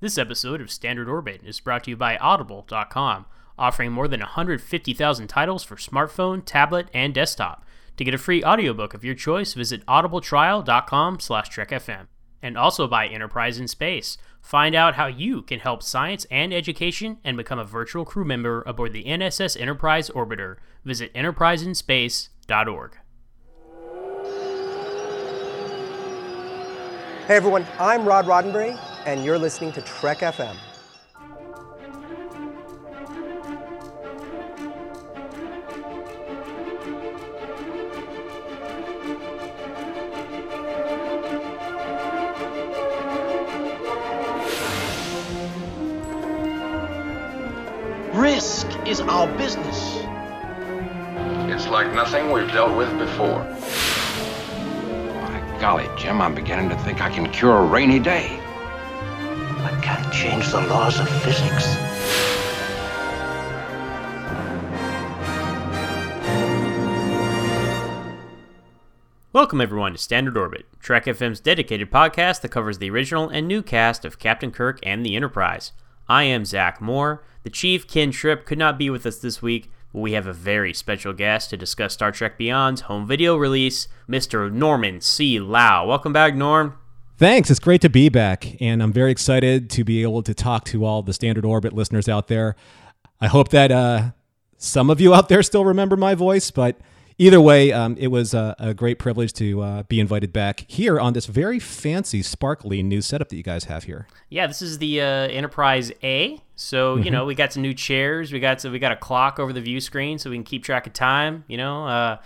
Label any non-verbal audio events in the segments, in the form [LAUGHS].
This episode of Standard Orbit is brought to you by Audible.com, offering more than 150,000 titles for smartphone, tablet, and desktop. To get a free audiobook of your choice, visit audibletrial.com slash trekfm. And also by Enterprise in Space. Find out how you can help science and education and become a virtual crew member aboard the NSS Enterprise Orbiter. Visit enterpriseinspace.org. Hey everyone, I'm Rod Roddenberry, and you're listening to Trek FM. Risk is our business. It's like nothing we've dealt with before. My golly, Jim, I'm beginning to think I can cure a rainy day. Change the laws of physics. Welcome, everyone, to Standard Orbit, Trek FM's dedicated podcast that covers the original and new cast of Captain Kirk and the Enterprise. I am Zach Moore. The Chief, Ken Tripp, could not be with us this week, but we have a very special guest to discuss Star Trek Beyond's home video release, Mr. Norman C. Lao. Welcome back, Norm. Thanks. It's great to be back, and I'm very excited to be able to talk to all the Standard Orbit listeners out there. I hope that uh, some of you out there still remember my voice, but either way, um, it was a, a great privilege to uh, be invited back here on this very fancy, sparkly new setup that you guys have here. Yeah, this is the uh, Enterprise A. So you know we got some new chairs. We got so we got a clock over the view screen so we can keep track of time. You know, uh,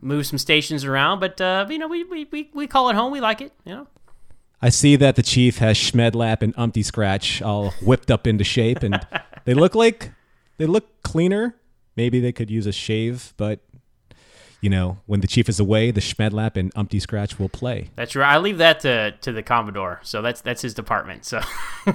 move some stations around. But uh, you know we, we we we call it home. We like it. You know. I see that the chief has Schmedlap and Umpty Scratch all whipped up into shape, and [LAUGHS] they look like they look cleaner. Maybe they could use a shave, but you know, when the chief is away, the Schmedlap and Umpty Scratch will play. That's right. I leave that to, to the Commodore. So that's that's his department. So [LAUGHS]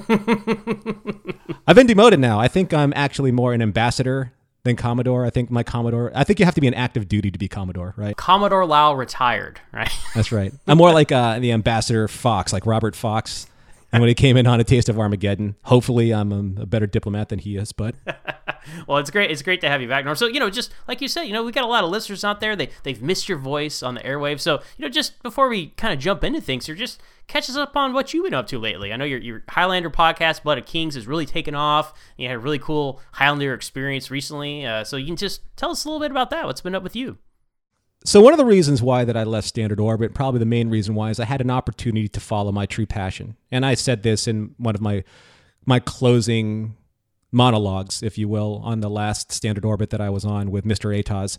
I've been demoted now. I think I'm actually more an ambassador than Commodore. I think my Commodore. I think you have to be an active duty to be Commodore, right? Commodore Lao retired. Right. That's right. [LAUGHS] I'm more like uh, the ambassador Fox, like Robert Fox. And when he came in on a taste of Armageddon, hopefully I'm a better diplomat than he is. But [LAUGHS] well, it's great. It's great to have you back, Norm. So you know, just like you said, you know, we got a lot of listeners out there. They they've missed your voice on the airwaves. So you know, just before we kind of jump into things, you're just catch us up on what you've been up to lately. I know your your Highlander podcast, Blood of Kings, has really taken off. You had a really cool Highlander experience recently. Uh, so you can just tell us a little bit about that. What's been up with you? So one of the reasons why that I left Standard Orbit, probably the main reason why, is I had an opportunity to follow my true passion, and I said this in one of my my closing monologues, if you will, on the last Standard Orbit that I was on with Mr. Ataz.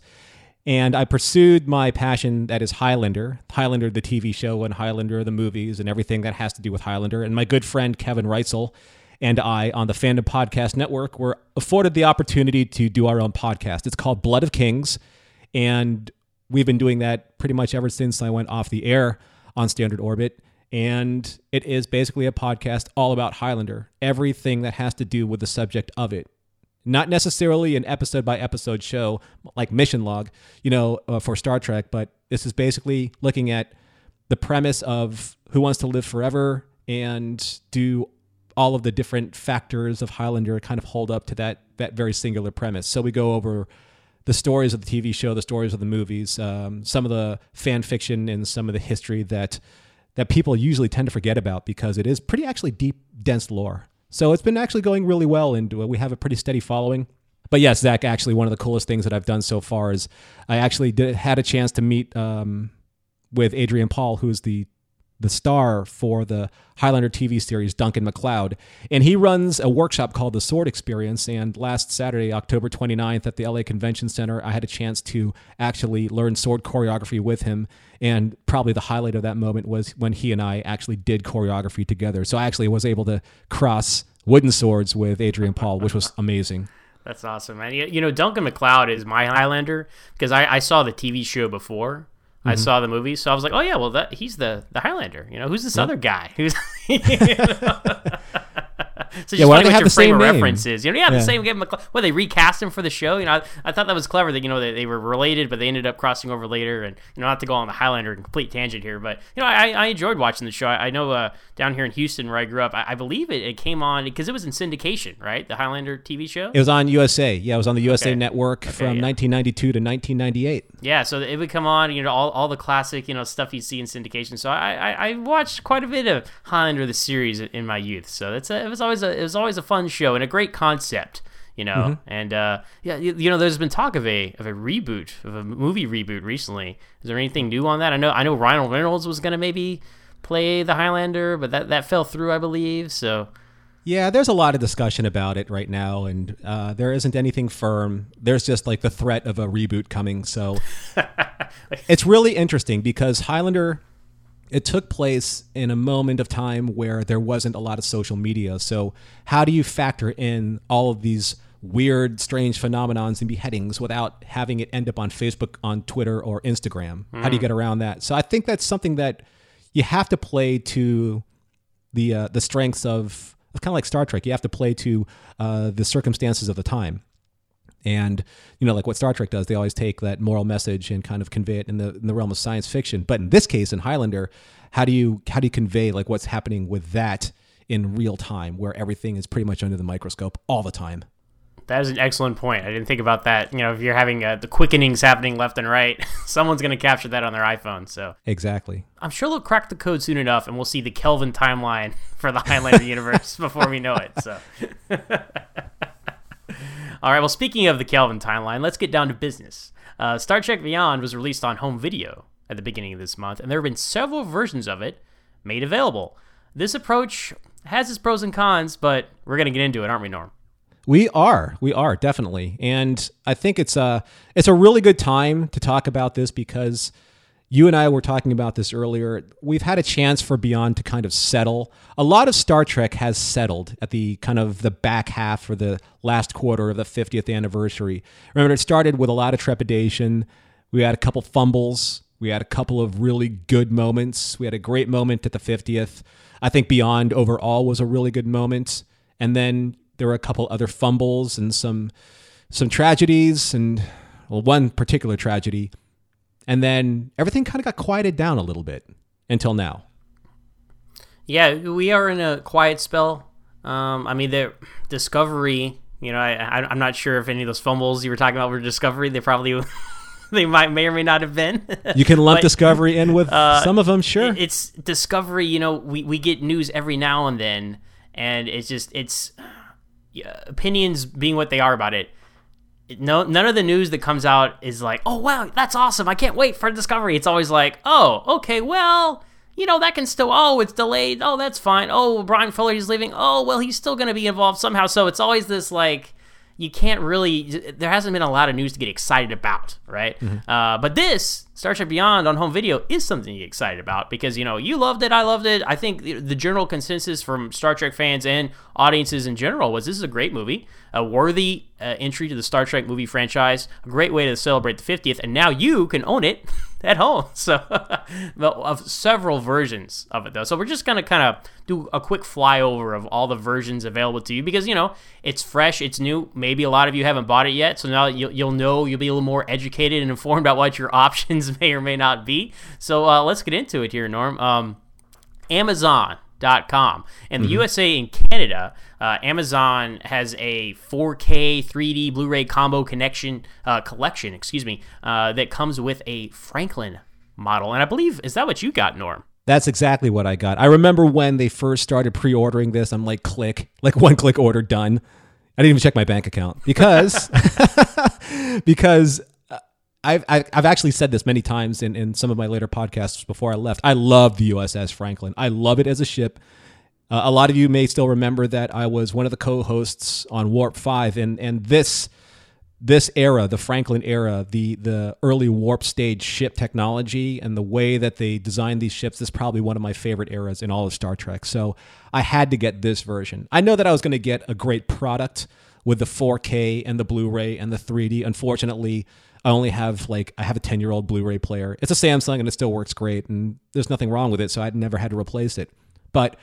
And I pursued my passion that is Highlander, Highlander the TV show and Highlander the movies and everything that has to do with Highlander. And my good friend Kevin Reitzel and I on the Fandom Podcast Network were afforded the opportunity to do our own podcast. It's called Blood of Kings, and we've been doing that pretty much ever since I went off the air on Standard Orbit. And it is basically a podcast all about Highlander, everything that has to do with the subject of it. Not necessarily an episode by episode show like Mission Log, you know, uh, for Star Trek, but this is basically looking at the premise of Who Wants to Live Forever and do all of the different factors of Highlander kind of hold up to that that very singular premise. So we go over the stories of the TV show, the stories of the movies, um, some of the fan fiction, and some of the history that that people usually tend to forget about because it is pretty actually deep, dense lore. So it's been actually going really well, and we have a pretty steady following. But yes, Zach, actually, one of the coolest things that I've done so far is I actually did, had a chance to meet um, with Adrian Paul, who's the the star for the Highlander TV series, Duncan MacLeod. And he runs a workshop called the Sword Experience. And last Saturday, October 29th, at the LA Convention Center, I had a chance to actually learn sword choreography with him. And probably the highlight of that moment was when he and I actually did choreography together. So I actually was able to cross wooden swords with Adrian Paul, which was amazing. That's awesome, man. You, know, Duncan MacLeod is my Highlander because I, I saw the TV show before. I mm-hmm. saw the movie, so I was like, "Oh yeah, well that he's the the Highlander." You know, who's this other guy? [LAUGHS] Who's [LAUGHS] [LAUGHS] so Yeah, why do they have the same of name? reference is. You know, yeah, Yeah. the same. Give 'em a well, they recast him for the show. You know, I, I thought that was clever that you know they, they were related, but they ended up crossing over later. And you know, not to go on the Highlander and complete tangent here, but you know, I, I enjoyed watching the show. I, I know uh, down here in Houston where I grew up, I, I believe it, it came on because it was in syndication, right? The Highlander TV show. It was on USA. Yeah, it was on the USA Okay. Network from yeah. 1992 to 1998. Yeah, so it would come on, you know, all, all the classic, you know, stuff you see in syndication. So I, I, I watched quite a bit of Highlander the series in my youth. So that's a, it was always a it was always a fun show and a great concept, you know. And uh, yeah, you, you know, there's been talk of a of a reboot of a movie reboot recently. Is there anything new on that? I know I know Ryan Reynolds was gonna maybe play the Highlander, but that that fell through, I believe. So Yeah, there's a lot of discussion about it right now, and uh, there isn't anything firm. There's just like the threat of a reboot coming. So [LAUGHS] it's really interesting because Highlander, it took place in a moment of time where there wasn't a lot of social media. So how do you factor in all of these weird, strange phenomenons and beheadings without having it end up on Facebook, on Twitter, or Instagram? How do you get around that? So I think that's something that you have to play to the uh, the strengths of it's kind of like Star Trek. You have to play to uh, the circumstances of the time, and you know, like what Star Trek does, they always take that moral message and kind of convey it in the in the realm of science fiction. But in this case, in Highlander, how do you how do you convey like what's happening with that in real time, where everything is pretty much under the microscope all the time? That is an excellent point. I didn't think about that. You know, if you're having uh, the quickenings happening left and right, [LAUGHS] someone's going to capture that on their iPhone. So Exactly. I'm sure they'll crack the code soon enough, and we'll see the Kelvin timeline [LAUGHS] for the Highlander universe [LAUGHS] before we know it. So, all right. Well, speaking of the Kelvin timeline, let's get down to business. Uh, Star Trek Beyond was released on home video at the beginning of this month, and there have been several versions of it made available. This approach has its pros and cons, but we're going to get into it, aren't we, Norm? We are, we are definitely, and I think it's a it's a really good time to talk about this because you and I were talking about this earlier. We've had a chance for Beyond to kind of settle. A lot of Star Trek has settled at the kind of the back half or the last quarter of the 50th anniversary. Remember, it started with a lot of trepidation. We had a couple fumbles. We had a couple of really good moments. We had a great moment at the 50th. I think Beyond overall was a really good moment. And then there were a couple other fumbles and some some tragedies and well one particular tragedy. And then everything kind of got quieted down a little bit until now. Yeah, we are in a quiet spell. Um, I mean, the Discovery. You know, I, I'm not sure if any of those fumbles you were talking about were Discovery. They probably [LAUGHS] they might may or may not have been. You can lump But, Discovery in with some of them, sure. it- It's Discovery. You know, we we get news every now and then, and it's just it's yeah, opinions being what they are about it. No, none of the news that comes out is like, oh wow, that's awesome! I can't wait for Discovery. It's always like, oh, okay, well, you know that can still, oh, it's delayed. Oh, that's fine. Oh, Bryan Fuller he's leaving. Oh, well, he's still going to be involved somehow. So it's always this like you can't really there hasn't been a lot of news to get excited about right? Uh, but this star trek beyond on home video is something to get excited about because you know you loved it i loved it. I think the the general consensus from star trek fans and audiences in general was this is a great movie a worthy uh, entry to the star trek movie franchise a great way to celebrate the 50th and now you can own it [LAUGHS] [LAUGHS] at home. So [LAUGHS] of several versions of it though. So we're just gonna kind of do a quick flyover of all the versions available to you because you know it's fresh it's new. Maybe a lot of you haven't bought it yet so now you'll, you'll know you'll be a little more educated and informed about what your [LAUGHS] options may or may not be. So uh, let's get into it here norm. Um, amazon.com in the usa and canada uh, amazon has a 4k 3d blu-ray combo connection uh, collection excuse me uh, that comes with a franklin model and i believe is that what you got norm That's exactly what I got. I remember when they first started pre-ordering this, I'm like, click, like [LAUGHS] one click order done. I didn't even check my bank account because [LAUGHS] because I've I've actually said this many times in in some of my later podcasts before I left. I love the USS Franklin. I love it as a ship. Uh, a lot of you may still remember that I was one of the co-hosts on Warp Five, and and this this era, the Franklin era, the the early warp stage ship technology and the way that they designed these ships is probably one of my favorite eras in all of Star Trek. So I had to get this version. I know that I was going to get a great product with the 4K and the Blu-ray and the 3D. Unfortunately, I only have like I have a 10-year-old Blu-ray player. It's a Samsung and it still works great and there's nothing wrong with it, so I'd never had to replace it. But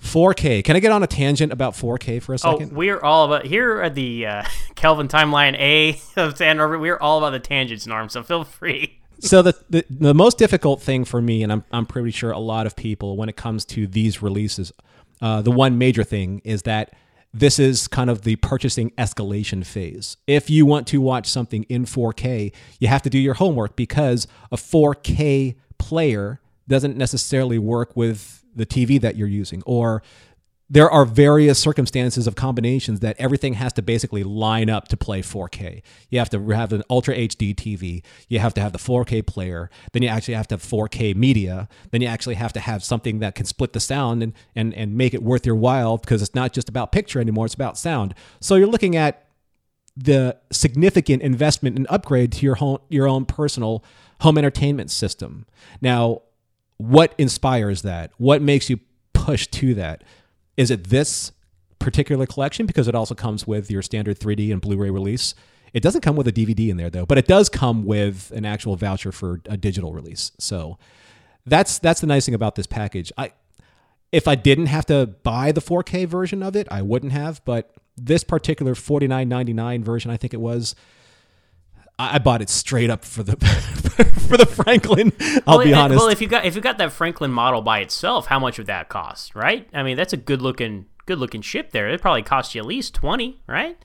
4K. Can I get on a tangent about 4K for a second? Oh, second? we're all about here at the uh, [LAUGHS] Kelvin Timeline A of Standard Orbit. We're all about the tangents, Norm. So feel free. [LAUGHS] so the, the the most difficult thing for me, and I'm I'm pretty sure a lot of people when it comes to these releases, uh, the one major thing is that this is kind of the purchasing escalation phase. If you want to watch something in 4K, you have to do your homework because a 4K player doesn't necessarily work with the TV that you're using or there are various circumstances of combinations that everything has to basically line up to play 4K. You have to have an Ultra HD TV. You have to have the 4K player. Then you actually have to have 4K media. Then you actually have to have something that can split the sound and, and, and make it worth your while because it's not just about picture anymore, it's about sound. So you're looking at the significant investment and upgrade to your home, your own personal home entertainment system. Now, what inspires that? What makes you push to that? Is it this particular collection because it also comes with your standard 3D and Blu-ray release? It doesn't come with a DVD in there though, but it does come with an actual voucher for a digital release. So that's that's the nice thing about this package. I if I didn't have to buy the 4K version of it, I wouldn't have, but this particular 49.99 version, I think it was I bought it straight up for the [LAUGHS] for the Franklin. I'll well, be honest. Well, if you got if you got that Franklin model by itself, how much would that cost? Right? I mean, that's a good looking good looking ship there. It probably cost you at least twenty, right?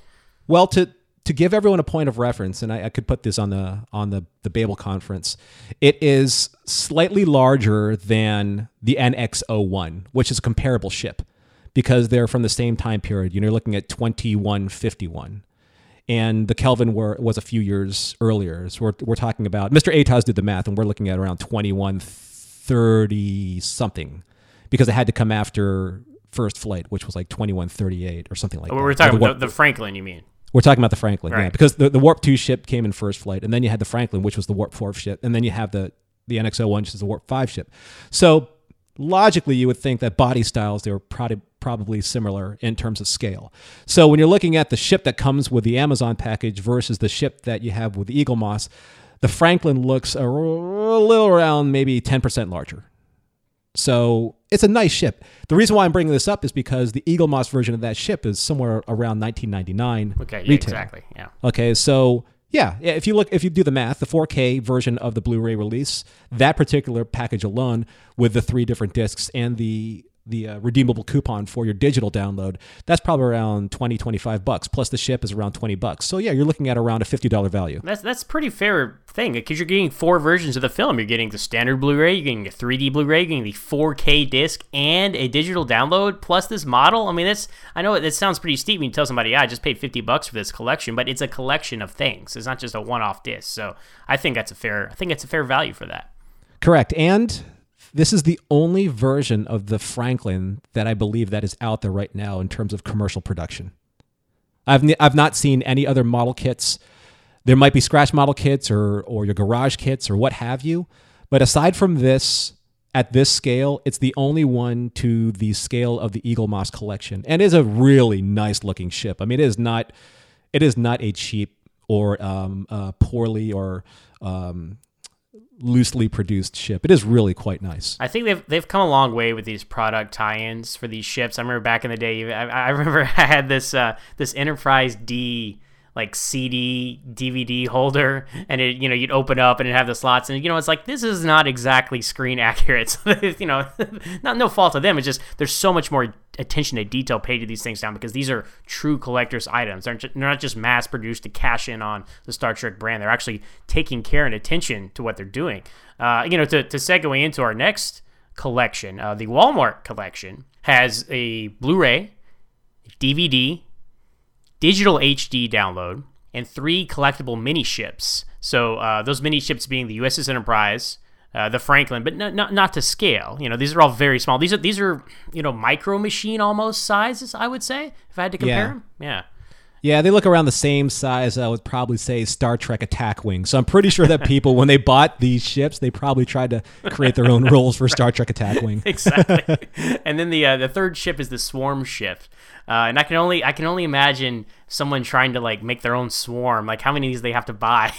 Well, to to give everyone a point of reference, and I, I could put this on the on the the Babel conference, it is slightly larger than the NX01, which is a comparable ship, because they're from the same time period. You know, you're looking at 2151, and the Kelvin were was a few years earlier. So we're we're talking about Mr. Atos did the math, and we're looking at around 2130 something, because it had to come after first flight, which was like 2138 or something like that. We're talking the about the, the Franklin, you mean? we're talking about the Franklin, yeah, Right. because the, the Warp Two ship came in first flight, and then you had the Franklin, which was the Warp Four ship, and then you have the the NX-01, which is the Warp Five ship. So logically, you would think that body styles they were probably probably similar in terms of scale. So when you're looking at the ship that comes with the Amazon package versus the ship that you have with the Eaglemoss, the Franklin looks a r- little around maybe 10% larger. So it's a nice ship. The reason why I'm bringing this up is because the Eaglemoss version of that ship is somewhere around 1999. Okay, yeah, retail. exactly. Yeah. Okay, so yeah, yeah, if you look, if you do the math, the 4K version of the Blu-ray release, that particular package alone, with the three different discs and the the uh, redeemable coupon for your digital download, that's probably around 20, 25 bucks. Plus the ship is around 20 bucks. So yeah, you're looking at around a $50 value. That's that's pretty fair thing because you're getting four versions of the film. You're getting the standard Blu-ray, you're getting a 3D Blu-ray, you're getting the 4K disc, and a digital download plus this model. I mean, that's I know it, it sounds pretty steep when you tell somebody, "Yeah, I just paid 50 bucks for this collection," but it's a collection of things. It's not just a one-off disc. So I think that's a fair. I think it's a fair value for that. Correct. And this is the only version of the Franklin that I believe that is out there right now in terms of commercial production. I've I've not seen any other model kits. There might be scratch model kits or or your garage kits or what have you, but aside from this at this scale, it's the only one to the scale of the Eaglemoss collection, and is a really nice looking ship. I mean, it is not it is not a cheap or um, uh, poorly or um, loosely produced ship. It is really quite nice. I think they've they've come a long way with these product tie-ins for these ships. I remember back in the day, I, I remember [LAUGHS] I had this uh, this Enterprise D like CD DVD holder, and it you know you'd open up and it have the slots, and you know it's like this is not exactly screen [LAUGHS] accurate. So, you know, [LAUGHS] not no fault of them. It's just there's so much more attention to detail paid to these things now because these are true collector's items. They're, they're not just mass produced to cash in on the Star Trek brand. They're actually taking care and attention to what they're doing. Uh, you know, to, to segue into our next collection, uh, the Walmart collection has a Blu-ray, DVD, digital HD download, and three collectible mini ships. So uh, those mini ships being the USS Enterprise, uh, the Franklin, but not, not not to scale. You know, these are all very small. These are these are you know micro machine almost sizes. I would say if I had to compare Yeah. them. Yeah. Yeah, they look around the same size. I would probably say Star Trek Attack Wing. So I'm pretty sure that [LAUGHS] people, when they bought these ships, they probably tried to create their own rules for [LAUGHS] Star Trek Attack Wing. [LAUGHS] exactly. and then the uh, the third ship is the swarm ship, uh, and I can only I can only imagine someone trying to like make their own swarm. Like how many of these they have to buy.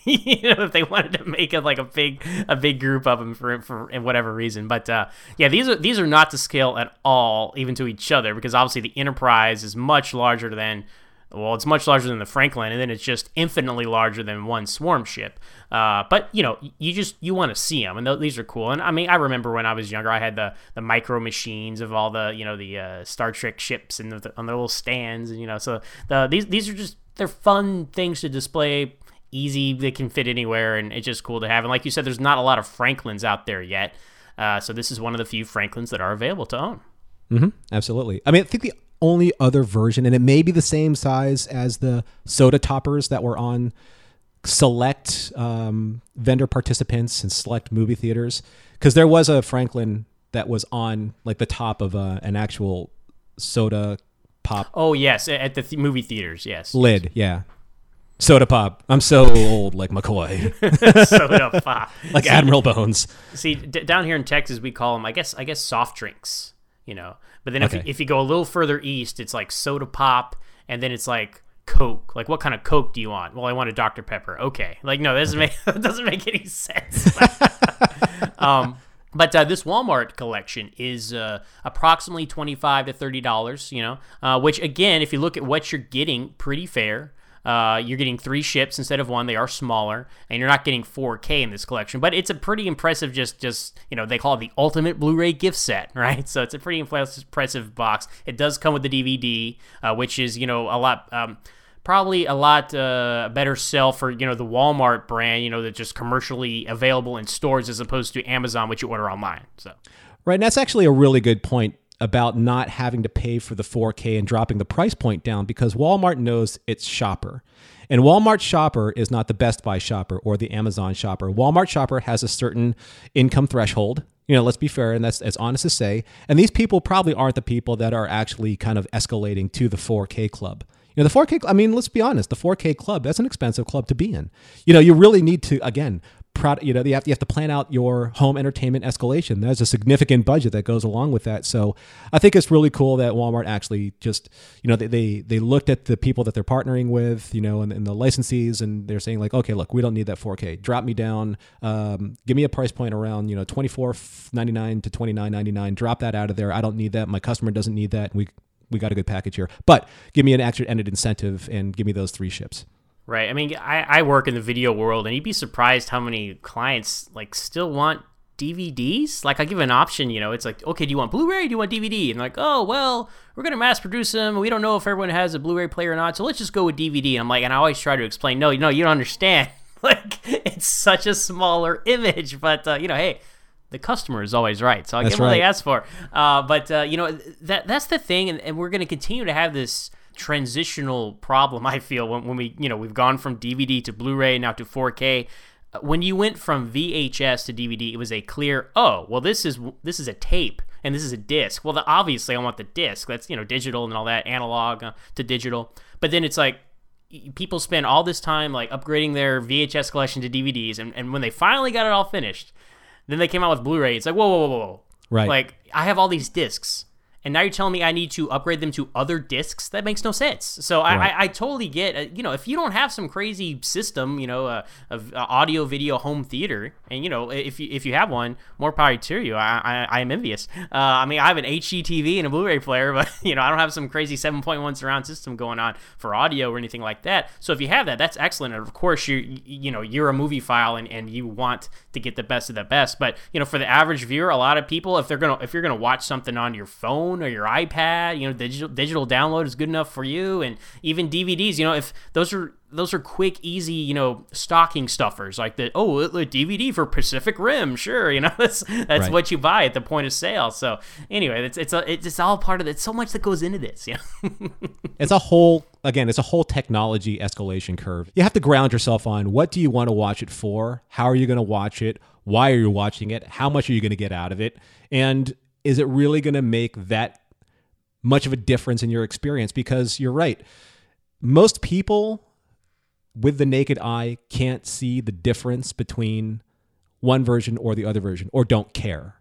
[LAUGHS] you know, if they wanted to make it like a big a big group of them for for whatever reason. But uh, yeah, these are these are not to scale at all, even to each other, because obviously the Enterprise is much larger than well, it's much larger than the Franklin, and then it's just infinitely larger than one swarm ship. Uh, but you know, you just you want to see them, and th- these are cool. And I mean, I remember when I was younger, I had the the micro machines of all the you know the uh, Star Trek ships and the, on their little stands, and you know, so the these these are just they're fun things to display. Easy, they can fit anywhere, and it's just cool to have. And like you said, there's not a lot of Franklins out there yet, uh, so this is one of the few Franklins that are available to own. Mm-hmm. Absolutely. I mean, I think the only other version, and it may be the same size as the soda toppers that were on select um, vendor participants and select movie theaters, because there was a Franklin that was on like the top of a, an actual soda pop. Oh yes, at the th- movie theaters. Yes, lid. Yeah. Soda pop. I'm so old, like McCoy. [LAUGHS] soda [LAUGHS] pop, like see, Admiral Bones. See, d- down here in Texas, we call them, I guess, I guess soft drinks. You know, but then if, okay. you, if you go a little further east, it's like soda pop, and then it's like Coke. Like, what kind of Coke do you want? Well, I want a Dr. Pepper. Okay. Like, no, that doesn't make [LAUGHS] doesn't make any sense. um, but uh, this Walmart collection is uh, approximately twenty five to thirty dollars. You know, uh, which again, if you look at what you're getting, pretty fair. Uh, you're getting three ships instead of one. They are smaller, and you're not getting 4K in this collection. But it's a pretty impressive, just just you know, they call it the ultimate Blu-ray gift set, [LAUGHS] right? So it's a pretty impressive box. It does come with the DVD, uh, which is you know a lot. Um, probably a lot uh, better sell for you know the Walmart brand, you know, that's just commercially available in stores as opposed to Amazon, which you order online. So, right, and that's actually a really good point about not having to pay for the 4K and dropping the price point down because Walmart knows its shopper. And Walmart shopper is not the Best Buy shopper or the Amazon shopper. Walmart shopper has a certain income threshold. You know, let's be fair, and that's as honest to say. And these people probably aren't the people that are actually kind of escalating to the 4K club. You know, the 4K, I mean, let's be honest, the 4K club, that's an expensive club to be in. You know, you really need to, again, you know, you have, you have to plan out your home entertainment escalation. There's a significant budget that goes along with that. So I think it's really cool that Walmart actually just, you know, they, they, they looked at the people that they're partnering with, you know, and, and, the licensees, and they're saying like, okay, look, we don't need that 4K. Drop me down. Um, give me a price point around, you know, 24.99 to 29.99. Drop that out of there. I don't need that. My customer doesn't need that. We, we got a good package here, but give me an extra ended incentive and give me those three ships. Right. I mean, I, I work in the video world, and you'd be surprised how many clients like still want DVDs. Like I give an option, you know, it's like, okay, do you want Blu-ray? Do you want DVD? And like, oh well, we're gonna mass produce them. We don't know if everyone has a Blu-ray player or not, so let's just go with DVD. And I'm like, and I always try to explain, no, no, you don't understand. [LAUGHS] like it's such a smaller image, but uh, you know, hey, the customer is always right, so I get what right. they ask for. Uh, but uh, you know, that that's the thing, and, and we're gonna continue to have this transitional problem [LAUGHS] I feel when, when we you know we've gone from DVD to Blu-ray now to 4K when you went from VHS to DVD it was a clear oh well this is this is a tape and this is a disc. Well the, obviously I want the disc. That's you know digital and all that analog uh, to digital. But then it's like people spend all this time like upgrading their VHS collection to DVDs and, and when they finally got it all finished then they came out with Blu-ray. It's like whoa whoa whoa whoa. Right. Like I have all these discs and now you're telling me I need to upgrade them to other discs? That makes no sense. So right. I, I, I, totally get, uh, you know, if you don't have some crazy system, you know, uh, of uh, audio, video, home theater, and you know, if you if you have one, more power to you. I I, I am envious. Uh, I mean, I have an HD TV and a Blu-ray player, [LAUGHS] but you know, I don't have some crazy 7.1 surround system going on for audio or anything like that. So if you have that, that's excellent. And of course, you you know, you're a movie file and, and you want to get the best of the best. But you know, for the average viewer, a lot of people, if they're gonna if you're gonna watch something on your phone phone or your iPad. You know, digital digital download is good enough for you, and even DVDs. You know, if those are those are quick, easy, you know, stocking stuffers like the oh, a DVD for Pacific Rim, sure, you know, [LAUGHS] that's that's right. what you buy at the point of sale. So anyway, it's it's a, it's all part of it. So much that goes into this, yeah. [LAUGHS] it's a whole again, it's a whole technology escalation curve. You have to ground yourself on what do you want to watch it for? How are you going to watch it? Why are you watching it? How much are you going to get out of it? And is it really going to make that much of a difference in your experience? Because you're right. Most people with the naked eye can't see the difference between one version or the other version or don't care.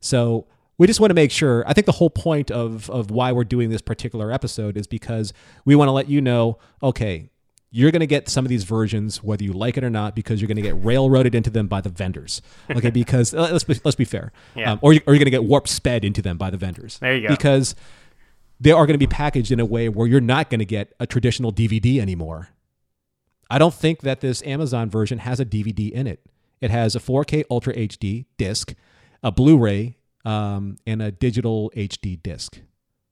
So we just want to make sure. I think the whole point of, of why we're doing this particular episode is because we want to let you know okay, you're going to get some of these versions whether you like it or not because you're going to get railroaded into them by the vendors. Okay, [LAUGHS] because uh, let's be, let's be fair. Yeah. Um, or, you, or you're going to get warp sped into them by the vendors. There you go. Because they are going to be packaged in a way where you're not going to get a traditional DVD anymore. I don't think that this Amazon version has a DVD in it. It has a 4K Ultra HD disc, a Blu-ray, um, and a digital HD disc,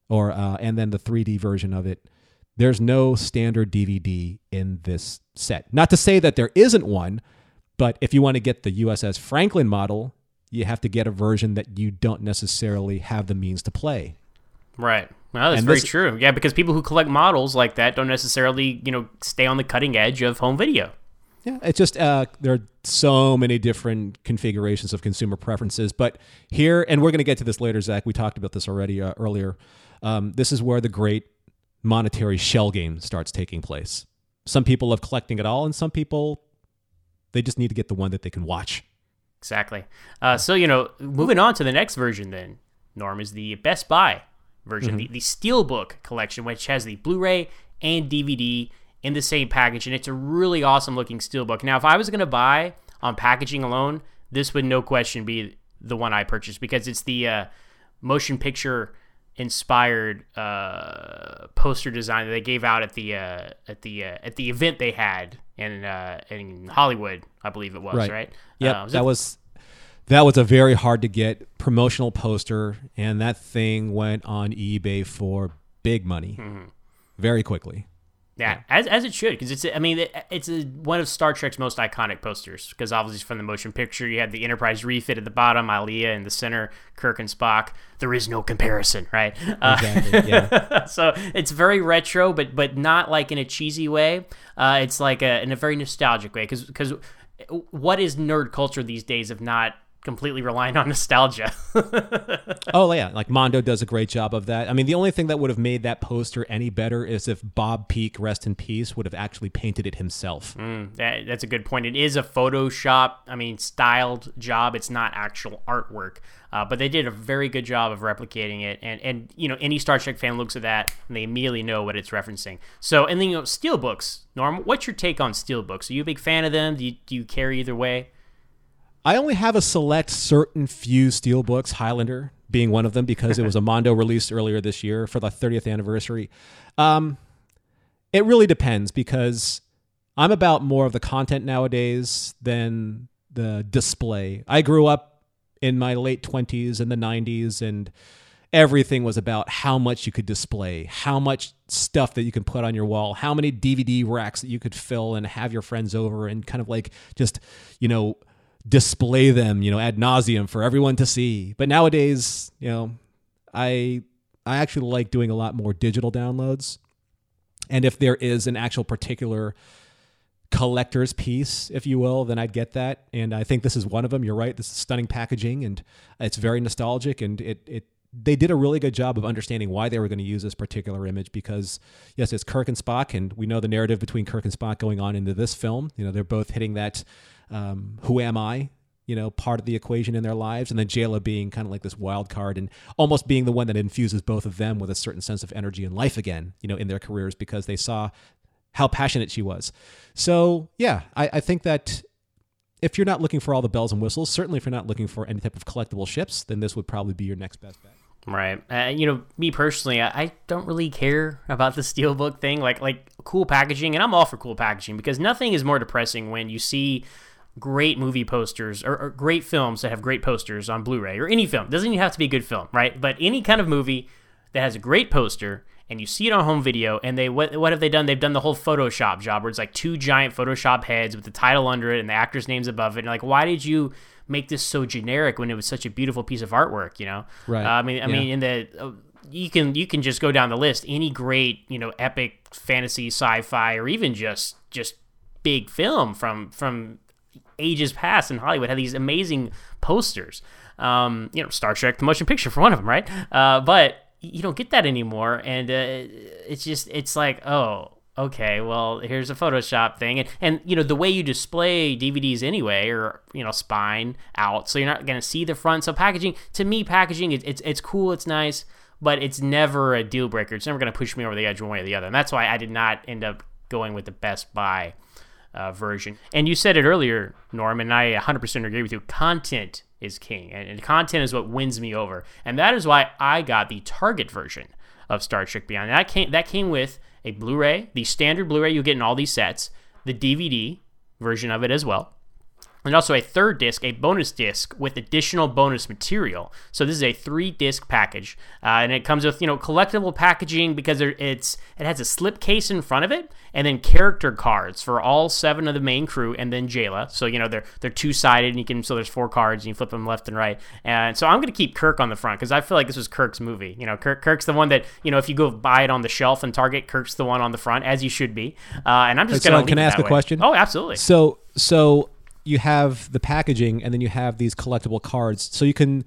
or uh, and then the 3D version of it. There's no standard DVD in this set. Not to say that there isn't one, but if you want to get the USS Franklin model, you have to get a version that you don't necessarily have the means to play. Right. Well, that's And very this- true. Yeah, because people who collect models like that don't necessarily, you know, stay on the cutting edge of home video. Yeah, it's just uh, there are so many different configurations of consumer preferences. But here, and we're going to get to this later, Zach. We talked about this already uh, earlier. Um, this is where the great monetary shell game starts taking place. Some people love collecting it all, and some people they just need to get the one that they can watch. Exactly. Uh, so, you know, moving on to the next version then, Norm, is the Best Buy version, the, the Steelbook collection, which has the Blu ray and DVD in the same package. And it's a really awesome looking Steelbook. Now, if I was going to buy on packaging alone, this would no question be the one I purchased because it's the uh, motion picture inspired uh, poster design that they gave out at the uh, at the uh, at the event they had in uh, in Hollywood, I believe it was, right? Yep, Uh, that it- was that was a very hard to get promotional poster, and that thing went on eBay for big money Mm-hmm. very quickly. Yeah, as, as it should, because it's I mean it, it's a, one of Star Trek's most iconic posters. Because obviously from the motion picture, you had the Enterprise refit at the bottom, Ilia in the center, Kirk and Spock. There is no comparison, right? Uh, Exactly. yeah. [LAUGHS] so it's very retro, but but not like in a cheesy way. Uh, it's like a, in a very nostalgic way. Because because what is nerd culture these days if not completely relying on nostalgia? [LAUGHS] Oh yeah, like Mondo does a great job of that. I mean, the only thing that would have made that poster any better is if Bob Peak, rest in peace, would have actually painted it himself. That, that's a good point. It is a Photoshop, I mean, styled job. It's not actual artwork, uh, but they did a very good job of replicating it. And and you know, any Star Trek fan looks at that and they immediately know what it's referencing. So, and then you know, steelbooks. Norm, what's your take on steelbooks? Are you a big fan of them? Do you, do you care either way? I only have a select certain few steelbooks, Highlander being one of them, because it was a [LAUGHS] Mondo released earlier this year for the 30th anniversary. Um, it really depends because I'm about more of the content nowadays than the display. I grew up in my late 20s and the 90s, and everything was about how much you could display, how much stuff that you can put on your wall, how many DVD racks that you could fill and have your friends over and kind of like just, you know, display them, you know, ad nauseum for everyone to see. But nowadays, you know, I I actually like doing a lot more digital downloads. And if there is an actual particular collector's piece, if you will, then I'd get that. And I think this is one of them. You're right. This is stunning packaging and it's very nostalgic and it it they did a really good job of understanding why they were going to use this particular image because yes, it's Kirk and Spock, and we know the narrative between Kirk and Spock going on into this film. You know, they're both hitting that um, "Who am I?" you know, part of the equation in their lives, and then Jaylah being kind of like this wild card and almost being the one that infuses both of them with a certain sense of energy and life again, you know, in their careers because they saw how passionate she was. So yeah, I, I think that if you're not looking for all the bells and whistles, certainly if you're not looking for any type of collectible ships, then this would probably be your next best bet. Right. Uh, you know, me personally, I, I don't really care about the steelbook thing. Like like cool packaging, and I'm all for cool packaging because nothing is more depressing when you see great movie posters or, or great films that have great posters on Blu-ray or any film. doesn't even have to be a good film, right? But any kind of movie that has a great poster and you see it on home video and they what, what have they done they've done the whole photoshop job where it's like two giant photoshop heads with the title under it and the actor's names above it and like why did you make this so generic when it was such a beautiful piece of artwork you know Right. uh, i mean i Yeah. mean in the uh, you can you can just go down the list any great you know epic fantasy sci-fi or even just just big film from from ages past in Hollywood had these amazing posters. Um, you know, Star Trek, the motion picture for one of them, right? Uh, but you don't get that anymore, and uh, it's just it's like, oh, okay, well, here's a Photoshop thing, and and you know the way you display DVDs anyway, or you know, spine out, so you're not gonna see the front. So packaging, to me, packaging, it, it's it's cool, it's nice. But it's never a deal breaker. It's never going to push me over the edge one way or the other. And that's why I did not end up going with the Best Buy uh, version. And you said it earlier, Norm, and I 100% agree with you. Content is king, and, and content is what wins me over, and that is why I got the Target version of Star Trek Beyond. That came that came with a Blu-ray, the standard Blu-ray you get in all these sets, the DVD version of it as well and also a third disc, a bonus disc with additional bonus material. So this is a three disc package, uh, and it comes with you know collectible packaging because it's it has a slip case in front of it, and then character cards for all seven of the main crew, and then Jaylah. So you know they're they're two sided, and you can so there's four cards, and you flip them left and right. And so I'm gonna keep Kirk on the front because I feel like this was Kirk's movie. You know, Kirk, Kirk's the one that you know if you go buy it on the shelf and Target, Kirk's the one on the front as you should be. Uh, and I'm just So gonna can I ask a way. question? Oh, absolutely. So so you have the packaging and then you have these collectible cards. So you can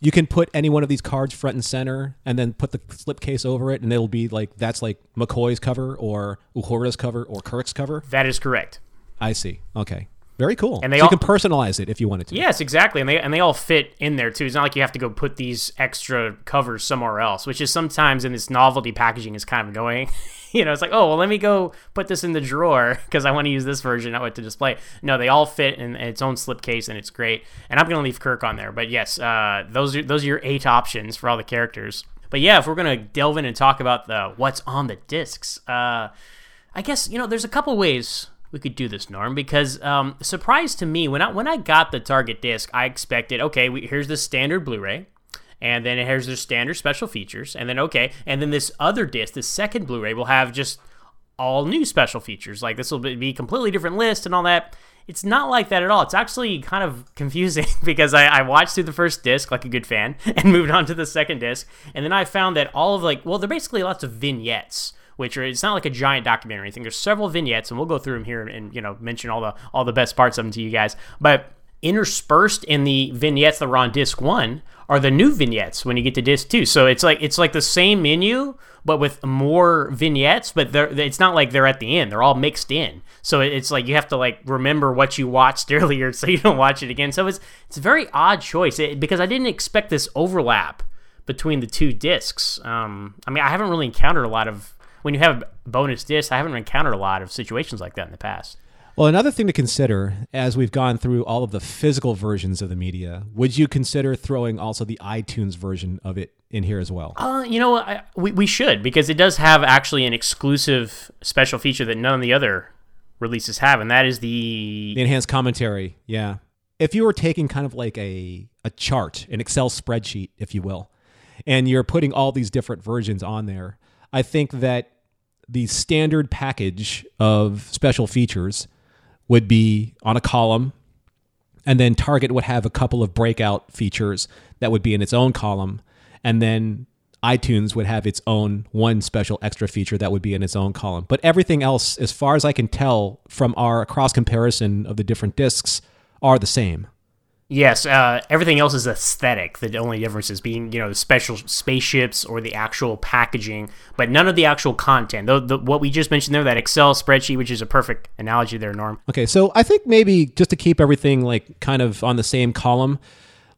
you can put any one of these cards front and center and then put the slipcase over it and it'll be like that's like McCoy's cover or Uhura's cover or Kirk's cover. That is correct. I see. Okay. Very cool. And they so all- you can personalize it if you wanted to. Yes, exactly, and they and they all fit in there too. It's not like you have to go put these extra covers somewhere else, which is sometimes in this novelty packaging is kind of annoying. [LAUGHS] [LAUGHS] you know, it's like, oh well, let me go put this in the drawer [LAUGHS] because I want to use this version, not what to display. No, they all fit in its own slipcase, and it's great. And I'm gonna leave Kirk on there, but yes, uh, those are those are your eight options for all the characters. But yeah, if we're gonna delve in and talk about the what's on the discs, uh, I guess you know there's a couple ways we could do this, Norm, because um, surprise to me when I when I got the Target disc, I expected okay, we, here's the standard Blu-ray, and then here's their standard special features, and then okay, and then this other disc, the second Blu-ray, will have just all new special features. Like this will be a completely different list and all that. It's not like that at all. It's actually kind of [LAUGHS] confusing [LAUGHS] because I, I watched through the first disc like a good fan [LAUGHS] and moved on to the second disc, and then I found that all of like well, they're basically lots of vignettes which are it's not like a giant documentary. I think there's several vignettes, and we'll go through them here and, and, you know mention all the all the best parts of them to you guys. But interspersed in the vignettes that were on disc one are the new vignettes when you get to disc two. So it's like it's like the same menu but with more vignettes. But it's not like they're at the end; they're all mixed in. So it's like you have to like remember what you watched [LAUGHS] earlier so you don't watch it again. So it's it's a very odd choice it, because I didn't expect this overlap between the two discs. Um, I mean, I haven't really encountered a lot of when you have bonus discs. I haven't encountered a lot of situations like that in the past. Well, another thing to consider as we've gone through all of the physical versions of the media, would you consider throwing also the iTunes version of it in here as well? Uh, you know, I, we we should because it does have actually an exclusive special feature that none of the other releases have, and that is the The enhanced commentary, yeah. If you were taking kind of like a a chart, an Excel spreadsheet, if you will, and you're putting all these different versions on there, I think that the standard package of special features would be on a column, and then Target would have a couple of breakout features that would be in its own column, and then iTunes would have its own one special extra feature that would be in its own column. But everything else, as far as I can tell from our cross comparison of the different discs, are the same. Yes, uh, everything else is aesthetic. The only difference is being, you know, the special spaceships or the actual packaging, but none of the actual content. The, the, what we just mentioned there, that Excel spreadsheet, which is a perfect analogy there, Norm. Okay, so I think maybe just to keep everything like kind of on the same column,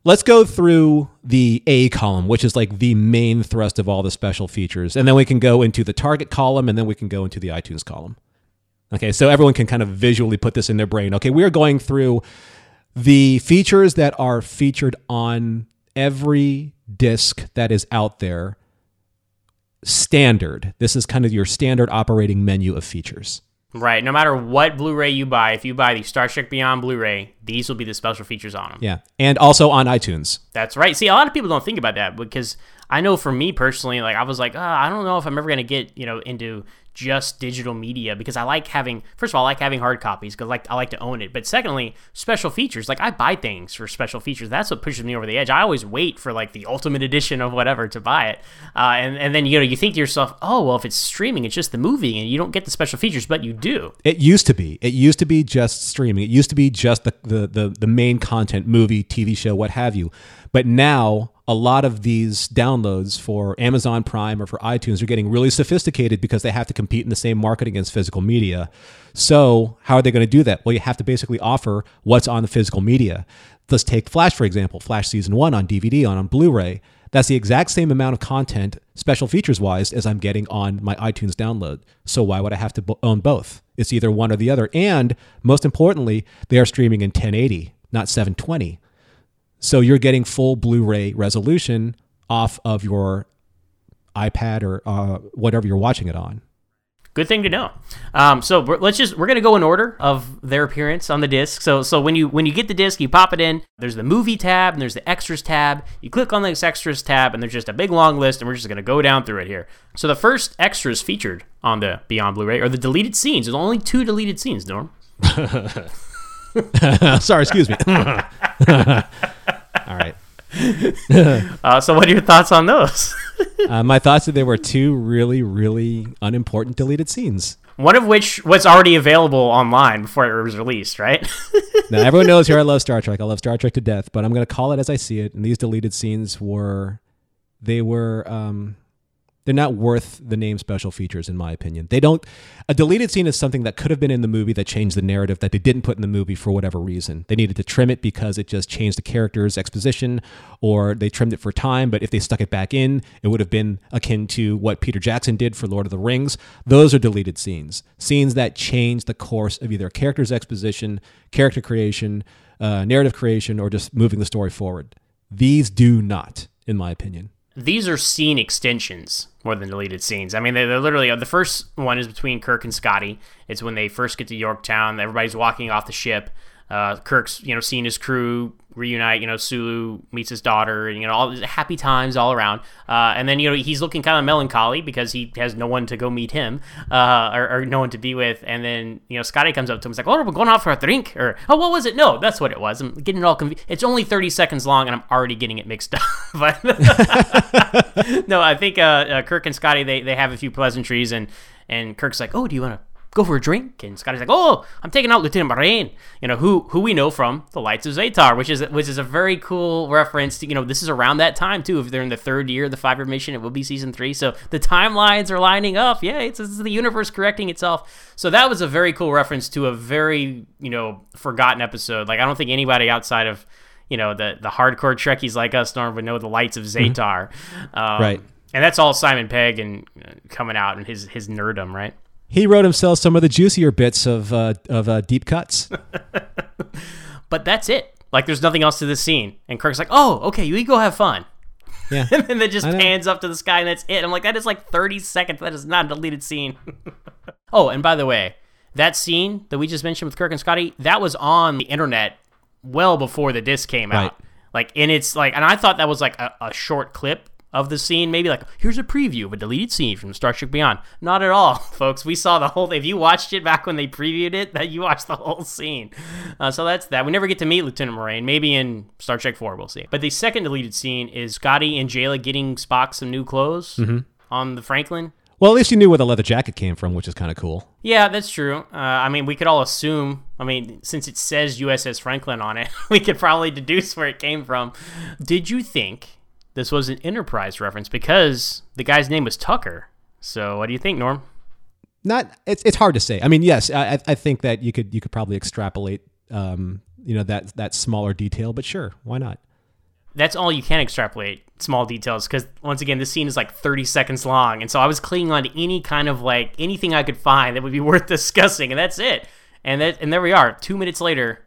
let's go through the A column, which is like the main thrust of all the special features. And then we can go into the target column and then we can go into the iTunes column. Okay, so everyone can kind of visually put this in their brain. Okay, we are going through the features that are featured on every disc that is out there standard. This is kind of your standard operating menu of features. Right. No matter what Blu-ray you buy, if you buy the Star Trek Beyond Blu-ray, these will be the special features on them. Yeah. And also on iTunes. That's right. See, a lot of people don't think about that because I know for me personally, like I was like, oh, I don't know if I'm ever gonna get you know into just digital media because I like having first of all I like having hard copies because like I like to own it. But secondly, special features like I buy things for special features. That's what pushes me over the edge. I always wait for like the ultimate edition of whatever to buy it, uh, and and then you know you think to yourself, oh well, if it's streaming, it's just the movie and you don't get the special features, but you do. It used to be. It used to be just streaming. It used to be just the, the, the, the main content, movie, TV show, what have you. But now a lot of these downloads for Amazon Prime or for iTunes are getting really sophisticated because they have to compete in the same market against physical media. So, how are they going to do that? Well, you have to basically offer what's on the physical media. Let's take Flash, for example. Flash Season 1 on DVD, on, on Blu ray. That's the exact same amount of content, special features wise, as I'm getting on my iTunes download. So why would I have to own both? It's either one or the other. And most importantly, they are streaming in 1080, not 720. So you're getting full Blu-ray resolution off of your iPad or uh, whatever you're watching it on. Good thing to know. Um, so let's just we're gonna go in order of their appearance on the disc. So so when you when you get the disc, you pop it in. There's the movie tab and there's the extras tab. You click on this extras tab and there's just a big long list, and we're just gonna go down through it here. So the first extras featured on the Beyond Blu-ray are the deleted scenes. There's only two deleted scenes, Norm. [LAUGHS] [LAUGHS] Sorry, excuse me. All right. Uh, so what are your thoughts on those? [LAUGHS] Uh, my thoughts are there were two really, really unimportant deleted scenes. One of which was already available online before it was released, right? [LAUGHS] Now, everyone knows here I love Star Trek. I love Star Trek to death, but I'm going to call it as I see it. And these deleted scenes were, they were, um, they're not worth the name special features, in my opinion. They don't, a deleted scene is something that could have been in the movie that changed the narrative that they didn't put in the movie for whatever reason. They needed to trim it because it just changed the character's exposition, or they trimmed it for time, but if they stuck it back in, it would have been akin to what Peter Jackson did for Lord of the Rings. Those are deleted scenes. Scenes that change the course of either a character's exposition, character creation, uh, narrative creation, or just moving the story forward. These do not, in my opinion. These are scene extensions more than deleted scenes. I mean, they're, they're literally the first one is between Kirk and Scotty. It's when they first get to Yorktown. Everybody's walking off the ship. Uh, Kirk's you know seeing his crew reunite. You know, Sulu meets his daughter, and you know all happy times all around. Uh, and then you know he's looking kind of melancholy because he has no one to go meet him, uh, or, or no one to be with. And then you know Scotty comes up to him, he's like, "Oh, we're going out for a drink," or "Oh, what was it?" No, that's what it was. I'm getting it all confused. It's only thirty seconds long, and I'm already getting it mixed [LAUGHS] up. but [LAUGHS] no, I think uh, uh, Kirk and Scotty they they have a few pleasantries, and and Kirk's like, "Oh, do you want to?" Go for a drink, and Scotty's like, "Oh, I'm taking out Lieutenant Moraine, you know who who we know from the Lights of Zetar, which is which is a very cool reference. To, you know, this is around that time too. If they're in the third year of the five year mission, it will be season three. So the timelines are lining up. Yeah, it's, it's the universe correcting itself. So that was a very cool reference to a very you know forgotten episode. Like I don't think anybody outside of you know the the hardcore Trekkies like us, Norm, would know the Lights of Zetar. Um, Right. And that's all Simon Pegg and uh, coming out and his his nerdum, right? He wrote himself some of the juicier bits of uh, of uh, deep cuts. [LAUGHS] But that's it. Like there's nothing else to this scene. And Kirk's like, "Oh, okay, you go have fun." Yeah, [LAUGHS] and then it just pans up to the sky and that's it. I'm like, that is like 30 seconds. That is not a deleted scene. [LAUGHS] oh, and by the way, that scene that we just mentioned with Kirk and Scotty, that was on the internet well before the disc came Right. out. Like, and it's like, and I thought that was like a, a short clip of the scene, maybe like, here's a preview of a deleted scene from Star Trek Beyond. Not at all, [LAUGHS] folks. We saw the whole. If you watched it back when they previewed it, that you watched the whole scene. Uh, so that's that. We never get to meet Lieutenant Moraine. Maybe in Star Trek Four, we'll see. But the second deleted scene is Scotty and Jaylah getting Spock some new clothes on the Franklin. well, at least you knew where the leather jacket came from, which is kind of cool. Yeah, that's true. Uh, I mean, we could all assume. I mean, since it says USS Franklin on it, [LAUGHS] we could probably deduce where it came from. Did you think this was an Enterprise reference because the guy's name was Tucker? So, what do you think, Norm? Not it's it's hard to say. I mean, yes, I I- think that you could you could probably extrapolate, um, you know that that smaller detail, but sure, why not? That's all you can extrapolate small details because once again, this scene is like 30 seconds long, and so I was clinging on to any kind of like anything I could find that would be [LAUGHS] worth discussing, and that's it. And that and there we are, two minutes later,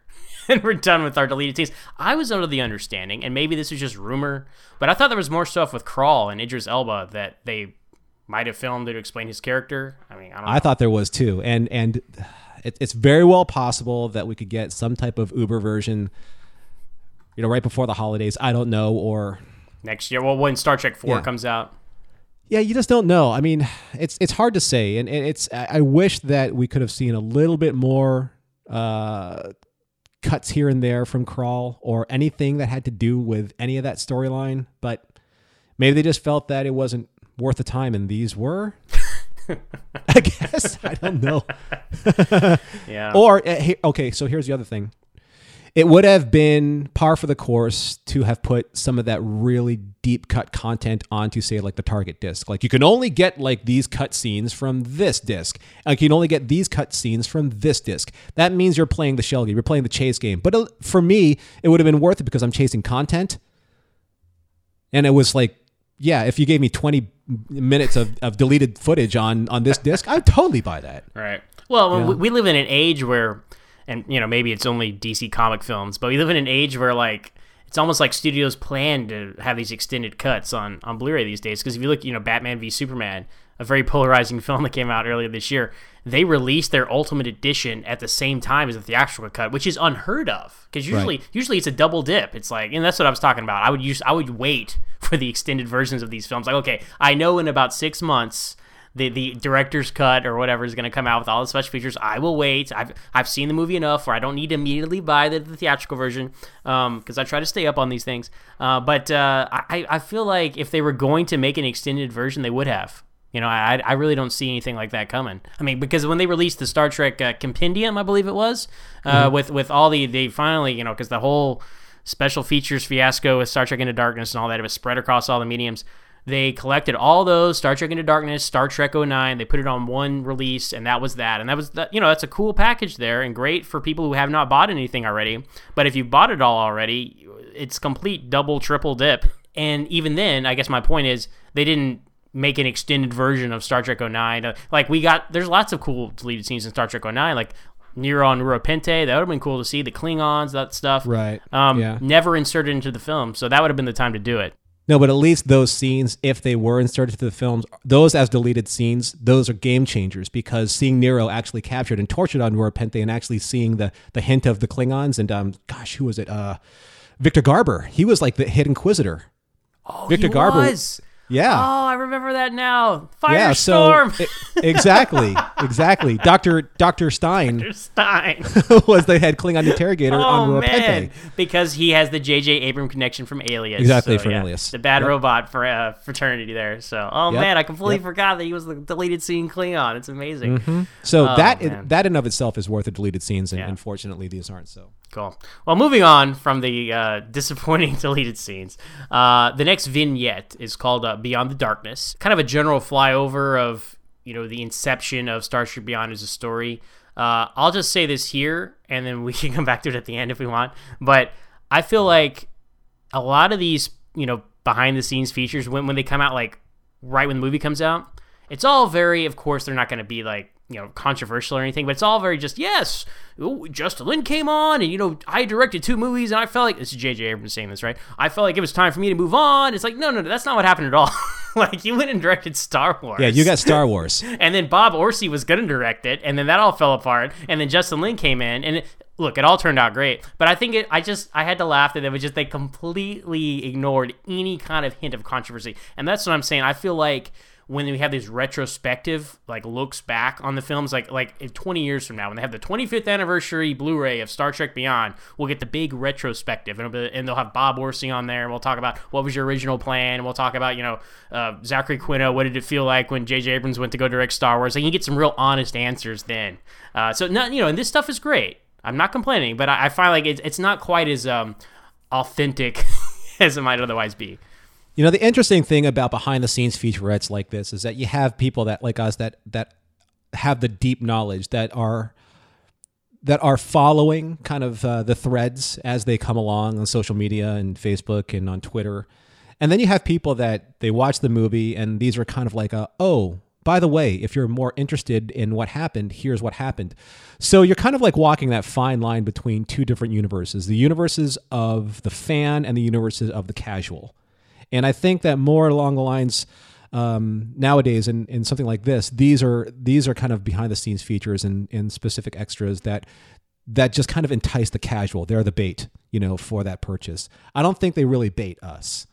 [LAUGHS] and we're done with our deleted scenes. I was under the understanding, and maybe this is just rumor, but I thought there was more stuff with Krall and Idris Elba that they might have filmed to explain his character. I mean, I don't know. I thought there was too, and and it, it's very well possible that we could get some type of Uber version, you know, right before the holidays. I don't know, or next year. Well, when Star Trek Four Yeah. comes out, yeah, you just don't know. I mean, it's it's hard to say, and, and it's I I wish that we could have seen a little bit more uh, cuts here and there from Krall or anything that had to do with any of that storyline, but maybe they just felt that it wasn't worth the time, and these were. [LAUGHS] I guess I don't know. [LAUGHS] yeah. Or uh, okay, so here's the other thing. It would have been par for the course to have put some of that really deep cut content onto, say, like the target disc. Like you can only get like these cut scenes from this disc. Like you can only get these cut scenes from this disc. That means you're playing the shell game. You're playing the chase game. But uh, for me, it would have been worth it because I'm chasing content. and it was like, yeah, if you gave me 20 minutes of, of deleted footage on on this disc, I'd totally buy that. Right. Well, Yeah. we, we live in an age where, and you know, maybe it's only DC comic films, but we live in an age where like it's almost like studios plan to have these extended cuts on on Blu-ray these days. Because if you look, you know, Batman v Superman, a very [LAUGHS] polarizing film that came out earlier this year, they released their Ultimate Edition at the same time as the theatrical cut, which is unheard of. Because usually, usually it's a double dip. It's like, and that's what I was talking about. I would use, I would wait [LAUGHS] for the extended versions of these films. Like, okay, I know in about six months the the director's cut or whatever is going to come out with all the special features. I will wait. I've I've seen the movie enough where I don't need to immediately buy the, the theatrical version because I try to stay up on these things. Uh, but uh, I I feel like if they were going to make an extended version, they would have. You know, I I really don't see anything like that coming. I mean, because when they released the Star Trek uh, Compendium, I believe it was, uh, with with all the they finally you know because the whole special features fiasco with Star Trek Into Darkness and all that it was spread across all the mediums. They collected all those Star Trek Into Darkness, Star Trek 09. They put it on one release, and that was that. And that was that. You know, that's a cool package there, and great for people who have not bought anything already. But if you've bought it all already, it's complete double, triple dip. And even then, I guess my point is they didn't make an extended version of Star Trek 09. Uh, Like we got, there's lots of cool deleted scenes in Star Trek 09, like Nero and Rura Penthe. That would have been cool to see. The Klingons, that stuff. Right. Um, Yeah. Never inserted into the film, so that would have been the time to do it. No, but at least those scenes, if they were inserted to the films, those as deleted scenes, those are game changers because seeing Nero actually captured and tortured on Penthe and actually seeing the the hint of the Klingons and um, gosh, who was it? Uh, Victor Garber. He was like the hit inquisitor. Oh, Victor he Garber- was. Yeah. Oh, I remember that now. yeah, so Firestorm. exactly, [LAUGHS] exactly. Doctor Doctor Stein Dr. Stein. [LAUGHS] was the head Klingon interrogator Oh on man, because he has the J.J. Abram connection from Alias. Exactly, So, from yeah, Alias. the bad Yep. robot for uh, fraternity there. So, oh Yep, man, I completely yep. forgot that he was the deleted scene Klingon. It's amazing. So Oh, that man. that in of itself is worth the deleted scenes, and Yeah. unfortunately these aren't. So Cool. Well, moving on from the uh, [LAUGHS] disappointing deleted scenes, uh, the next vignette is called uh, "Beyond the Darkness." Kind of a general flyover of you know the inception of Starship Beyond as a story. Uh, I'll just say this here, and then we [LAUGHS] can come back to it at the end if we want. But I feel like a lot of these, you know, behind the scenes features when when they come out like right when the movie comes out, it's all very of course they're not going to be like, you know, controversial or anything, but it's all very just yes, ooh, Justin Lin came on and you know, I directed two movies and I felt like this is JJ Abrams saying this, right? I felt like it was time for me to move on. It's like, no, no, no, that's not what happened at all. [LAUGHS] like you went and directed Star Wars. yeah, you got Star [LAUGHS] Wars. And then Bob Orci was going to direct it, and then that all fell apart. And then Justin Lin came in, and it, look, it all turned out great. But I think it, I just, I had to laugh that it was just they completely ignored any kind of hint of controversy, and that's what I'm saying. I feel like when we have these retrospective like looks back on the films, like like if 20 years from now, when they have the 25th anniversary Blu-ray of Star Trek Beyond, we'll get the big retrospective, and, be, and they'll have Bob Orci on there, and we'll talk about what was your original plan, and we'll talk about you know uh, Zachary Quinto, what did it feel like when J.J. Abrams went to go direct Star Wars, and you get some real honest answers then. Uh, so not you know, and this stuff is great. I'm not complaining, but I, I find like it's it's not quite as um, authentic [LAUGHS] as it might otherwise be. You know, the interesting thing about behind the scenes featurettes like this is that you have people that like us that that have the deep knowledge that are that are following kind of uh, the threads as they come along on social media and Facebook and on Twitter. And then you have people that they watch the movie and these are kind of like a oh, by the way, if you're more interested in what happened, here's what happened. So you're kind of like walking that fine line between two different universes, the universes of the fan and the universes of the casual. And I think that more along the lines um, nowadays in, in something like this, these are these are kind of behind the scenes features and, and specific extras that that just kind of entice the casual. They're the bait, you know, for that purchase. I don't think they really bait us.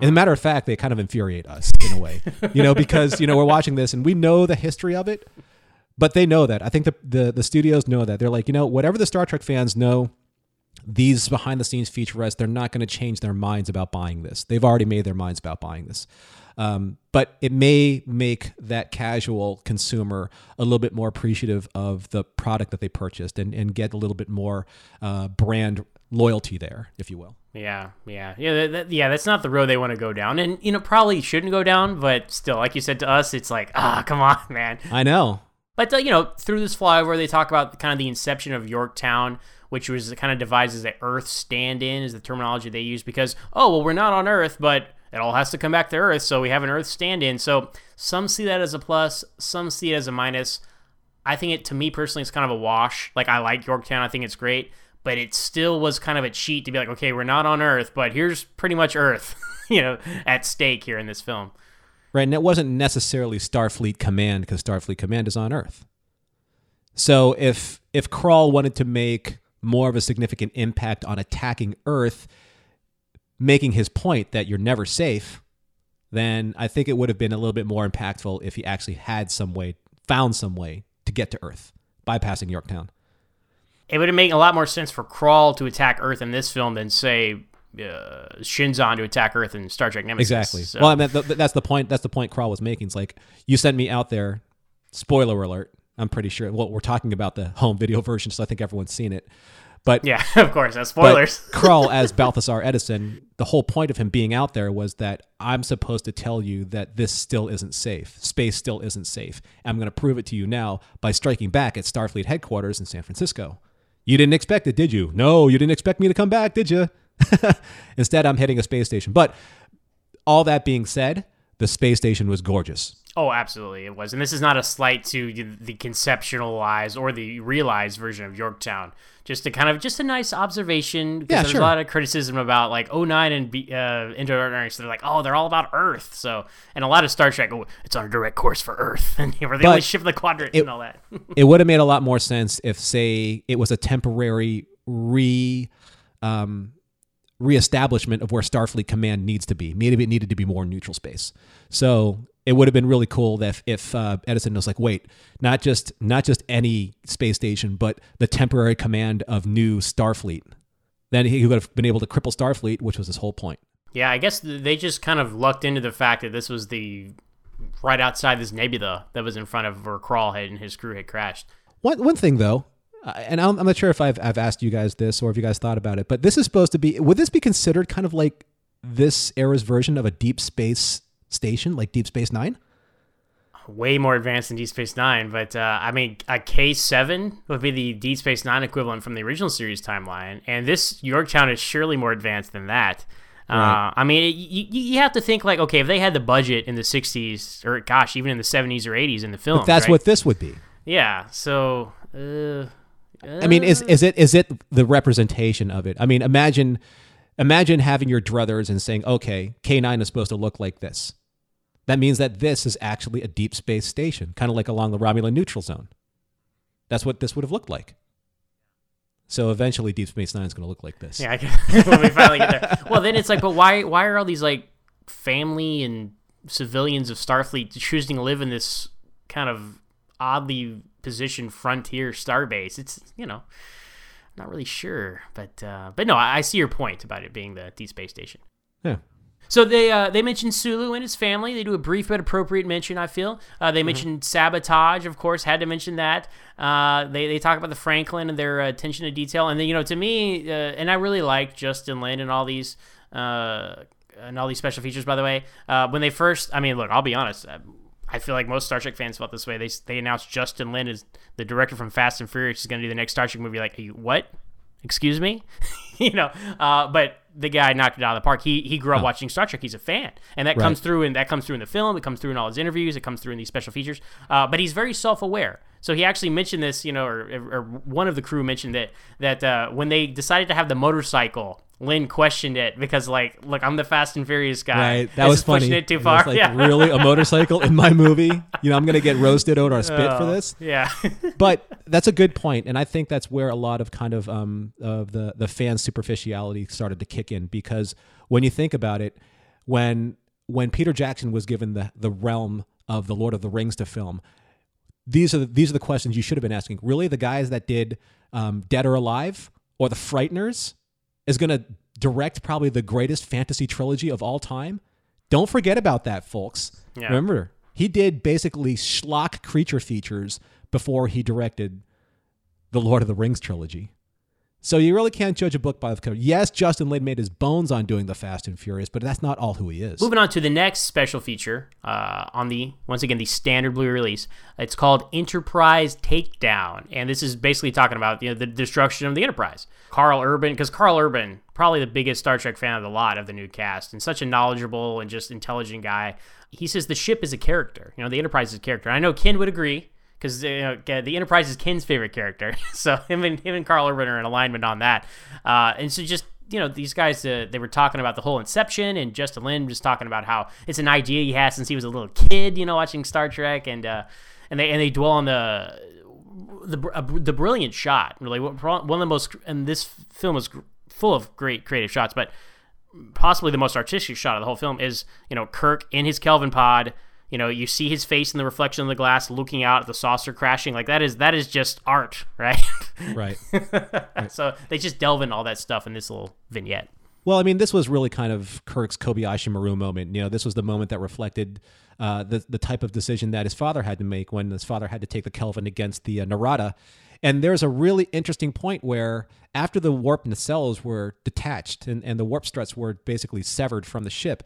As a matter of fact, they kind of infuriate us in a way, you know, because you know we're watching this and we know the history of it, but they know that. I think the the, the studios know that. They're like, you know, whatever the Star Trek fans know, these behind the scenes featurettes, they're not going to change their minds about buying this. They've already made their minds about buying this. Um, but it may make that casual consumer a little bit more appreciative of the product that they purchased and, and get a little bit more uh, brand loyalty there, if you will. Yeah, yeah, yeah, that, that- yeah. That's not the road they want to go down, and you know probably shouldn't go down. But still, like you said to us, it's like ah, come on, man. I know. But uh, you know, through this flyover, they talk about kind of the inception of Yorktown, which was the kind of devised as Earth stand-in, is the terminology they use because oh well, we're not on Earth, but it all has to come back to Earth, so we have an Earth stand-in. So some see that as a plus, some see it as a minus. I think it to me personally it's kind of a wash. Like I like Yorktown, I think it's great, but it still was kind of a cheat to be like, okay, we're not on Earth, but here's pretty much Earth, [LAUGHS] you know, at stake here in this film. Right, and it wasn't necessarily Starfleet Command because Starfleet Command is on Earth. So if if Krall wanted to make more of a significant impact on attacking Earth, making his point that you're never safe, then I think it would have been a little bit more impactful if he actually had some way, found some way to get to Earth, bypassing Yorktown. It would have made a lot more sense for Krall to attack Earth in this film than say uh, Shinzon to attack Earth in Star Trek Nemesis. Exactly. So- Well, I mean, th- th- that's the point. That's the point Krall was making. It's like you sent me out there. Spoiler alert. I'm pretty sure. Well, we're talking about the home video version, so I think everyone's seen it. But yeah, [LAUGHS] of course, that's spoilers. Krall as [LAUGHS] Balthazar Edison, the whole point of him being out there was that I'm supposed to tell you that this still isn't safe. Space still isn't safe. I'm going to prove it to you now by striking back at Starfleet headquarters in San Francisco. You didn't expect it, did you? No, you didn't expect me to come back, did you? [LAUGHS] Instead, I'm hitting a space station. But all that being said, the space station was gorgeous. Oh, absolutely, it was. And this is not a slight to the conceptualized or the realized version of Yorktown. Just a kind of just a nice observation. Because Yeah, there's sure. a lot of criticism about like 09 and B, uh, Into Darkness. They're like, oh, they're all about Earth. So, and a lot of Star Trek, oh, it's on a direct course for Earth, [LAUGHS] and where they But only shift the quadrant it- and all that. [LAUGHS] it would have made a lot more sense if, say, it was a temporary re um, reestablishment of where Starfleet Command needs to be. Maybe it needed to be more neutral space. So it would have been really cool that if, if uh, Edison was like, wait, not just not just any space station, but the temporary command of new Starfleet. Then he would have been able to cripple Starfleet, which was his whole point. Yeah, I guess they just kind of lucked into the fact that this was the right outside this nebula that was in front of where Krall had and his crew had crashed. One one thing though, and I'm, I'm not sure if I've I've asked you guys this or if you guys thought about it, but this is supposed to be. Would this be considered kind of like this era's version of a deep space station, like Deep Space Nine? way more advanced than Deep Space Nine, but uh, I mean, a K seven would be the Deep Space Nine equivalent from the original series timeline, and this Yorktown is surely more advanced than that. Right. Uh, I mean, you, you have to think like, okay, if they had the budget in the '60s, or gosh, even in the '70s or '80s in the film, But that's what this would be. Yeah. So, uh, I mean, is is it is it the representation of it? I mean, imagine imagine having your druthers and saying, okay, K nine is supposed to look like this. That means that this is actually a deep space station, kind of like along the Romulan neutral zone. That's what this would have looked like. So eventually, Deep Space Nine is going to look like this. Yeah, I guess, [LAUGHS] when we finally get there. [LAUGHS] Well, then it's like, but why? Why are all these like family and civilians of Starfleet choosing to live in this kind of oddly positioned frontier starbase? It's you know, not really sure, but uh, but no, I, I see your point about it being the deep space station. Yeah. So they uh, they mention Sulu and his family. They do a brief but appropriate mention. I feel uh, they mentioned sabotage, of course. Had to mention that. Uh, they they talk about the Franklin and their uh, attention to detail. And then you know to me, uh, and I really like Justin Lin and all these uh, and all these special features. By the way, uh, when they first, I mean, look, I'll be honest. I feel like most Star Trek fans felt this way. They they announced Justin Lin as the director from Fast and Furious is going to do the next Star Trek movie. Like, what? Excuse me, [LAUGHS] you know. Uh, but the guy knocked it out of the park. He he grew up watching Star Trek. He's a fan, and that Right. comes through and that comes through in the film. It comes through in all his interviews. It comes through in these special features. Uh, but he's very self aware. So he actually mentioned this, you know, or, or one of the crew mentioned that that uh, when they decided to have the motorcycle, Lin questioned it because like, look, I'm the Fast and Furious guy. Right. That This was is pushing it too was far. like, [LAUGHS] yeah. really a motorcycle in my movie? You know, I'm going to get roasted out or spit for this. Yeah. [LAUGHS] but that's a good point, and I think that's where a lot of kind of um of the the fan superficiality started to kick in because when you think about it, when when Peter Jackson was given the the realm of the Lord of the Rings to film, these are the, these are the questions you should have been asking. Really, the guys that did um, Dead or Alive or The Frighteners is going to direct probably the greatest fantasy trilogy of all time. Don't forget about that, folks. Yeah. Remember, he did basically schlock creature features before he directed the Lord of the Rings trilogy. So you really can't judge a book by the cover. Yes, Justin Lin made his bones on doing the Fast and Furious, but that's not all who he is. Moving on to the next special feature uh, on the once again the standard Blu release. It's called Enterprise Takedown, and this is basically talking about you know the destruction of the Enterprise. Karl Urban, because Karl Urban probably the biggest Star Trek fan of the lot of the new cast, and such a knowledgeable and just intelligent guy. He says the ship is a character. You know, the Enterprise is a character. I know Ken would agree because you know, the Enterprise is Ken's favorite character. [LAUGHS] so him and him and Karl Urban are in alignment on that. Uh, and so just you know these guys uh, they were talking about the whole Inception and Justin Lin was talking about how it's an idea he had since he was a little kid, you know, watching Star Trek and uh, and they and they dwell on the the uh, the brilliant shot. Really, one of the most and this film is full of great creative shots, but possibly the most artistic shot of the whole film is you know Kirk in his Kelvin pod you know you see his face in the reflection of the glass looking out at the saucer crashing like that is that is just art [LAUGHS] right? Right, [LAUGHS] right. so they just delve into all that stuff in this little vignette. Well i mean this was really kind of kirk's kobayashi maru moment. You know this was the moment that reflected uh, the, the type of decision that his father had to make when his father had to take the kelvin against the uh, narada. And there's a really interesting point where after the warp nacelles were detached and, and the warp struts were basically severed from the ship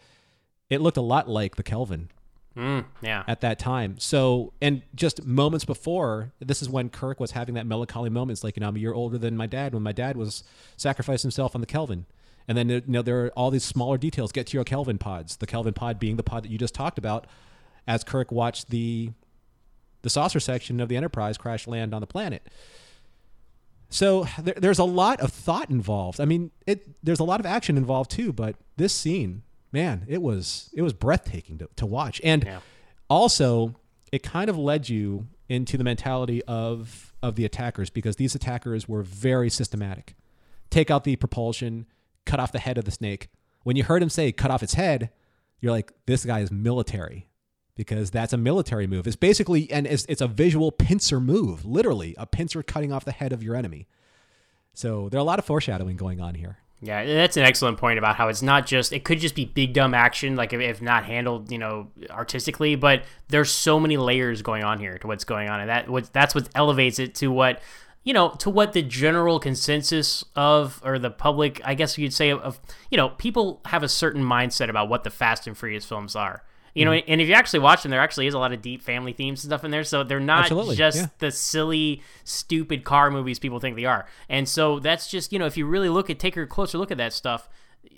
it looked a lot like the kelvin Mm, yeah. At that time. So, and just moments before, this is when Kirk was having that melancholy moments like, you know, I'm a year older than my dad when my dad was sacrificed himself on the Kelvin. And then, you know, there are all these smaller details. Get to your Kelvin pods. The Kelvin pod being the pod that you just talked about as Kirk watched the the saucer section of the Enterprise crash land on the planet. So there, there's a lot of thought involved. I mean, it there's a lot of action involved too, but this scene man, it was it was breathtaking to, to watch. And yeah. also, it kind of led you into the mentality of of the attackers because these attackers were very systematic. Take out the propulsion, cut off the head of the snake. When you heard him say cut off its head, you're like, this guy is military because that's a military move. It's basically and it's, it's a visual pincer move, literally a pincer cutting off the head of your enemy. So there are a lot of foreshadowing going on here. Yeah, that's an excellent point about how it's not just it could just be big dumb action, like if, if, not handled, you know, artistically. But there's so many layers going on here to what's going on, and that what that's what elevates it to what you know to what the general consensus of or the public, I guess you'd say, of you know, people have a certain mindset about what the Fast and Furious films are. You know, mm-hmm. and if you actually watch them, there actually is a lot of deep family themes and stuff in there. So they're not Absolutely. just yeah. the silly, stupid car movies people think they are. And so that's just you know, if you really look at take a closer look at that stuff,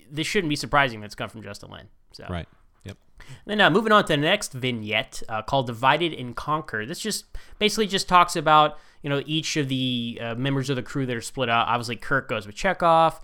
this shouldn't be surprising that's come from Justin Lin. So right. Yep. Then uh, moving on to the next vignette uh, called "Divided and Conquer." This just basically just talks about you know each of the uh, members of the crew that are split out. Obviously, Kirk goes with Chekov.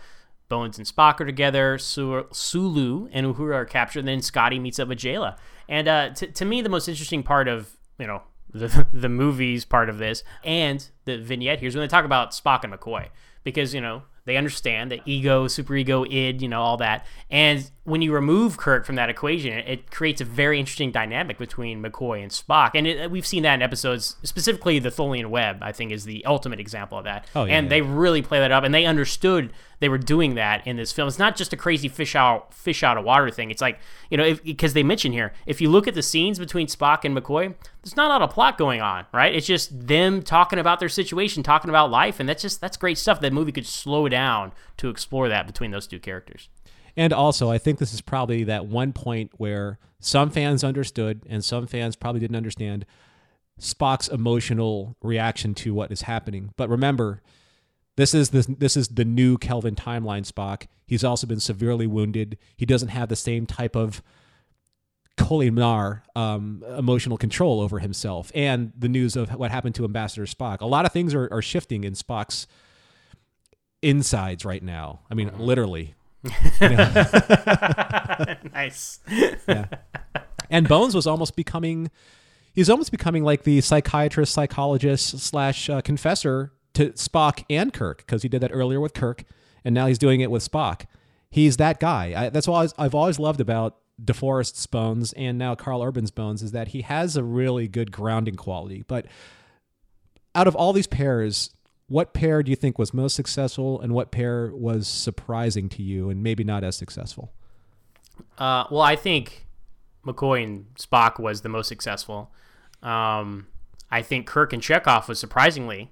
Bones and Spock are together. Sulu and Uhura are captured. And then Scotty meets up with Jaylah. And uh, t- to me, the most interesting part of you know the [LAUGHS] the movies part of this and the vignette here is when they talk about Spock and McCoy because you know they understand that ego, superego, id, you know, all that. And when you remove Kirk from that equation, it creates a very interesting dynamic between McCoy and Spock. And it, we've seen that in episodes, specifically the Tholian Web, I think, is the ultimate example of that. Oh, yeah, and yeah. they really play that up, and they understood they were doing that in this film. It's not just a crazy fish out fish out of water thing. It's like you know because they mention here if you look at the scenes between Spock and McCoy, there's not a lot of plot going on, right? It's just them talking about their situation, talking about life, and that's just that's great stuff. That movie could slow down to explore that between those two characters. And also, I think this is probably that one point where some fans understood and some fans probably didn't understand Spock's emotional reaction to what is happening. But remember, this is this this is the new Kelvin timeline Spock. He's also been severely wounded. He doesn't have the same type of Kolinahr um, emotional control over himself. And the news of what happened to Ambassador Spock. A lot of things are, are shifting in Spock's insides right now. I mean, mm-hmm. literally. [LAUGHS] nice. yeah. And Bones was almost becoming. He's almost becoming like the psychiatrist, psychologist slash uh, confessor to Spock and Kirk because he did that earlier with Kirk, and now he's doing it with Spock. He's that guy. I, that's what I've always loved about DeForest's Bones and now Karl Urban's Bones is that he has a really good grounding quality. But out of all these pairs, what pair do you think was most successful, and what pair was surprising to you and maybe not as successful? Uh, well, I think McCoy and Spock was the most successful. Um, I think Kirk and Chekov was surprisingly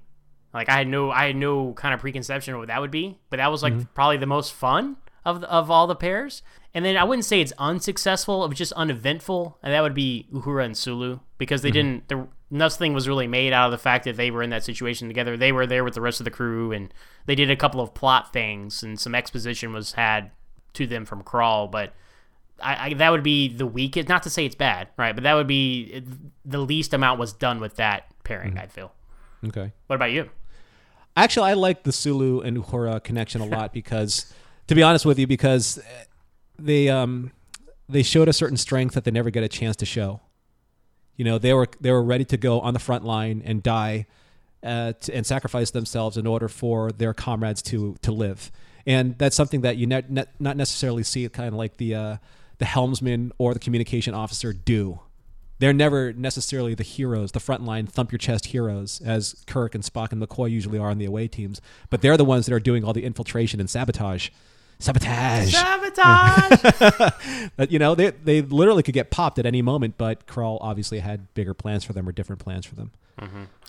Like I had no I had no kind of preconception of what that would be, but that was like probably the most fun of of all the pairs. And then I wouldn't say it's unsuccessful; it was just uneventful, and that would be Uhura and Sulu because they didn't. Nothing was really made out of the fact that they were in that situation together. They were there with the rest of the crew, and they did a couple of plot things, and some exposition was had to them from Krall, but. I, I, that would be the weakest. Not to say it's bad, right? But that would be the least amount was done with that pairing. I feel. Okay. What about you? Actually, I like the Sulu and Uhura connection a lot because, [LAUGHS] to be honest with you, because they um they showed a certain strength that they never get a chance to show. You know, they were they were ready to go on the front line and die, uh, to, and sacrifice themselves in order for their comrades to to live. And that's something that you ne- ne- not necessarily see kind of like the uh, the helmsman or the communication officer do. They're never necessarily the heroes, the frontline thump your chest heroes, as Kirk and Spock and McCoy usually are on the away teams. But they're the ones that are doing all the infiltration and sabotage. Sabotage. Sabotage. [LAUGHS] You know, they they literally could get popped at any moment, but Krall obviously had bigger plans for them or different plans for them.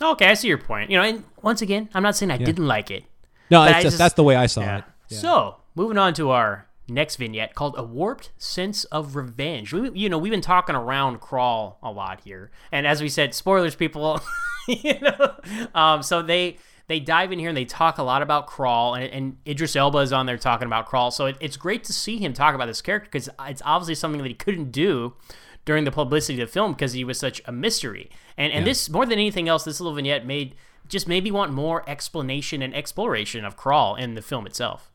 okay, I see your point. You know, and once again, I'm not saying I didn't like it. No, it's just, just- that's the way I saw Yeah. it. Yeah. So, moving on to our next vignette called "A Warped Sense of Revenge." We, you know, we've been talking around Krall a lot here, and as we said, spoilers, people. [LAUGHS] you know, um, so they they dive in here and they talk a lot about Krall, and, and Idris Elba is on there talking about Krall. So it, it's great to see him talk about this character because it's obviously something that he couldn't do during the publicity of the film because he was such a mystery. And and this more than anything else, this little vignette made just made me want more explanation and exploration of Krall in the film itself.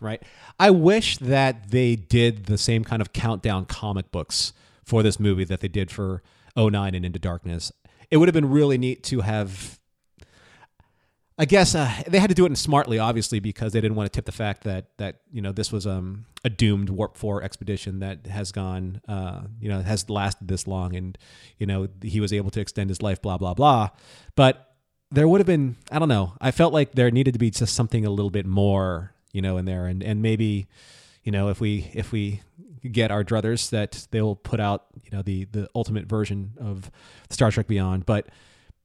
right? I wish that they did the same kind of countdown comic books for this movie that they did for 09 and Into Darkness. It would have been really neat to have. I guess uh, they had to do it smartly, obviously, because they didn't want to tip the fact that that you know this was um, a doomed Warp Four expedition that has gone, uh, you know, has lasted this long, and you know he was able to extend his life, blah blah blah. But there would have been I don't know. I felt like there needed to be just something a little bit more, you know, in there, and and maybe, you know, if we if we get our druthers that they'll put out, you know, the the ultimate version of Star Trek Beyond. But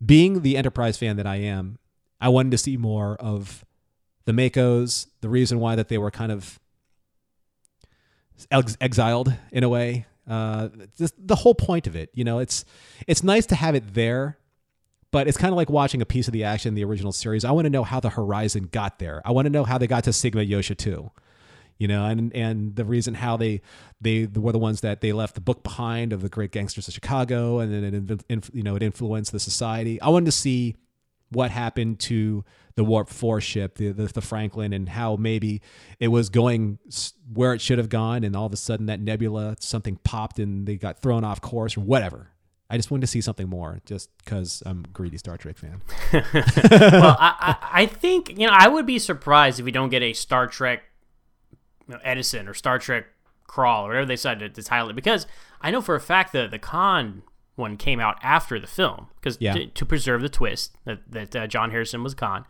being the Enterprise fan that I am, I wanted to see more of the MACOs. The reason why that they were kind of ex- exiled in a way. Uh, just the whole point of it, you know, it's it's nice to have it there, but it's kind of like watching a piece of the action in the original series. I want to know how the Horizon got there. I want to know how they got to Sigma Iotia 2. You know, and and the reason how they they were the ones that they left the book behind of the great gangsters of Chicago, and then it you know it influenced the society. I wanted to see what happened to the Warp Four ship, the, the the Franklin, and how maybe it was going where it should have gone, and all of a sudden that nebula something popped and they got thrown off course or whatever. I just wanted to see something more, just because I'm a greedy Star Trek fan. [LAUGHS] well, I, I, I think you know I would be surprised if we don't get a Star Trek you know, Edison or Star Trek Krall or whatever they decided to title it because I know for a fact that the Khan one came out after the film because Yeah. to, to preserve the twist that, that uh, John Harrison was Khan.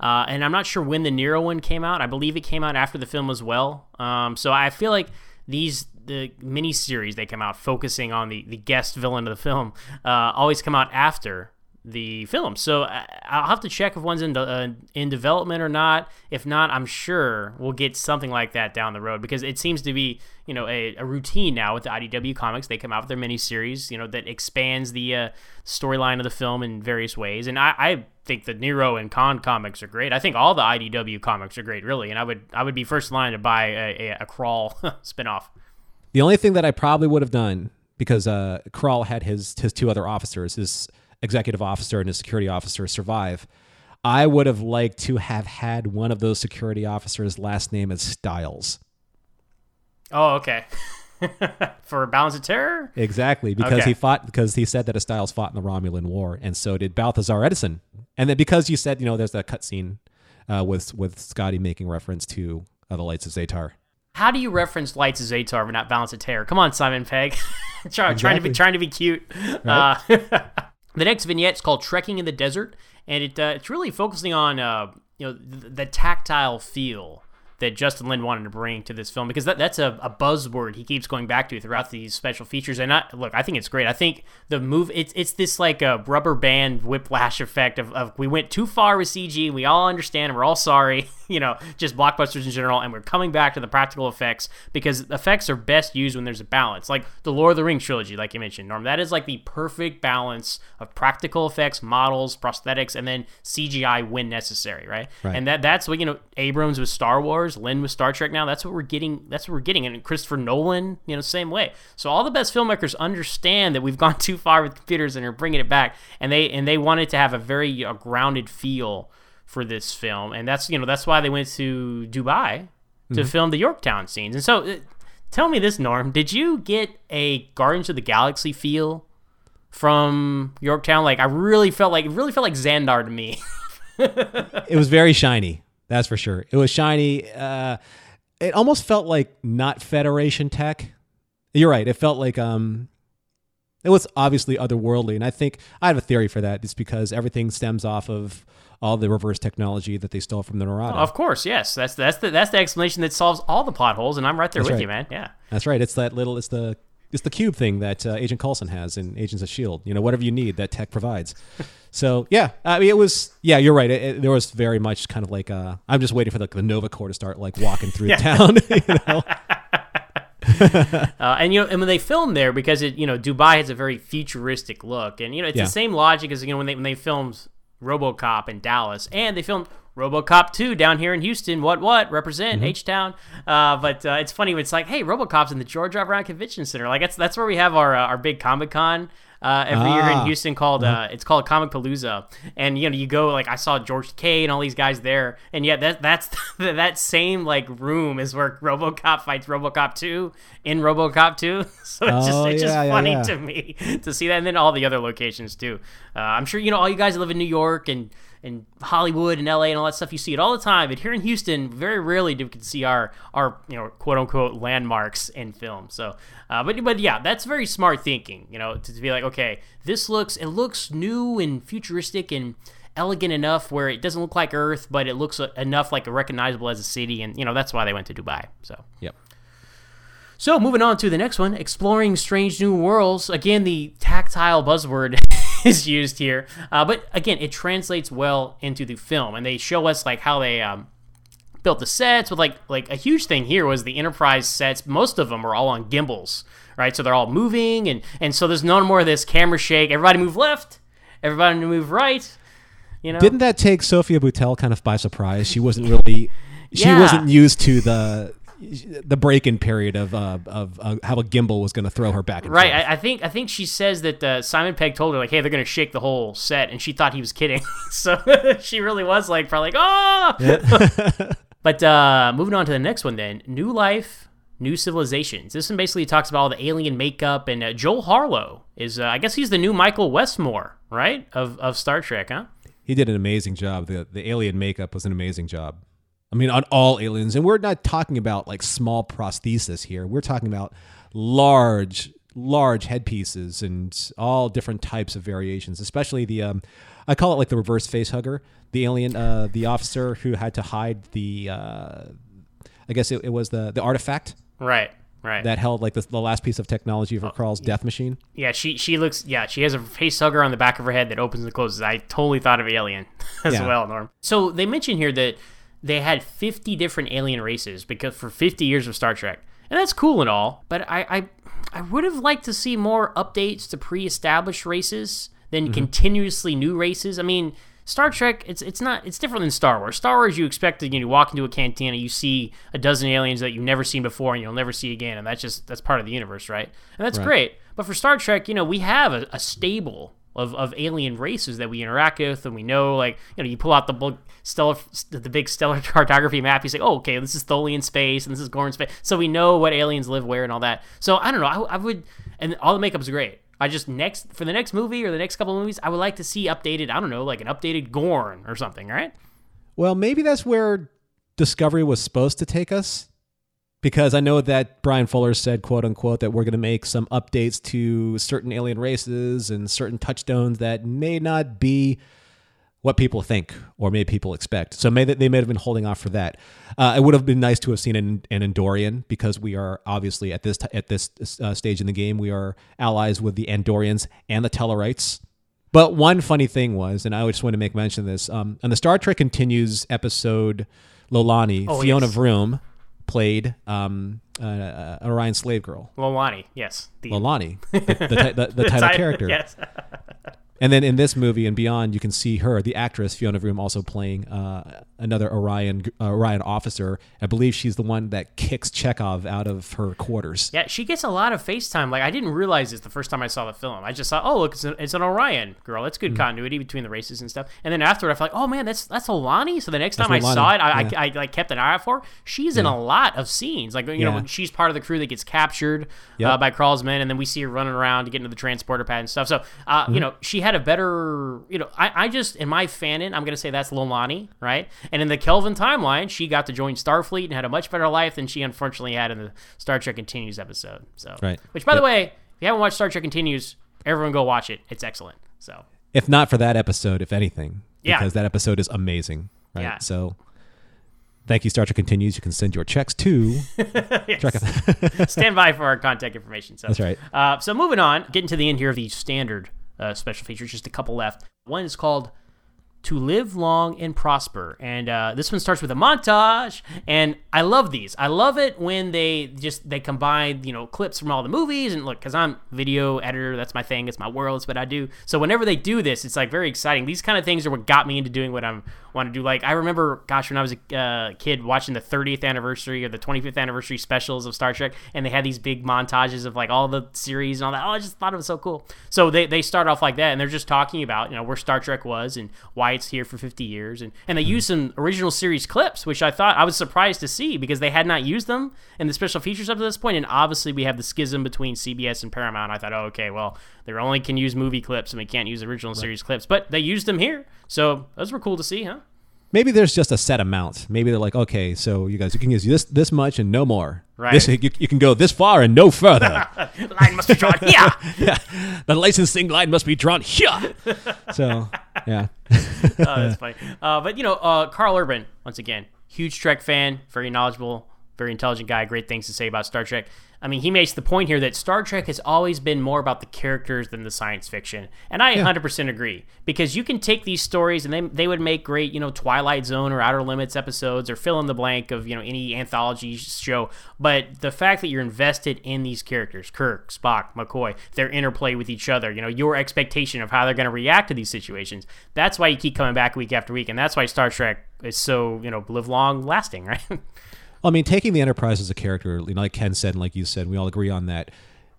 Uh, and I'm not sure when the Nero one came out. I believe it came out after the film as well. Um, so I feel like these the mini series they come out focusing on the, the guest villain of the film uh, always come out after the film. So I, I'll have to check if one's in de- uh, in development or not. If not, I'm sure we'll get something like that down the road because it seems to be you know a, a routine now with the IDW comics. They come out with their miniseries, you know, that expands the uh, storyline of the film in various ways. And I, I think the Nero and Khan comics are great. I think all the IDW comics are great, really. And I would I would be first in line to buy a, a, a Krall [LAUGHS] spinoff. The only thing that I probably would have done because uh, Krall had his his two other officers, his executive officer and his security officer, survive. I would have liked to have had one of those security officers' last name as Stiles. Oh, okay. [LAUGHS] For Balance of Terror. Exactly, because Okay. he fought because he said that Stiles fought in the Romulan War, and so did Balthazar Edison. And then because you said, you know, there's that cutscene uh, with with Scotty making reference to uh, the Lights of Zetar. How do you reference Lights of Zetar but not Balance of Terror? Come on, Simon Pegg. [LAUGHS] Try, Trying to be trying to be cute. Uh, [LAUGHS] the next vignette is called "Trekking in the Desert," and it uh, it's really focusing on uh, you know the, the tactile feel that Justin Lin wanted to bring to this film because that, that's a, a buzzword he keeps going back to throughout these special features. And I, look, I think it's great. I think the move it's it's this like a rubber band whiplash effect of, of we went too far with CG. We all understand and we're all sorry, [LAUGHS] you know, just blockbusters in general, and we're coming back to the practical effects because effects are best used when there's a balance. Like the Lord of the Rings trilogy, like you mentioned, Norm. That is like the perfect balance of practical effects, models, prosthetics, and then CGI when necessary, right? Right. And that that's what you know. Abrams with Star Wars, Lin with Star Trek. Now that's what we're getting. That's what we're getting. And Christopher Nolan, you know, same way. So all the best filmmakers understand that we've [LAUGHS] gone too far with computers and are bringing it back, and they and they wanted to have a very uh, grounded feel for this film, and that's you know that's why they went to Dubai to film the Yorktown scenes. And so, uh, tell me this, Norm, did you get a Guardians of the Galaxy feel from Yorktown? Like I really felt like it really felt like Xandar to me. [LAUGHS] it was very shiny. That's for sure. It was shiny. Uh, it almost felt like not Federation tech. You're right. It felt like um, it was obviously otherworldly, and I think I have a theory for that. It's because everything stems off of all the reverse technology that they stole from the Narada. of course, yes, that's that's the that's the explanation that solves all the plot holes, and I'm right there That's with right. you, man. Yeah. That's right. It's that little. It's the it's the cube thing that uh, Agent Coulson has in Agents of Shield. You know, whatever you need, that tech provides. [LAUGHS] so yeah, I mean, it was. Yeah, you're right. It, it- there was very much kind of like. Uh, I'm just waiting for like the Nova Corps to start like walking through the town. [LAUGHS] you know? [LAUGHS] Uh, and you know, and when they filmed there, because it, you know, Dubai has a very futuristic look, and you know, it's Yeah. the same logic as you know when they when they filmed RoboCop in Dallas, and they filmed RoboCop 2 down here in Houston. What what represent Mm-hmm. H Town? Uh, but uh, it's funny it's like, hey, RoboCop's in the George R. Brown Convention Center. Like that's that's where we have our uh, our big Comic Con. Uh, every year in Ah. Houston, called uh, it's called Comicpalooza, and you know you go like I saw George K and all these guys there, and yet that that's [LAUGHS] that same like room is where RoboCop fights RoboCop two in RoboCop two, [LAUGHS] so it's just Oh, it's just yeah, yeah, funny yeah. to me [LAUGHS] to see that, and then all the other locations too. Uh, I'm sure you know all you guys live in New York and and Hollywood and LA and all that stuff. You see it all the time, but here in Houston, very rarely do we can see our our you know quote unquote landmarks in film. So, uh, but but yeah, that's very smart thinking. You know, to, to be like, okay, this looks it looks new and futuristic and elegant enough where it doesn't look like Earth, but it looks enough like recognizable as a city, and you know that's why they went to Dubai. So. yep. So moving on to the next one, exploring strange new worlds. Again, the tactile buzzword [LAUGHS] [LAUGHS] is used here, uh, but again, it translates well into the film, and they show us like how they um, built the sets. With like like a huge thing here was the Enterprise sets. Most of them are all on gimbals, right? So they're all moving, and and so there's no more of this camera shake. Everybody move left, everybody move right. You know, Didn't that take Sofia Boutella kind of by surprise? She wasn't really. She Yeah. wasn't used to the the break-in period of uh, of uh, how a gimbal was going to throw her back Right. I, I think I think she says that uh, Simon Pegg told her like, "Hey, they're gonna shake the whole set," and she thought he was kidding. [LAUGHS] so [LAUGHS] she really was like, probably like, "Oh!" [LAUGHS] but uh, moving on to the next one, then, New Life, New Civilizations. This one basically talks about all the alien makeup, and uh, Joel Harlow is, uh, I guess, he's the new Michael Westmore, right, of of Star Trek, huh? he did an amazing job. The the alien makeup was an amazing job. I mean, on all aliens, and we're not talking about like small prosthesis here. We're talking about large, large headpieces and all different types of variations. Especially the, um, I call it like the reverse face hugger. The alien, uh, the officer who had to hide the, uh, I guess it, it was the the artifact Right, right. that held like the, the last piece of technology for Krall's death machine. Yeah, she she looks. Yeah, she has a face hugger on the back of her head that opens and closes. I totally thought of Alien [LAUGHS] as Yeah. well, Norm. So they mention here that they had 50 different alien races because for 50 years of Star Trek, and that's cool and all. But I I, I would have liked to see more updates to pre-established races than mm-hmm. continuously new races. I mean. Star Trek, it's it's not it's different than Star Wars. Star Wars, you expect to you, know, you walk into a cantina, you see a dozen aliens that you've never seen before, and you'll never see again, and that's just that's part of the universe, right? And that's great. But for Star Trek, you know, we have a, a stable of, of alien races that we interact with, and we know, like, you know, you pull out the book, stellar, the big stellar [LAUGHS] cartography map. You say, oh, okay, this is Tholian space, and this is Gorn space, so we know what aliens live where and all that. So I don't know. I, I would, and all the makeup's great. I just next for the next movie or the next couple of movies, I would like to see updated. I don't know, like an updated Gorn or something, right? Well, maybe that's where Discovery was supposed to take us. Because I know that Bryan Fuller said, quote unquote, that we're going to make some updates to certain alien races and certain touchstones that may not be what people think or may people expect. So may they may have been holding off for that. Uh, it would have been nice to have seen an, an Andorian because we are obviously at this t- at this uh, stage in the game we are allies with the Andorians and the Tellarites. But one funny thing was, and I just want to make mention of this, um, on the Star Trek Continues episode, Lolani, Oh, Fiona yes. Vroom played um, uh, uh, Orion Slave Girl. Lolani, yes. The, Lolani, the, the, [LAUGHS] the, the title ti- character. Yes. [LAUGHS] And then in this movie and beyond, you can see her, the actress Fiona Vroom, also playing uh, another Orion uh, Orion officer. I believe she's the one that kicks Chekov out of her quarters. Yeah, she gets a lot of FaceTime. Like I didn't realize this the first time I saw the film. I just thought, oh, look, it's, a, it's an Orion girl. That's Mm-hmm. good continuity between the races and stuff. And then afterward, I felt like, oh man, that's that's Olani. So the next That's time I saw it, I, yeah. I, I, like kept an eye out for her. She's in a lot of scenes. Like you know, when she's part of the crew that gets captured uh, by Krall's men, and then we see her running around to get into the transporter pad and stuff. So uh, Mm-hmm. you know, she had a better, you know, I, I just in my fanon, I'm gonna say that's Lolani, right? And in the Kelvin timeline, she got to join Starfleet and had a much better life than she unfortunately had in the Star Trek Continues episode. So Right. which, by the way, if you haven't watched Star Trek Continues, everyone go watch it. It's excellent. So If not for that episode, if anything, Yeah. because that episode is amazing. Right. Yeah. So thank you, Star Trek Continues. You can send your checks to. [LAUGHS] Trek- stand by for our contact information. So That's right. Uh, so moving on, getting to the end here of the standard uh, special features, just a couple left. One is called "To Live Long and Prosper," and uh, this one starts with a montage. And I love these. I love it when they just they combine you know clips from all the movies and look because I'm video editor. That's my thing. It's my world. It's what I do. So whenever they do this, it's like very exciting. These kind of things are what got me into doing what I'm want to do. Like I remember, gosh, when I was a uh, kid watching the 30th anniversary or the 25th anniversary specials of Star Trek, and they had these big montages of like all the series and all that. Oh, I just thought it was so cool. So they, they start off like that, and they're just talking about you know where Star Trek was and why it's here for 50 years, and and they use some original series clips, which I thought I was surprised to see because they had not used them in the special features up to this point, and obviously we have the schism between CBS and Paramount. I thought, oh, okay, well they only can use movie clips and we can't use original series clips, but they used them here, so those were cool to see, huh? Maybe there's just a set amount. Maybe they're like, okay, so you guys, you can use this this much and no more. Right. This, you, you can go this far and no further. [LAUGHS] Line must be drawn here. [LAUGHS] the licensing line must be drawn here. [LAUGHS] so, yeah. oh, that's funny. Uh, but you know, uh, Karl Urban, once again, huge Trek fan, very knowledgeable, very intelligent guy. Great things to say about Star Trek. I mean, he makes the point here that Star Trek has always been more about the characters than the science fiction, and I 100% agree because you can take these stories and they they would make great, you know, Twilight Zone or Outer Limits episodes or fill in the blank of you know any anthology show. But the fact that you're invested in these characters, Kirk, Spock, McCoy, their interplay with each other, you know, your expectation of how they're going to react to these situations, that's why you keep coming back week after week, and that's why Star Trek is so you know live long lasting, [LAUGHS] right? Well, I mean, taking the Enterprise as a character, you know, like Ken said, and like you said, we all agree on that.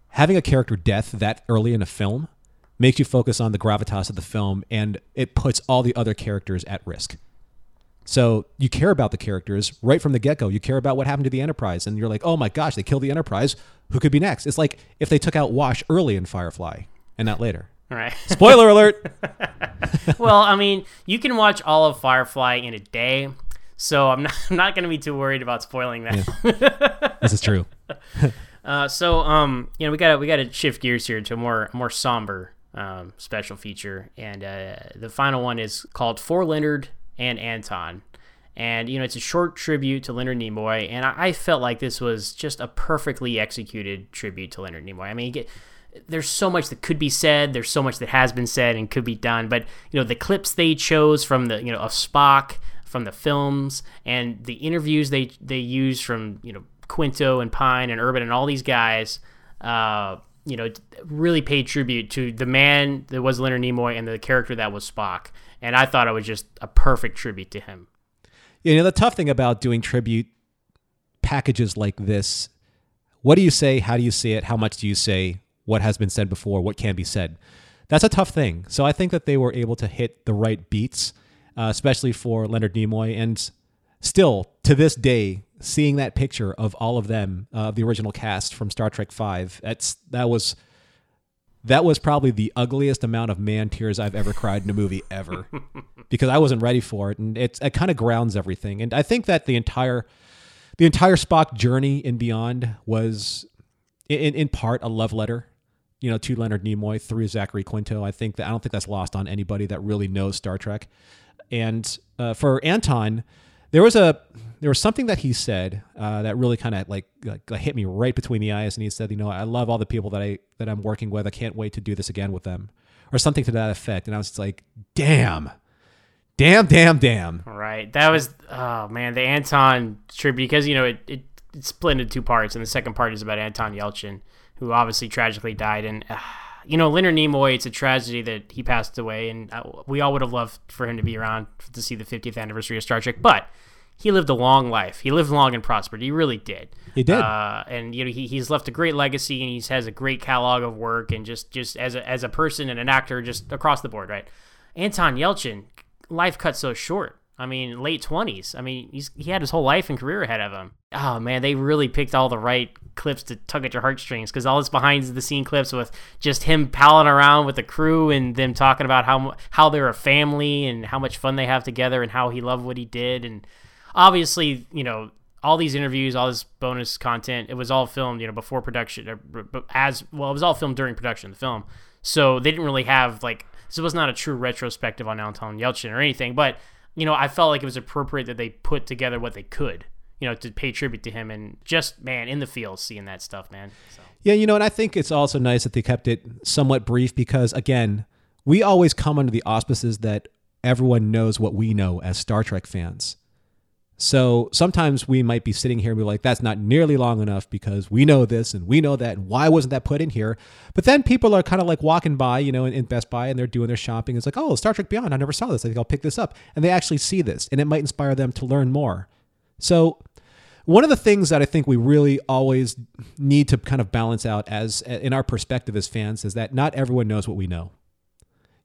Having a character death that early in a film makes you focus on the gravitas of the film, and it puts all the other characters at risk. So you care about the characters right from the get go. You care about what happened to the Enterprise, and you're like, oh my gosh, they killed the Enterprise. Who could be next? It's like if they took out Wash early in Firefly and not later. All right. Spoiler alert. [LAUGHS] well, I mean, you can watch all of Firefly in a day, so I'm not, [LAUGHS] I'm not going to be too worried about spoiling that. this is true. [LAUGHS] Uh, so, um, you know, we got to we got to shift gears here to a more more somber um, special feature, and uh, the final one is called For Leonard and Anton. And you know, it's a short tribute to Leonard Nimoy, and I, I felt like this was just a perfectly executed tribute to Leonard Nimoy. I mean, you get, there's so much that could be said, there's so much that has been said and could be done, but you know, the clips they chose from the you know of Spock from the films and the interviews they they used from you know Quinto and Pine and Urban and all these guys, uh, you know, really paid tribute to the man that was Leonard Nimoy and the character that was Spock, and I thought it was just a perfect tribute to him. You know, the tough thing about doing tribute packages like this, what do you say? How do you say it? How much do you say? What has been said before? What can be said? That's a tough thing. So I think that they were able to hit the right beats, uh, especially for Leonard Nimoy. And still, to this day, seeing that picture of all of them, uh, the original cast from Star Trek Five, that's that was that was probably the ugliest amount of man tears I've ever cried in a movie ever [LAUGHS] because I wasn't ready for it and it's it kind of grounds everything and I think that the entire the entire Spock journey and beyond was in in part a love letter you know, to Leonard Nimoy through Zachary Quinto. I think that I don't think that's lost on anybody that really knows Star Trek. And uh, for Anton, there was a there was something that he said uh, that really kind of like, like hit me right between the eyes. And he said, you know, I love all the people that I that I'm working with. I can't wait to do this again with them, or something to that effect. And I was like, damn. Damn, damn, damn. Right. That was oh man, the Anton tribute because you know it, it it's split into two parts, and the second part is about Anton Yelchin, who obviously tragically died. And uh, you know, Leonard Nimoy, it's a tragedy that he passed away, and uh, we all would have loved for him to be around to see the 50th anniversary of Star Trek. But he lived a long life. He lived long and prospered. He really did. He did. Uh, and you know, he, he's left a great legacy, and he has a great catalog of work, and just just as a as a person and an actor, just across the board, right? Anton Yelchin, life cut so short. I mean, late twenties. I mean, he's he had his whole life and career ahead of him. Oh man, they really picked all the right clips to tug at your heartstrings because all this behind the scene clips with just him palling around with the crew and them talking about how how they're a family and how much fun they have together and how he loved what he did and obviously you know all these interviews, all this bonus content, it was all filmed you know before production or as well. It was all filmed during production of the film, so they didn't really have like this was not a true retrospective on Anton Yelchin or anything, but you know, I felt like it was appropriate that they put together what they could, you know, to pay tribute to him and just man in the field seeing that stuff, man. So. Yeah, you know, and I think it's also nice that they kept it somewhat brief because again, we always come under the auspices that everyone knows what we know as Star Trek fans. So sometimes we might be sitting here and be like, that's not nearly long enough because we know this and we know that. And why wasn't that put in here? But then people are kind of like walking by, you know, in, in, Best Buy and they're doing their shopping. It's like, oh, Star Trek Beyond. I never saw this. I think I'll pick this up. And they actually see this and it might inspire them to learn more. So one of the things that I think we really always need to kind of balance out as in our perspective as fans is that not everyone knows what we know.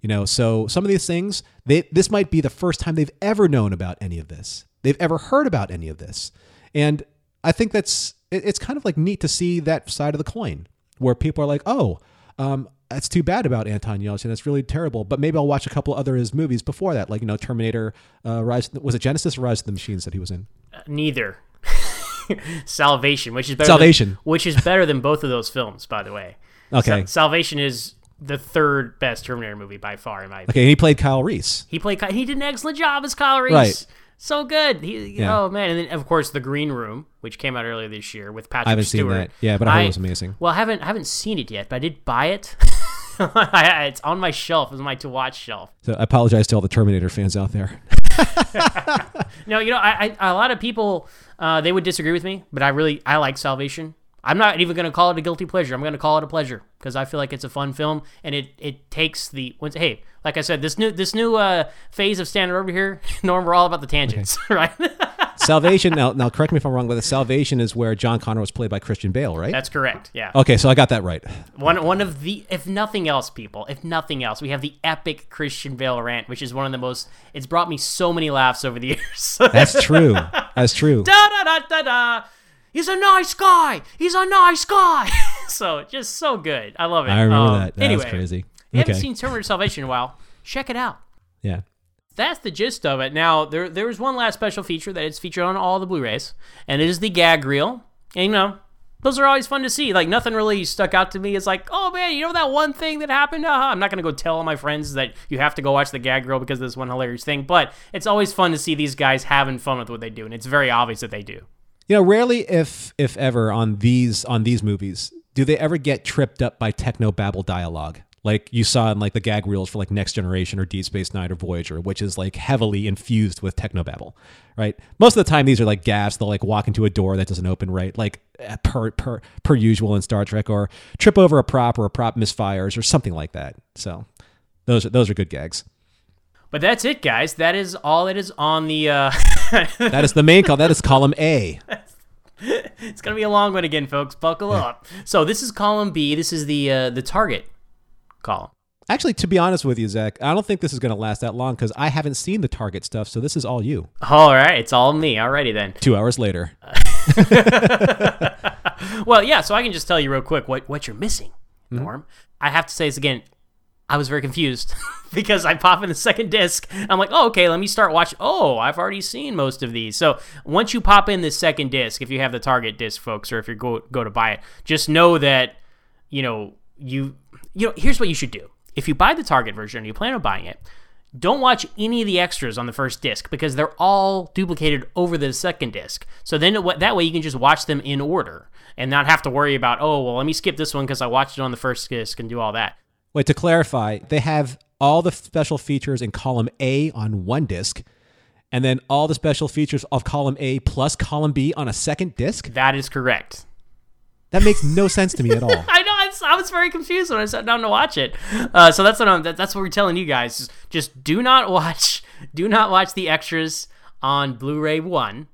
You know, so some of these things, they, this might be the first time they've ever known about any of this they've ever heard about any of this. And I think that's it's kind of like neat to see that side of the coin where people are like, oh, um, that's too bad about Anton Yelchin. That's really terrible. But maybe I'll watch a couple other his movies before that, like you know Terminator, uh, Rise. Was it Genesis or Rise of the Machines that he was in? Uh, neither. [LAUGHS] Salvation, which is better Salvation, than, which is better than both of those films, by the way. Okay. Sa- Salvation is the third best Terminator movie by far, in my opinion. Okay, and he played Kyle Reese. He played. He did an excellent job as Kyle Reese. Right so good. He, yeah. Oh man, and then of course the Green Room, which came out earlier this year with Patrick. I haven't Stewart. seen that. Yeah, but I heard it was amazing. Well, I haven't I haven't seen it yet, but I did buy it. [LAUGHS] it's on my shelf. It's my to watch shelf. So I apologize to all the Terminator fans out there. [LAUGHS] [LAUGHS] no, you know, I, I, a lot of people uh, they would disagree with me, but I really I like Salvation. I'm not even going to call it a guilty pleasure. I'm going to call it a pleasure because I feel like it's a fun film and it it takes the hey, like I said, this new this new uh, phase of Standard Orbit here, [LAUGHS] Norm, we're all about the tangents, okay. [LAUGHS] right? Salvation. Now, now, correct me if I'm wrong, but the Salvation is where John Connor was played by Christian Bale, right? That's correct. Yeah. Okay, so I got that right. One one of the, if nothing else, people, if nothing else, we have the epic Christian Bale rant, which is one of the most. It's brought me so many laughs over the [LAUGHS] years. That's true. That's true. Da da da da da. He's a nice guy. He's a nice guy. [LAUGHS] so just so good. I love it. I remember um, that. That's anyway, crazy. You okay. haven't seen Terminator Salvation in a while. Check it out. Yeah. That's the gist of it. Now there there is one last special feature that is featured on all the Blu-rays, and it is the gag reel. And you know, those are always fun to see. Like nothing really stuck out to me. It's like, oh man, you know that one thing that happened? Uh-huh. I'm not gonna go tell all my friends that you have to go watch the gag reel because of this one hilarious thing. But it's always fun to see these guys having fun with what they do, and it's very obvious that they do. You know, rarely, if if ever, on these on these movies, do they ever get tripped up by techno babble dialogue like you saw in like the gag reels for like Next Generation or Deep Space Nine or Voyager, which is like heavily infused with techno technobabble, right? Most of the time, these are like gaffs. They'll like walk into a door that doesn't open right, like eh, per per per usual in Star Trek, or trip over a prop or a prop misfires or something like that. So those are those are good gags. But that's it, guys. That is all that is on the. Uh... [LAUGHS] that is the main call. That is column A. [LAUGHS] it's gonna be a long one again, folks. Buckle yeah. up. So this is column B. This is the uh, the target column. Actually, to be honest with you, Zach, I don't think this is going to last that long because I haven't seen the Target stuff, so this is all you. All right, it's all me. Alrighty then. Two hours later. [LAUGHS] well, yeah. So I can just tell you real quick what what you're missing, mm-hmm. Norm. Mm-hmm. I have to say this again. I was very confused [LAUGHS] because I pop in the second disc. I'm like, oh, okay, let me start watching. Oh, I've already seen most of these. So once you pop in the second disc, if you have the Target disc, folks, or if you go go to buy it, just know that you know you you know here's what you should do. If you buy the Target version and you plan on buying it, don't watch any of the extras on the first disc because they're all duplicated over the second disc. So then that way you can just watch them in order and not have to worry about oh well let me skip this one because I watched it on the first disc and do all that. Wait, to clarify, they have all the special features in column A on one disc, and then all the special features of column A plus column B on a second disc? That is correct. That makes no sense to me at [LAUGHS] all. I know. I was, I was very confused when I sat down to watch it. Uh, so that's what I'm. That, that's what we're telling you guys. Just do not watch. [LAUGHS] Do not watch the extras on Blu-ray one.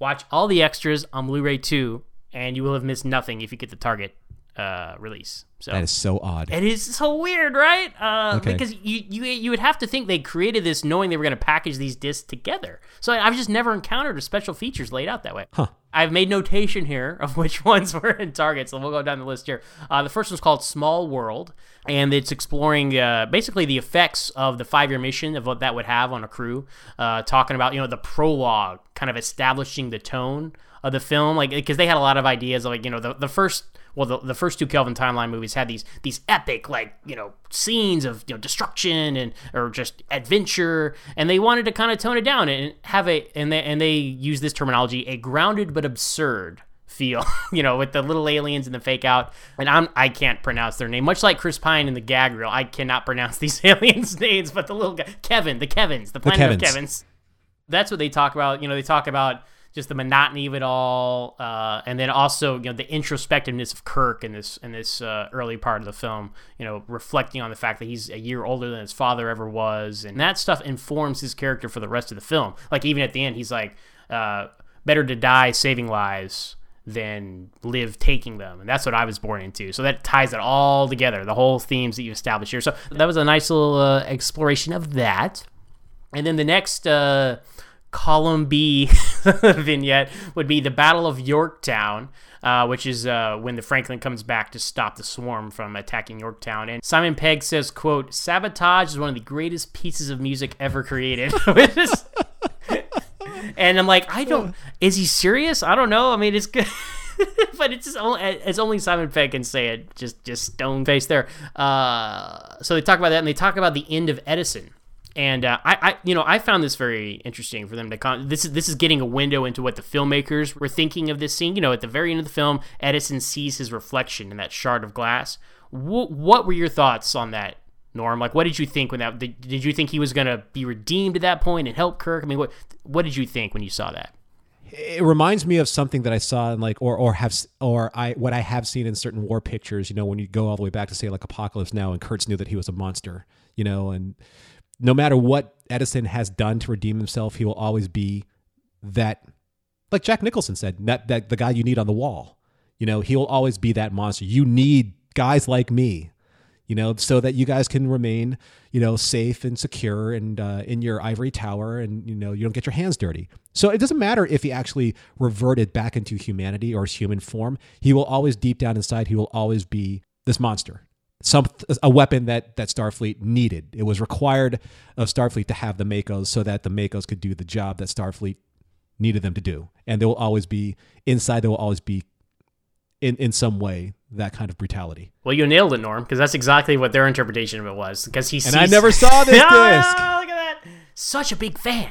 Watch all the extras on Blu-ray two, and you will have missed nothing if you get the Target uh, release. So that is so odd. It is so weird, right? Uh, Okay. Because you, you you would have to think they created this knowing they were going to package these discs together. So I've just never encountered a special features laid out that way. Huh. I've made notation here [LAUGHS] of which ones [LAUGHS] were in Target, so we'll go down the list here. Uh, the first one's called Small World, and it's exploring uh, basically the effects of the five-year mission of what that would have on a crew. Uh, talking about you know the prologue, kind of establishing the tone of the film, like because they had a lot of ideas, like you know the the first well the, the first two Kelvin timeline movies had these these epic like you know scenes of you know destruction and or just adventure and they wanted to kind of tone it down and have a and they and they use this terminology a grounded but absurd feel [LAUGHS] you know with the little aliens and the fake out and I'm I can't pronounce their name much like Chris Pine in the gag reel I cannot pronounce [LAUGHS] these aliens names but the little guy Kevin the Kevins the planet of Kevins. Kevins that's what they talk about. You know, they talk about just the monotony of it all, uh, and then also you know the introspectiveness of Kirk in this in this uh, early part of the film. You know, reflecting on the fact that he's a year older than his father ever was, and that stuff informs his character for the rest of the film. Like even at the end, he's like, uh, "Better to die saving lives." Than live taking them, and that's what I was born into. So that ties it all together, the whole themes that you established here. So that was a nice little uh, exploration of that. And then the next uh, column B [LAUGHS] vignette would be the Battle of Yorktown, uh, which is uh, when the Franklin comes back to stop the swarm from attacking Yorktown. And Simon Pegg says, "quote Sabotage is one of the greatest pieces of music ever created." [LAUGHS] [LAUGHS] And I'm like, I don't. Is he serious? I don't know. I mean, it's good. but it's only, it's only Simon Pegg can say it. Just just stone face there. Uh, so they talk about that, and they talk about the end of Edison. And uh, I, I, you know, I found this very interesting for them to con- this is this is getting a window into what the filmmakers were thinking of this scene. You know, at the very end of the film, Edison sees his reflection in that shard of glass. Wh- what were your thoughts on that, Norm? Like, what did you think when that? Did, you think he was gonna be redeemed at that point and help Kirk? I mean, what what did you think when you saw that? it reminds me of something that I saw in like or or have or I what I have seen in certain war pictures. You know, when you go all the way back to say like Apocalypse Now, and Kurtz knew that he was a monster. You know, and no matter what Edison has done to redeem himself, he will always be that. Like Jack Nicholson said, that that the guy you need on the wall. You know, he'll always be that monster. You need guys like me. You know, so that you guys can remain, you know, safe and secure and uh, in your ivory tower, and you know you don't get your hands dirty. So it doesn't matter if he actually reverted back into humanity or his human form. He will always, deep down inside, he will always be this monster, some a weapon that that Starfleet needed. It was required of Starfleet to have the MACOs so that the MACOs could do the job that Starfleet needed them to do, and there will always be inside. There will always be, in in some way, that kind of brutality. Well, you nailed it, Norm, because that's exactly what their interpretation of it was. Because he sees... And I never saw this [LAUGHS] disc. Ah, look at that! Such a big fan.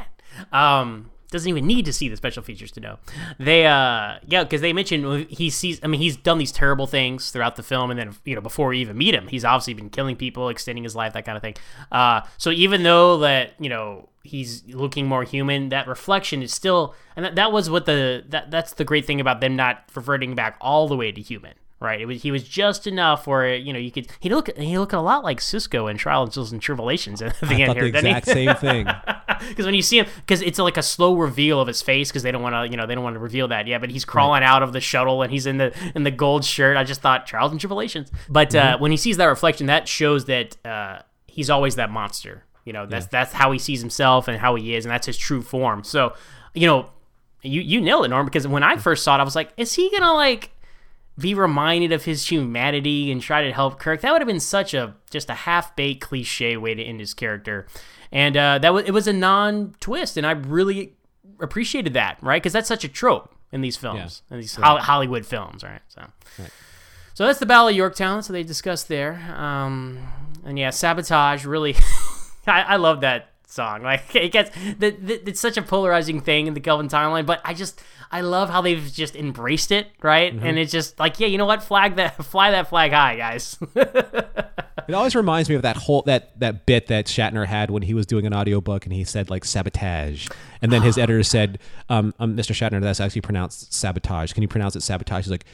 Um, doesn't even need to see the special features to know. They, uh, yeah, because they mentioned he sees. I mean, he's done these terrible things throughout the film, and then you know before we even meet him, he's obviously been killing people, extending his life, that kind of thing. Uh, so even though that you know he's looking more human, that reflection is still, and that, that was what the that that's the great thing about them not reverting back all the way to human. Right, it was he was just enough where you know you could he look he looked a lot like Sisko in Trials and Tribulations at the I end thought here, the didn't he? exact same thing. [LAUGHS] because when you see him because it's like a slow reveal of his face because they don't want to you know they don't want to reveal that yet but he's crawling out of the shuttle and he's in the in the gold shirt. I just thought trials and tribulations. But uh, when he sees that reflection that shows that uh, he's always that monster you know? That's that's how he sees himself and how he is and that's his true form. So you know you you nailed it norm because when i first saw it i was like is he gonna like be reminded of his humanity and try to help Kirk. That would have been such a just a half baked cliche way to end his character, and uh, that was it was a non twist, and I really appreciated that, right? Because that's such a trope in these films, in these Hol- Hollywood films, right? So. So that's the Battle of Yorktown. So they discussed there. Um, and yeah, sabotage really. [LAUGHS] I, I love that song. [LAUGHS] Like it gets the, the, it's such a polarizing thing in the Kelvin timeline, but I just I love how they've just embraced it, right? And it's just like, yeah, you know what? Flag that, [LAUGHS] fly that flag high, guys. [LAUGHS] It always reminds me of that whole that that bit that Shatner had when he was doing an audiobook and he said like sabotage. And then his [SIGHS] editor said, um, um, Mr. Shatner, that's actually pronounced sabotage. Can you pronounce it sabotage? He's like,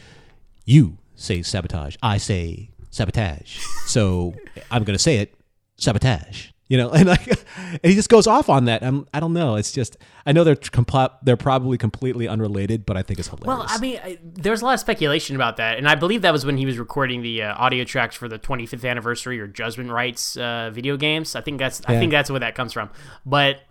You say sabotage. I say sabotage. So I'm gonna say it, sabotage. You know, [LAUGHS] and like and he just goes off on that. I'm, I don't know. It's just I know they're compl- they're probably completely unrelated, but I think it's hilarious. Well, I mean, I, there's a lot of speculation about that, and I believe that was when he was recording the uh, audio tracks for the 25th anniversary or Judgment Rites uh, video games. I think that's I think that's where that comes from. But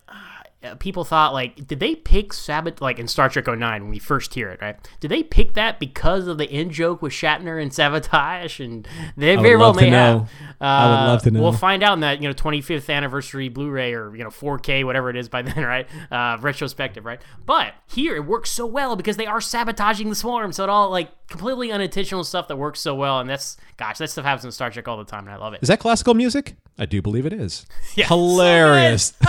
people thought like, did they pick Sabbat like in Star Trek 09 when we first hear it, right? Did they pick that because of the in joke with Shatner and [LAUGHS] sabotage? And they very well may have. know. I would love to know. We'll find out in that you know 25th anniversary Blu-ray or you know 4K whatever it is by [LAUGHS] then, right? Uh, retrospective, right? But here it works so well because they are sabotaging the swarm, so it all like completely unintentional stuff that works so well, and that's gosh, that stuff happens in Star Trek all the time, and I love it. is that classical music? I do believe it is. [LAUGHS] Yeah, Hilarious. [LAUGHS]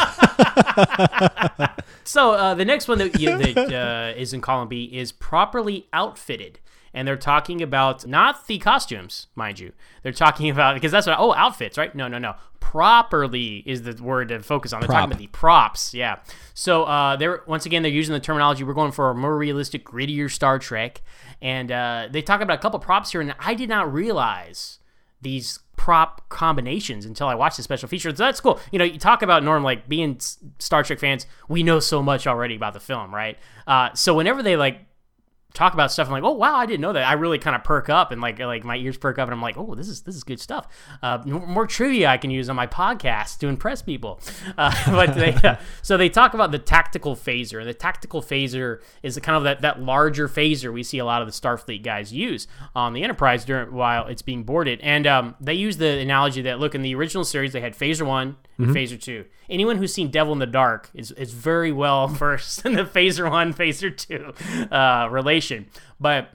So uh, the next one that, you, that uh, is in column B is properly outfitted. And they're talking about not the costumes, mind you. They're talking about because that's what oh outfits, right? No, no, no. Properly is the word to focus on. They're Prop. talking about the props, yeah. So uh, they're once again they're using the terminology. We're going for a more realistic, grittier Star Trek, and uh, they talk about a couple props here. And I did not realize these prop combinations until I watched the special feature. So that's cool. You know, you talk about Norm like being Star Trek fans, we know so much already about the film, right? Uh, so whenever they like talk about stuff, I'm like, oh wow, I didn't know that. I really kind of perk up and like like my ears perk up, and I'm like, oh, this is this is good stuff. Uh, more trivia I can use on my podcast to impress people. Uh, [LAUGHS] but they, uh, so they talk about the tactical phaser, and the tactical phaser is kind of that that larger phaser we see a lot of the Starfleet guys use on the Enterprise during while it's being boarded, and um, they use the analogy that look in the original series they had phaser one and phaser two. Anyone who's seen Devil in the Dark is is very well [LAUGHS] versed in the phaser one phaser two uh, relation, but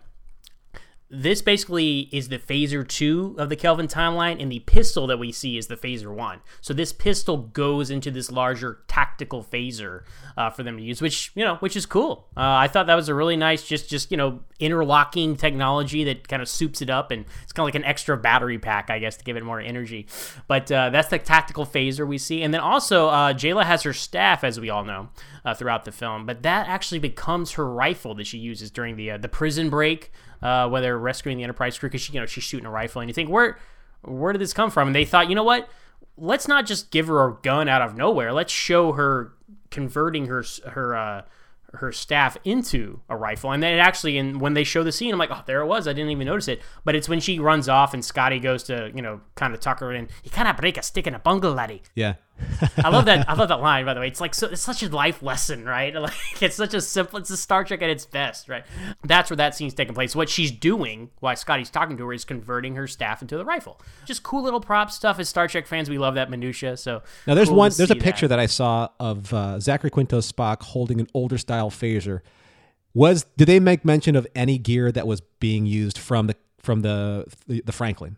this basically is the phaser 2 of the Kelvin timeline, and the pistol that we see is the phaser 1. So this pistol goes into this larger tactical phaser uh, for them to use, which, you know, which is cool. Uh, I thought that was a really nice, just, just you know, interlocking technology that kind of soups it up, and it's kind of like an extra battery pack, I guess, to give it more energy. But uh, that's the tactical phaser we see. And then also, uh, Jaylah has her staff, as we all know, uh, throughout the film, but that actually becomes her rifle that she uses during the, uh, the prison break uh, where they're rescuing the Enterprise crew because she, you know, she's shooting a rifle, and you think, where, where did this come from? And they thought, you know what? Let's not just give her a gun out of nowhere. Let's show her converting her her uh, her staff into a rifle. And then it actually, and when they show the scene, I'm like, oh, there it was. I didn't even notice it. But it's when she runs off and Scotty goes to, you know, kind of tuck her in. You kind of break a stick in a bungle, laddie. Yeah. I love that. I love that line. By the way, it's like so. It's such a life lesson, right? [LAUGHS] Like it's such a simple. It's a Star Trek at its best, right? That's where that scene's taking place. What she's doing why Scotty's talking to her is converting her staff into the rifle. Just cool little prop stuff. As Star Trek fans, we love that minutia. So Now there's cool one. There's a picture that. I saw of uh, Zachary Quinto Spock holding an older style phaser. Was did they make mention of any gear that was being used from the from the the, the Franklin?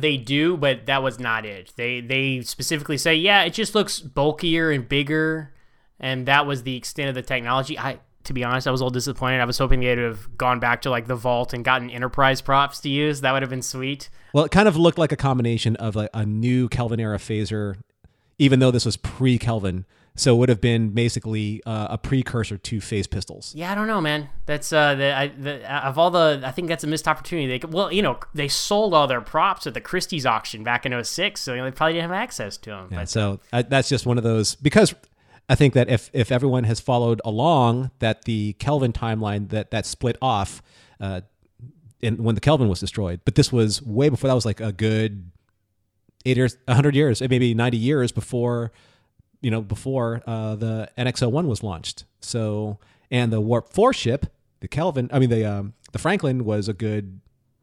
They do, but that was not it. They they specifically say, yeah, it just looks bulkier and bigger, and that was the extent of the technology. I, to be honest, I was a little disappointed. I was hoping they'd have gone back to like the vault and gotten Enterprise props to use. That would have been sweet. Well, it kind of looked like a combination of like a new Kelvin era phaser, even though this was pre Kelvin. So it would have been basically uh, a precursor to phase pistols. Yeah, I don't know, man. That's uh, the, I, the of all the, I think that's a missed opportunity. They could, well, you know, they sold all their props at the Christie's auction back in 06, so you know, they probably didn't have access to them. Yeah, But so I, that's just one of those because I think that if if everyone has followed along that the Kelvin timeline that that split off, uh, in, when the Kelvin was destroyed, but this was way before. That was like a good eight years, hundred years, maybe ninety years before, you know, before uh, the NX-01 was launched. So and the Warp Four ship, the Kelvin, I mean the um, the Franklin was a good,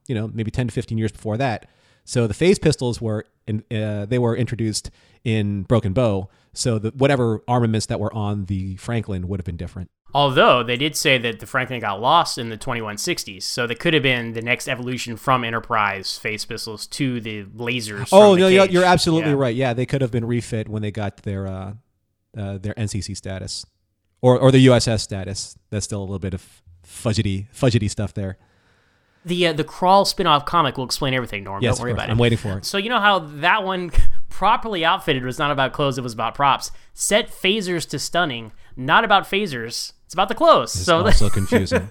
you know, maybe ten to fifteen years before that. So the phase pistols were in, uh, they were introduced in Broken Bow. So the whatever armaments that were on the Franklin would have been different. Although they did say that the Franklin got lost in the 2160s, so that could have been the next evolution from Enterprise phase pistols to the lasers. Oh from no, you're, cage. you're absolutely Yeah. right. Yeah, they could have been refit when they got their uh, uh, their NCC status, or or the USS status. That's still a little bit of fudgety fudgety stuff there. The uh, the Krall spin-off comic will explain everything, Norm. Yes, Don't worry of course. about I'm waiting for it. So you know how that one [LAUGHS] properly outfitted was not about clothes; it was about props. Set phasers to stunning, not about phasers. It's about the clothes. It's so also [LAUGHS] confusing.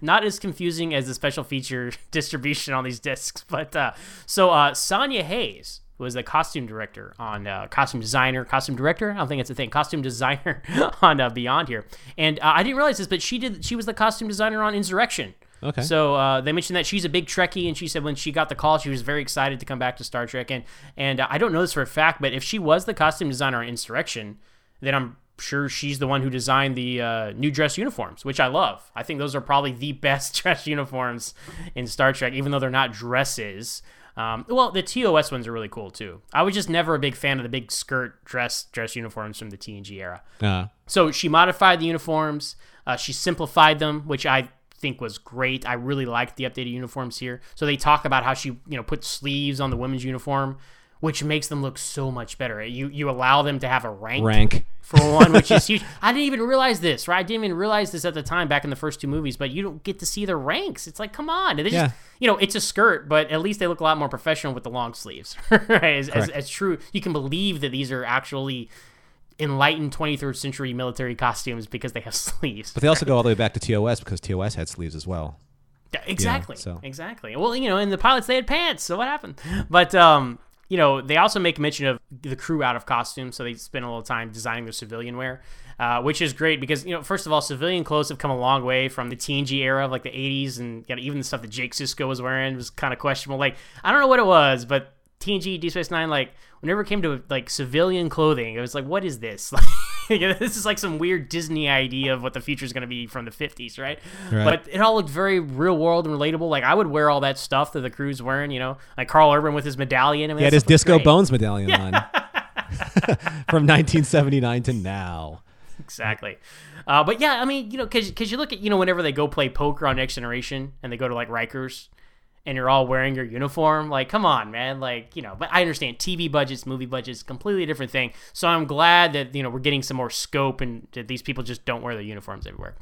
not as confusing as the special feature [LAUGHS] distribution on these discs. But uh, so uh, Sanja Hays was the costume director on uh, costume designer, costume director. I don't think it's a thing. Costume designer [LAUGHS] on uh, Beyond here, and uh, I didn't realize this, but she did. She was the costume designer on Insurrection. Okay. So uh, they mentioned that she's a big Trekkie, and she said when she got the call, she was very excited to come back to Star Trek. And and uh, I don't know this for a fact, but if she was the costume designer on Insurrection, then I'm sure she's the one who designed the uh, new dress uniforms, which I love. I think those are probably the [LAUGHS] best dress uniforms in Star Trek, even though they're not dresses. Um, well, the TOS ones are really cool too. I was just never a big fan of the big skirt dress dress uniforms from the TNG era. Uh, So she modified the uniforms. Uh, she simplified them, which I think was great. I really liked the updated uniforms here. So they talk about how she, you know, put sleeves on the women's uniform, which makes them look so much better. You you allow them to have a rank, rank. for one, which is [LAUGHS] huge. I didn't even realize this, right? I didn't even realize this at the time back in the first two movies, but you don't get to see the ranks. It's like, come on. They just, Yeah. you know, it's a skirt, but at least they look a lot more professional with the long sleeves, [LAUGHS] right? As, as, as true, you can believe that these are actually enlightened 23rd century military costumes because they have [LAUGHS] sleeves. But they also go all the way back to TOS because TOS had sleeves as well. Yeah, exactly. so- Exactly. Well, you know, in the pilots they had pants, so what happened? But um, you know, they also make mention of the crew out of costume, so they spend a little time designing their civilian wear, uh, which is great because you know, first of all, civilian clothes have come a long way from the TNG era of like the '80s, and you know, even the stuff that Jake Sisko was wearing was kind of questionable. Like, I don't know what it was, but TNG Deep Space Nine, like, whenever it came to like civilian clothing, it was like, what is this? [LAUGHS] Like, [LAUGHS] this is like some weird Disney idea of what the future is going to be from the 50s, right? Right. But it all looked very real world and relatable. Like I would wear all that stuff that the crew's wearing, you know, like Karl Urban with his medallion. I mean, He had his Disco great. Bones medallion on [LAUGHS] from 1979 to now. Exactly. Uh, but yeah, I mean, you know, because you look at, you know, whenever they go play poker on Next Generation and they go to like Rikers and you're all wearing your uniform, like, come on, man. Like, you know, but I understand TV budgets, movie budgets, completely different thing. So I'm glad that, you know, we're getting some more scope and that these people just don't wear their uniforms everywhere.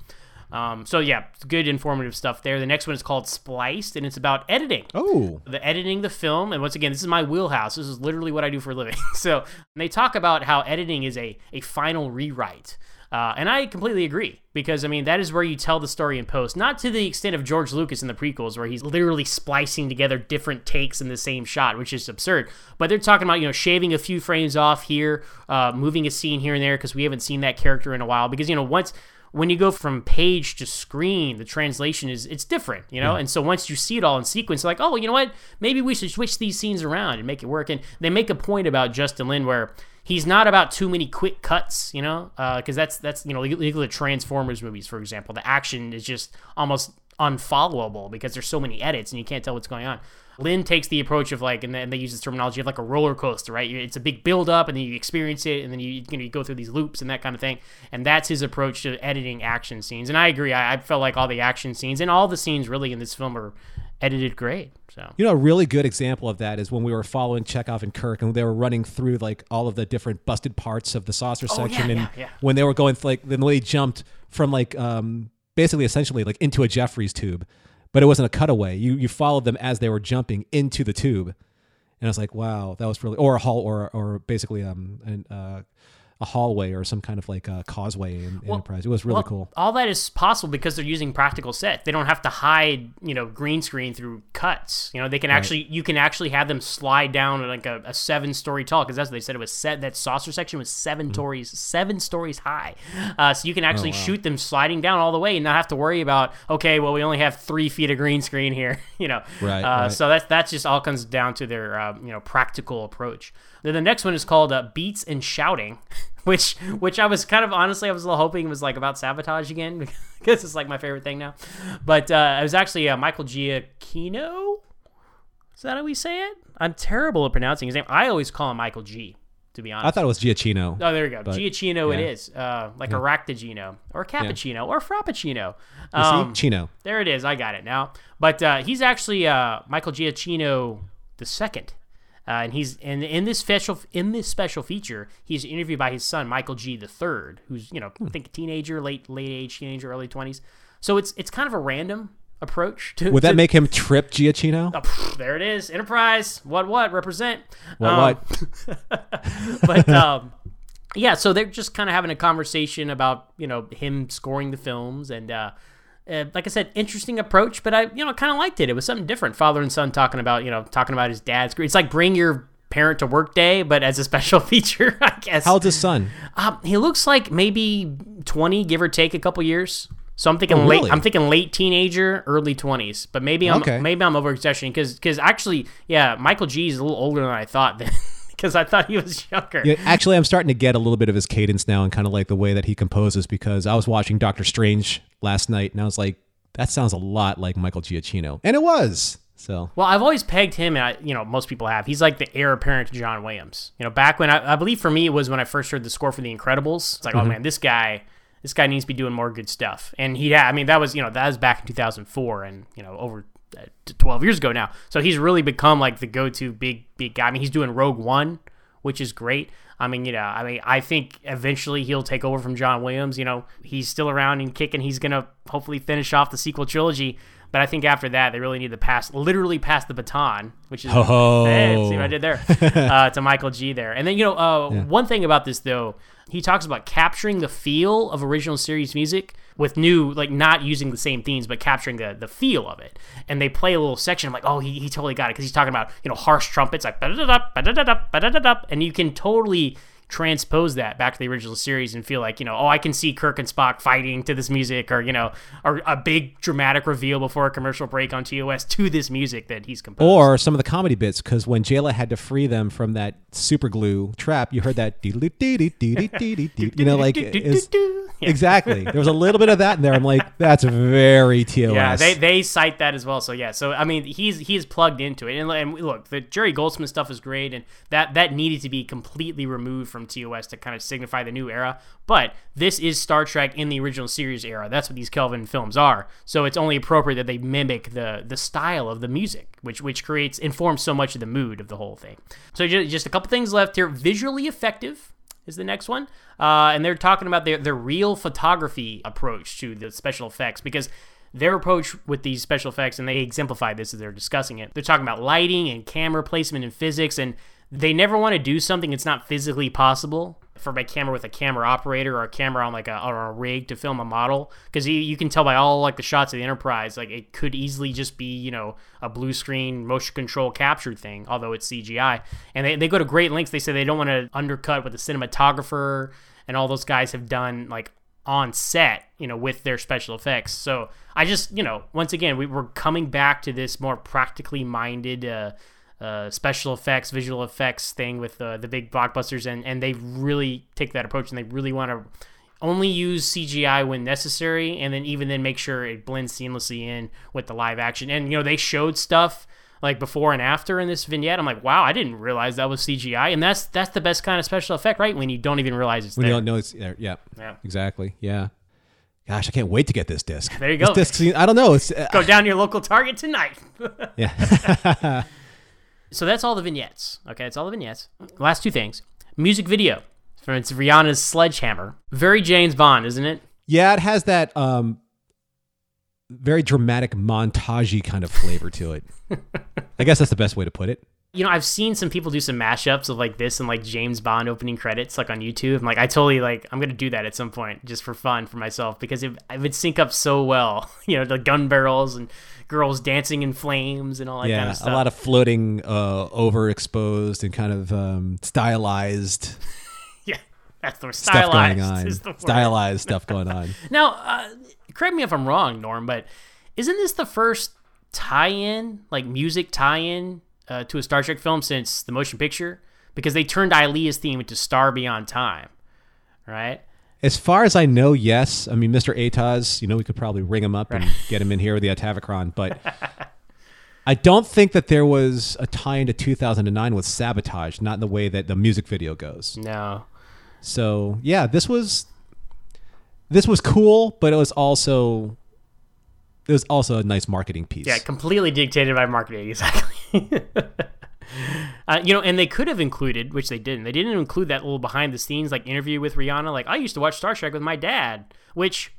Um, so yeah, good informative stuff there. The next one is called Spliced and it's about editing. Oh, the editing the film and once again this is my wheelhouse this is literally what i do for a living [LAUGHS] so they talk about how editing is a, a final rewrite uh, and i completely agree because i mean that is where you tell the story in post not to the extent of george lucas in the prequels where he's literally splicing together different takes in the same shot which is absurd but they're talking about you know shaving a few frames off here uh, moving a scene here and there because we haven't seen that character in a while because you know once when you go from page to screen, the translation is it's different, you know. And so once you see it all in sequence, like, oh, you know what? Maybe we should switch these scenes around and make it work. And they make a point about Justin Lin where he's not about too many quick cuts, you know, uh, because that's that's you know, look at the Transformers movies, for example. The action is just almost unfollowable because there's so many edits and you can't tell what's going on. Lin takes the approach of like, and then they use this terminology of like a roller coaster, right? It's a big build up, and then you experience it, and then you you, know, you go through these loops and that kind of thing. And that's his approach to editing action scenes. And I agree. I, I felt like all the action scenes and all the scenes really in this film are edited great. So you know, a really good example of that is when we were following Chekov and Kirk, and they were running through like all of the different busted parts of the saucer section, Oh, yeah, and yeah, yeah. when they were going like then they jumped from like um basically essentially like into a Jefferies tube, but it wasn't a cutaway. You you followed them as they were jumping into the tube, and I was like, wow, that was really or a hall or or basically um an, uh, a hallway or some kind of like a causeway in Enterprise. It was really Well, cool. All that is possible because they're using practical set. They don't have to hide, you know, green screen through cuts. You know, they can actually you can actually have them slide down like a, a seven story tall because that's what they said it was set. That saucer section was 7 Mm-hmm. stories seven stories high, uh, so you can Oh, actually shoot them sliding down all the way and not have to worry about okay, well we only have three feet of green screen here. [LAUGHS] you know, Right, Uh, right. So that's that just all comes down to their uh, you know practical approach. Then the next one is called uh, beats and shouting, [LAUGHS] which which I was kind of honestly I was a little hoping was like about sabotage again [LAUGHS] because it's like my favorite thing now. But uh, it was actually uh, Michael Giacchino. Is that how we say it? I'm terrible at pronouncing his name. I always call him Michael G. to be honest. I thought it was Giacchino. Oh, there we go. But, Giacchino it yeah. is. Uh, like a Raktajino or cappuccino or frappuccino. Um. Chino. there it is. I got it now. But uh, he's actually uh, Michael Giacchino the second. Uh, and he's and in this special in this special feature, he's interviewed by his son Michael G the third, who's you know I think a teenager, late late age teenager, early twenties. So it's it's kind of a random approach to. Would that to- make him trip Giacchino? Oh, pff, there it is, Enterprise. What what represent? What, Um, what? [LAUGHS] but um, yeah, so they're just kind of having a conversation about you know him scoring the films and uh, uh, like I said, interesting approach. But I you know kind of liked it. It was something different. Father and son talking about you know talking about his dad's. It's like bring your parent to work day, but as a special [LAUGHS] feature, I guess. How old's his son? Um, he looks like maybe twenty, give or take a couple years. So I'm thinking Oh, late. I'm thinking late teenager, early twenties. But maybe I'm Okay. maybe I'm over exaggerating because because actually, yeah, Michael G is a little older than I thought. [LAUGHS] Because I thought he was younger. Yeah, actually, I'm starting to get a little bit of his cadence now and kind of like the way that he composes because I was watching Doctor Strange last night and I was like, that sounds a lot like Michael Giacchino. And it was. So, Well, I've always pegged him, and I, you know, most people have. He's like the heir apparent to John Williams. You know, back when I, I believe for me it was when I first heard the score for The Incredibles. It's like, Mm-hmm. oh man, this guy, this guy needs to be doing more good stuff. And he, yeah, I mean, that was you know that was back in 2004, and you know over Uh, 12 years ago now. So he's really become like the go-to big big guy. I mean, he's doing Rogue One, which is great. I mean, you know, I mean, I think eventually he'll take over from John Williams. You know, he's still around and kicking. He's gonna hopefully finish off the sequel trilogy. But I think after that, they really need to pass, literally pass the baton, which is Ho-ho. [LAUGHS] Hey, see what I did there [LAUGHS] uh, to Michael G there. And then you know, uh, one thing about this though, he talks about capturing the feel of original series music with new, like not using the same themes, but capturing the the feel of it. And they play a little section. I'm like, oh, he, he totally got it because he's talking about you know harsh trumpets like and you can totally transpose that back to the original series and feel like you know oh i can see kirk and spock fighting to this music or you know or a big dramatic reveal before a commercial break on tos to this music that he's composed or some of the comedy bits because when Jaylah had to free them from that super glue trap, you heard that you know, like is exactly. There was a little bit of that in there. I'm like, that's very TOS. Yeah, they, they cite that as well. So yeah, so I mean, he's he's plugged into it. And, and look, the Jerry Goldsmith stuff is great, and that that needed to be completely removed from TOS to kind of signify the new era. But this is Star Trek in the original series era. That's what these Kelvin films are. So it's only appropriate that they mimic the the style of the music, which which creates informs so much of the mood of the whole thing. So just, just a couple things left here. Visually effective is the next one. Uh, and they're talking about their, their real photography approach to the special effects because their approach with these special effects, and they exemplify this as they're discussing it, they're talking about lighting and camera placement and physics, and they never want to do something that's not physically possible for my camera with a camera operator or a camera on like a, or a rig to film a model. Because you, you can tell by all like the shots of the enterprise like it could easily just be you know a blue screen motion control captured thing although it's cgi and they, they go to great lengths. They say they don't want to undercut what the cinematographer and all those guys have done like on set you know with their special effects. So i just you know once again we, we're coming back to this more practically minded uh, uh, special effects, visual effects thing with uh, the big blockbusters, and, and they really take that approach and they really want to only use CGI when necessary, and then even then make sure it blends seamlessly in with the live action. And you know they showed stuff like before and after in this vignette. I'm like, wow, I didn't realize that was CGI, and that's that's the best kind of special effect, right? When you don't even realize it's when there. you don't know it's there. Yeah, Yeah. exactly. Yeah. Gosh, I can't wait to get this disc. There you This go. disc scene- I don't know. It's uh, Go down your local Target tonight. [LAUGHS] yeah. [LAUGHS] So that's all the vignettes. Okay, it's all the vignettes. Last two things. Music video. For it's Rihanna's Sledgehammer. Very James Bond, isn't it? yeah, it has that um very dramatic montagey kind of flavor to it. [LAUGHS] I guess that's the best way to put it. You know, I've seen some people do some mashups of like this and like James Bond opening credits, like on YouTube. I'm like, I totally like, I'm gonna do that at some point just for fun for myself because it, it would sync up so well. [LAUGHS] You know, the gun barrels and girls dancing in flames and all that yeah, kind of stuff. a lot of floating, uh, overexposed and kind of um, stylized [LAUGHS] yeah, that's the word. stuff going on. word. Stylized stuff going on. [LAUGHS] Now, uh, correct me if I'm wrong, Norm, but isn't this the first tie-in, like music tie-in, uh, to a Star Trek film since the motion picture? Because they turned Ilia's theme into "Star Beyond Time," right? As far as I know, yes. I mean, Mr. Atoz, you know, we could probably ring him up and get him in here with the Atavachron, but [LAUGHS] I don't think that there was a tie into 2009 with Sabotage, not in the way that the music video goes. No. So yeah, this was this was cool, but it was also it was also a nice marketing piece. Yeah, completely dictated by marketing, exactly. [LAUGHS] [LAUGHS] uh, you know, and they could have included, which they didn't. They didn't include that little behind the scenes like interview with Rihanna. Like, I used to watch Star Trek with my dad, which,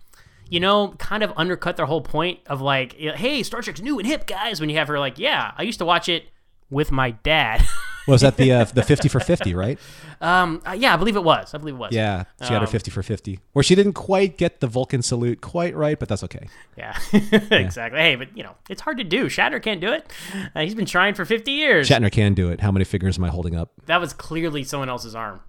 you know, kind of undercut their whole point of like, hey, Star Trek's new and hip, guys. When you have her like, yeah, I used to watch it with my dad. [LAUGHS] was that the uh, the 50 for 50, right? [LAUGHS] Um, uh, yeah, I believe it was. I believe it was. Yeah, she had her Um, 50 for 50, where she didn't quite get the Vulcan salute quite right, but that's okay. Yeah, [LAUGHS] exactly. Hey, but you know, it's hard to do. Shatner can't do it. Uh, he's been trying for 50 years. Shatner can do it. How many fingers am I holding up? that was clearly someone else's arm.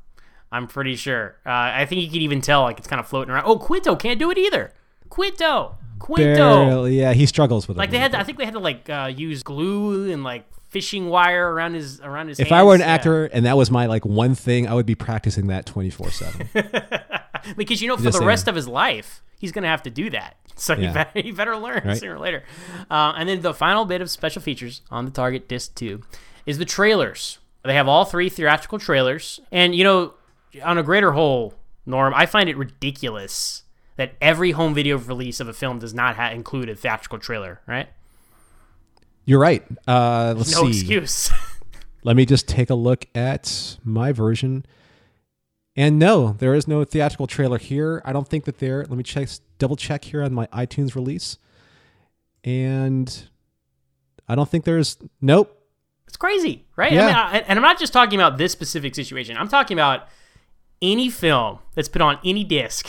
I'm pretty sure. Uh, I think you can even tell like it's kind of floating around. Oh, Quinto can't do it either. Quinto, Quinto. Barely, yeah, he struggles with it. Like they had, to, I think they had to like uh, use glue and like fishing wire around his around his. If hands. I were an Yeah. actor and that was my like one thing, I would be practicing that 24 seven. [LAUGHS] because you know for Just the saying. rest of his life he's gonna have to do that. [LAUGHS] So he better he better learn Right. sooner or later. Uh, and then the final bit of special features on the Target Disc Two is the trailers. They have all three theatrical trailers, and you know, on a greater whole, Norm, I find it ridiculous that every home video release of a film does not ha- include a theatrical trailer. Right? You're right. Uh, let's No see. excuse. [LAUGHS] Let me just take a look at my version. And no, there is no theatrical trailer here. I don't think that there. Let me check, double check here on my iTunes release. And I don't think there's. Nope. It's crazy, right? Yeah. I mean, I, and I'm not just talking about this specific situation. I'm talking about any film that's put on any disc,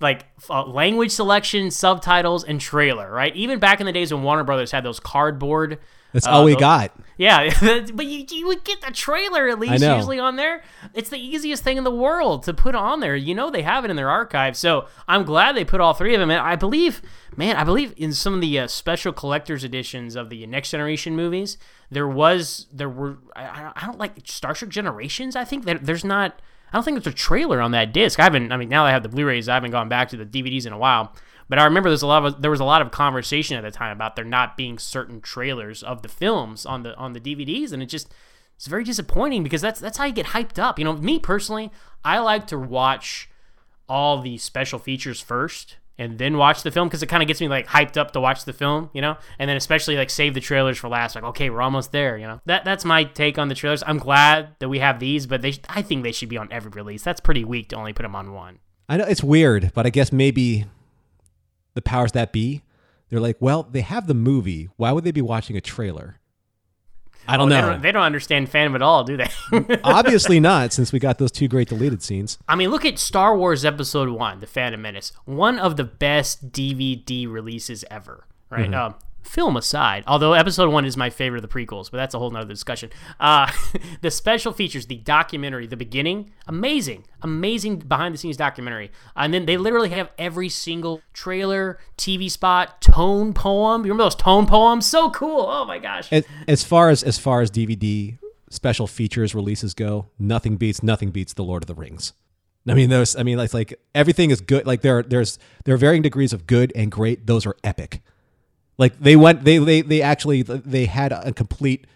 like uh, language selection, subtitles, and trailer, right? Even back in the days when Warner Brothers had those cardboard. That's uh, all we those- got. Yeah, [LAUGHS] but you, you would get the trailer at least usually on there. It's the easiest thing in the world to put on there. You know they have it in their archive. So I'm glad they put all three of them. And I believe, man, I believe in some of the uh, special collector's editions of the Next Generation movies, there was, there were, I, I- don't like Star Trek Generations. I think that there's not, I don't think there's a trailer on that disc. I haven't, I mean, now that I have the Blu-rays, I haven't gone back to the DVDs in a while. But I remember there's a lot of there was a lot of conversation at the time about there not being certain trailers of the films on the on the DVDs, and it just it's very disappointing because that's that's how you get hyped up. You know, me personally, I like to watch all the special features first and then watch the film because it kind of gets me like hyped up to watch the film, you know, and then especially like save the trailers for last. Like, okay, we're almost there, you know. That that's my take on the trailers. I'm glad that we have these, but they I think they should be on every release. That's pretty weak to only put them on one. I know it's weird, but I guess maybe the powers that be, they're like, well, they have the movie. Why would they be watching a trailer? I don't Oh, They know. don't, they don't understand fandom at all, do they? [LAUGHS] Obviously not, since we got those two great deleted scenes. I mean, look at Star Wars Episode One: The Phantom Menace, one of the best DVD releases ever. Right? Um, film aside, although Episode One is my favorite of the prequels, but that's a whole nother discussion. Uh, [LAUGHS] the special features, the documentary, the beginning, amazing, amazing behind the scenes documentary, and then they literally have every single trailer, TV spot, tone poem. You remember those tone poems? So cool! Oh my gosh! As, far as as far as DVD special features releases go, nothing beats nothing beats the Lord of the Rings. I mean, those. I mean, it's like everything is good. Like there, there's there are varying degrees of good and great. Those are epic. Like they went, they they they actually they had a complete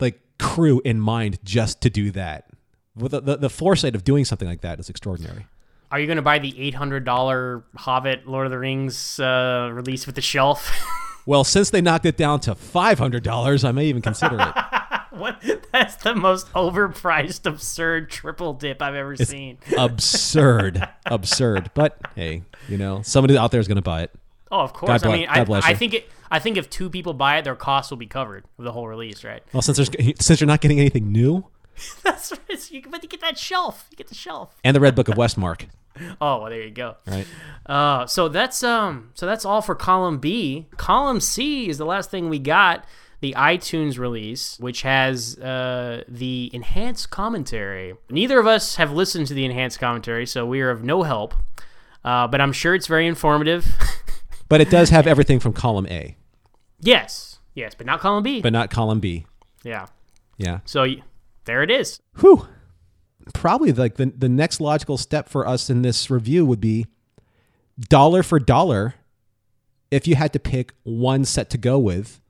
like crew in mind just to do that. The, the, the foresight of doing something like that is extraordinary. Are you going to buy the eight hundred dollar Hobbit Lord of the Rings uh, release with the shelf? [LAUGHS] Well, since they knocked it down to five hundred dollars, I may even consider it. [LAUGHS] What? That's the most overpriced, absurd triple dip I've ever seen. absurd, [LAUGHS] absurd. But hey, you know, somebody out there is going to buy it. Oh, of course. I mean, I, I think it. I think if two people buy it, their costs will be covered of the whole release, right? Well, since there's since you're not getting anything new, [LAUGHS] That's right. You, but you get that shelf. You get the shelf. and the Red Book of Westmarch, [LAUGHS] Oh, well, there you go. right? Uh, so that's um, so that's all for column B. Column C is the last thing we got. The iTunes release, which has uh, the enhanced commentary. Neither of us have listened to the enhanced commentary, so we are of no help. Uh, but I'm sure it's very informative. [LAUGHS] But it does have everything from column A, yes, yes, but not column B. but not column B. yeah. Yeah. So y- there it is. Whew. Probably like the the next logical step for us in this review would be dollar for dollar. If you had to pick one set to go with,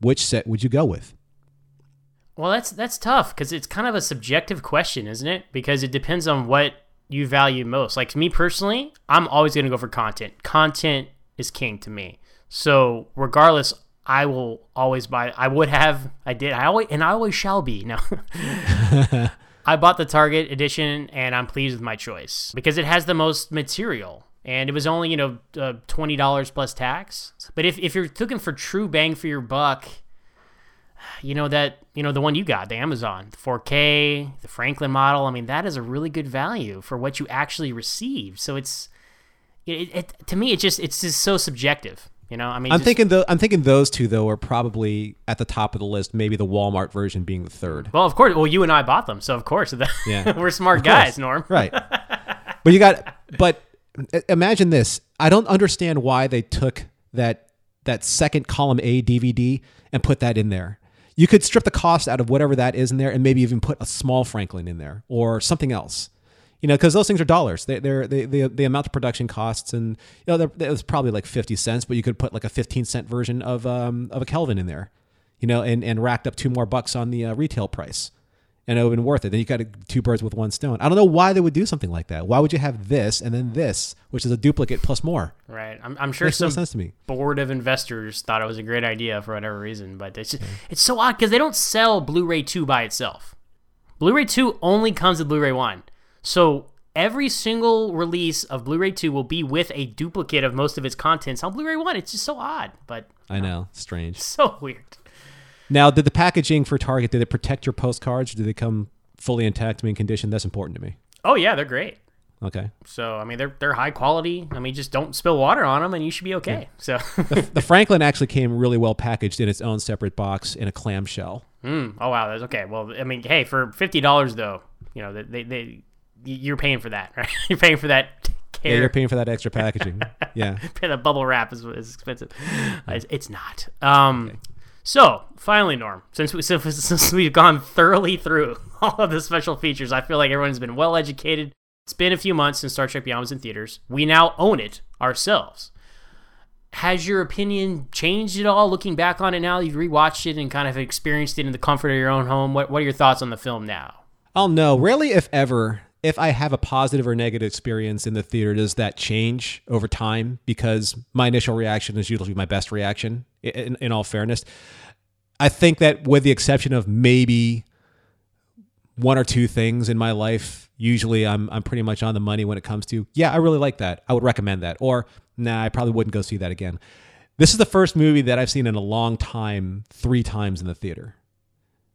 which set would you go with? Well, that's that's tough because it's kind of a subjective question, isn't it? Because it depends on what you value most. Like me personally, I'm always going to go for content. Content is king to me. So regardless, I will always buy. I would have. I did. I always and I always shall be. No. [LAUGHS] I bought the Target edition and I'm pleased with my choice because it has the most material and it was only you know uh, twenty dollars plus tax. But if if you're looking for true bang for your buck, you know that you know the one you got, the Amazon, the 4K, the Franklin model. I mean, that is a really good value for what you actually received. So it's it, it to me, it just it's just so subjective. You know, I mean, I'm just- thinking the I'm thinking those two though are probably at the top of the list. Maybe the Walmart version being the third. Well, of course. Well, you and I bought them, so of course, [LAUGHS] Yeah. [LAUGHS] we're smart Of course. guys, Norm. [LAUGHS] right? But you got but imagine this. I don't understand why they took that that second column A DVD and put that in there. You could strip the cost out of whatever that is in there and maybe even put a small Franklin in there or something else. You know, because those things are dollars. They, they're they, they, the amount of production costs, and you know, they're- it was probably like fifty cents, but you could put like a fifteen cent version of um, of a Kelvin in there, you know, and and racked up two more bucks on the uh, retail price, and it would have been worth it. Then you got two birds with one stone. I don't know why they would do something like that. Why would you have this and then this, which is a duplicate plus more? Right. I'm, I'm sure Makes no some sense to me. board of investors thought it was a great idea for whatever reason, but it's just, it's so odd because they don't sell Blu-ray 2 by itself. Blu-ray 2 only comes with Blu-ray 1. So every single release of Blu-ray 2 will be with a duplicate of most of its contents on Blu-ray 1. It's just so odd, but I know, strange. [LAUGHS] so weird. Now, did the packaging for Target did it protect your postcards? Did they come fully intact, mint condition? That's important to me. Oh yeah, they're great. Okay. So I mean, they're they're high quality. I mean, just don't spill water on them, and you should be okay. So, [LAUGHS] The Franklin actually came really well packaged in its own separate box in a clamshell. mm, oh wow, that's okay. Well, I mean, hey, for fifty dollars though, you know, they, they you're paying for that, [LAUGHS] right? you're paying for that care. Yeah, you're paying for that extra [LAUGHS] packaging. yeah. [LAUGHS] the bubble wrap is, is expensive. Uh, It's, it's not. Um, So finally, Norm, since we since, since we've gone thoroughly through all of the special features, I feel like everyone's been well educated. It's been a few months since Star Trek Beyond was in theaters. We now own it ourselves. Has your opinion changed at all? Looking back on it now, you've rewatched it and kind of experienced it in the comfort of your own home. What What are your thoughts on the film now? I'll know. Rarely, if ever, if I have a positive or negative experience in the theater, does that change over time? Because my initial reaction is usually my best reaction. In, in all fairness, I think that with the exception of maybe one or two things in my life, usually I'm I'm pretty much on the money when it comes to yeah, I really like that. I would recommend that. Or nah, I probably wouldn't go see that again. This is the first movie that I've seen in a long time, three times in the theater.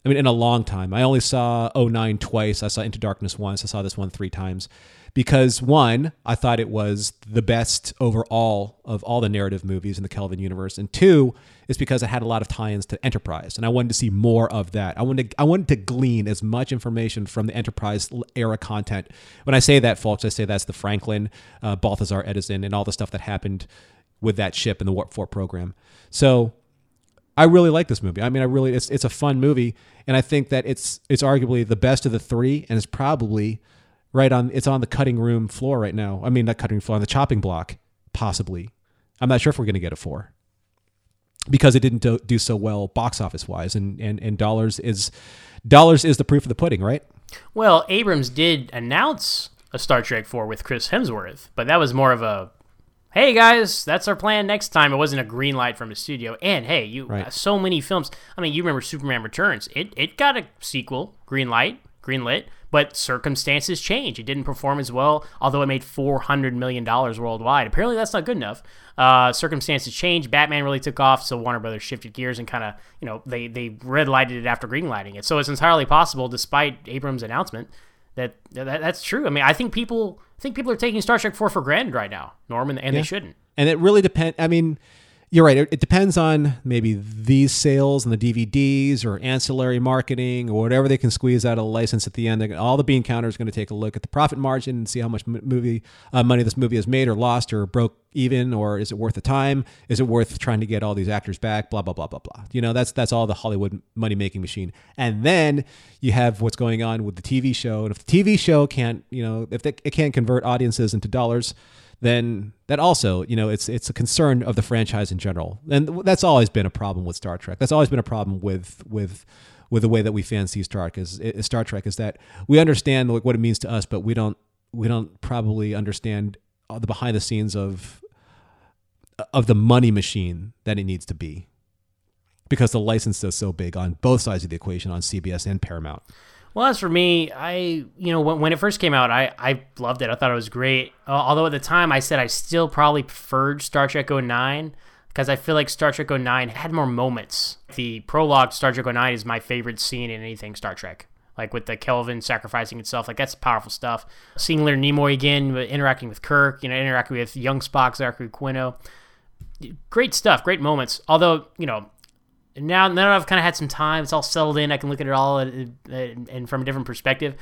I mean, in a long time. I only saw 09 twice. I saw Into Darkness once. I saw this one three times. Because one, I thought it was the best overall of all the narrative movies in the Kelvin universe. And two, is because it had a lot of tie-ins to Enterprise. And I wanted to see more of that. I wanted to, I wanted to glean as much information from the Enterprise era content. When I say that, folks, I say that's the Franklin, uh, Balthazar Edison, and all the stuff that happened with that ship in the Warp 4 program. So I really like this movie. I mean, I really it's it's a fun movie, and I think that it's it's arguably the best of the three, and it's probably right on it's on the cutting room floor right now. I mean, not cutting floor on the chopping block, possibly. I'm not sure if we're going to get a four because it didn't do, do so well box office wise, and and and dollars is dollars is the proof of the pudding, right? Well, Abrams did announce a Star Trek 4 with Chris Hemsworth, but that was more of a hey guys, that's our plan next time. It wasn't a green light from the studio. And hey, you Right. so many films. I mean, you remember Superman Returns. It it got a sequel, green light, green lit, but circumstances change. It didn't perform as well, although it made 400 million dollars worldwide. Apparently that's not good enough. Uh, circumstances changed. Batman really took off, so Warner Brothers shifted gears and kind of, you know, they they red lighted it after green lighting it. So it's entirely possible despite Abrams' announcement that, that that's true. I mean, I think people I think people are taking Star Trek 4 for granted right now, Norman, and they shouldn't. And it really depends. I mean, you're right. It, depends on maybe these sales and the DVDs or ancillary marketing or whatever they can squeeze out of the license at the end. All the bean counters going to take a look at the profit margin and see how much movie uh, money this movie has made or lost or broke even or is it worth the time? Is it worth trying to get all these actors back? Blah blah blah blah blah. You know, that's that's all the Hollywood money making machine. And then you have what's going on with the TV show. And if the TV show can't, you know, if they, it can't convert audiences into dollars then that also, you know, it's it's a concern of the franchise in general, and that's always been a problem with Star Trek. That's always been a problem with with with the way that we fans see Star Trek is, is Star Trek is that we understand what it means to us, but we don't we don't probably understand the behind the scenes of of the money machine that it needs to be because the license is so big on both sides of the equation on CBS and Paramount. Well, as for me, I you know when, when it first came out, I I loved it. I thought it was great. Uh, although at the time I said I still probably preferred Star Trek 09 because I feel like Star Trek 09 had more moments. The prologue Star Trek 09 is my favorite scene in anything Star Trek. Like with the Kelvin sacrificing itself, like that's powerful stuff. Seeing Leonard Nimoy again, interacting with Kirk, you know, interacting with young Spock, Zachary Quinto, great stuff, great moments. Although you know, now now I've kind of had some time, it's all settled in. I can look at it all and, and from a different perspective.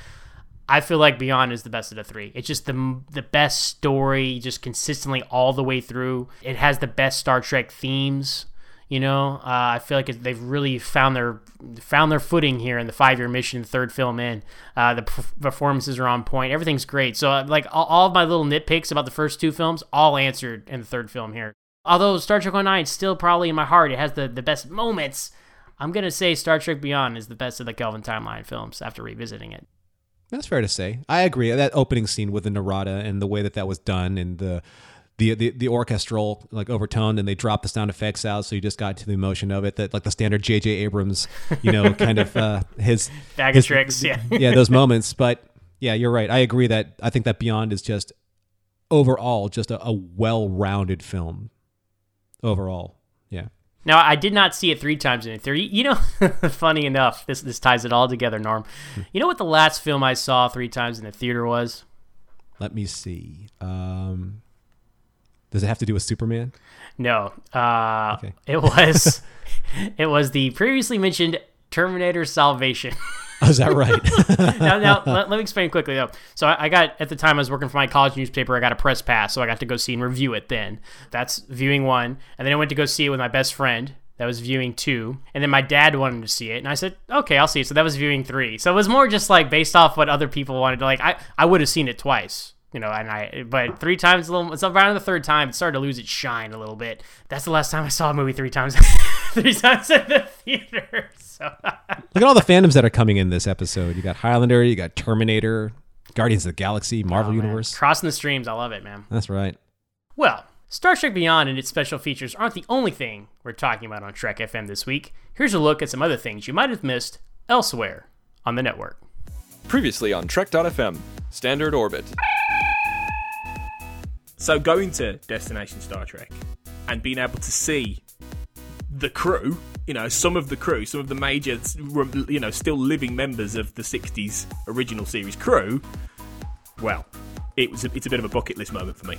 I feel like Beyond is the best of the three. It's just the the best story, just consistently all the way through. It has the best Star Trek themes. You know, uh, I feel like they've really found their found their footing here in the five year mission, third film in. Uh, the performances are on point. Everything's great. So, uh, like all, all of my little nitpicks about the first two films, all answered in the third film here. Although Star Trek 09 is still probably in my heart, it has the, the best moments. I'm gonna say Star Trek Beyond is the best of the Kelvin timeline films after revisiting it. That's fair to say. I agree. That opening scene with the Narada and the way that that was done, and the the the, the orchestral like overtone and they dropped the sound effects out, so you just got to the emotion of it. That like the standard J.J. Abrams, you know, [LAUGHS] kind of uh, his bag his, of tricks. Yeah, [LAUGHS] yeah, those moments. But yeah, you're right. I agree that I think that Beyond is just overall just a, a well-rounded film overall. Yeah. Now I did not see it three times in a theater. You know, [LAUGHS] funny enough, this this ties it all together, Norm. You know what the last film I saw three times in the theater was? Let me see. Um, does it have to do with Superman? No. Uh, okay. It was [LAUGHS] [LAUGHS] it was the previously mentioned Terminator Salvation. Oh, is that right? [LAUGHS] now, now [LAUGHS] let, let, me explain quickly though. So I, I, got at the time I was working for my college newspaper. I got a press pass, so I got to go see and review it. Then that's viewing one, and then I went to go see it with my best friend. That was viewing two, and then my dad wanted to see it, and I said, "Okay, I'll see it." So that was viewing three. So it was more just like based off what other people wanted to like. I I would have seen it twice you know, and I, but three times a little, it's around the third time, it started to lose its shine a little bit. That's the last time I saw a movie three times, [LAUGHS] three times in the theater. So [LAUGHS] look at all the fandoms that are coming in this episode. You got Highlander, you got Terminator, Guardians of the Galaxy, Marvel oh, Universe, crossing the streams. I love it, man. That's right. Well, Star Trek Beyond and its special features aren't the only thing we're talking about on Trek FM this week. Here's a look at some other things you might have missed elsewhere on the network. Previously on Trek.fm, Standard Orbit. So going to Destination Star Trek and being able to see the crew, you know, some of the crew, some of the major, you know, still living members of the 60s original series crew, well, it was a, it's a bit of a bucket list moment for me.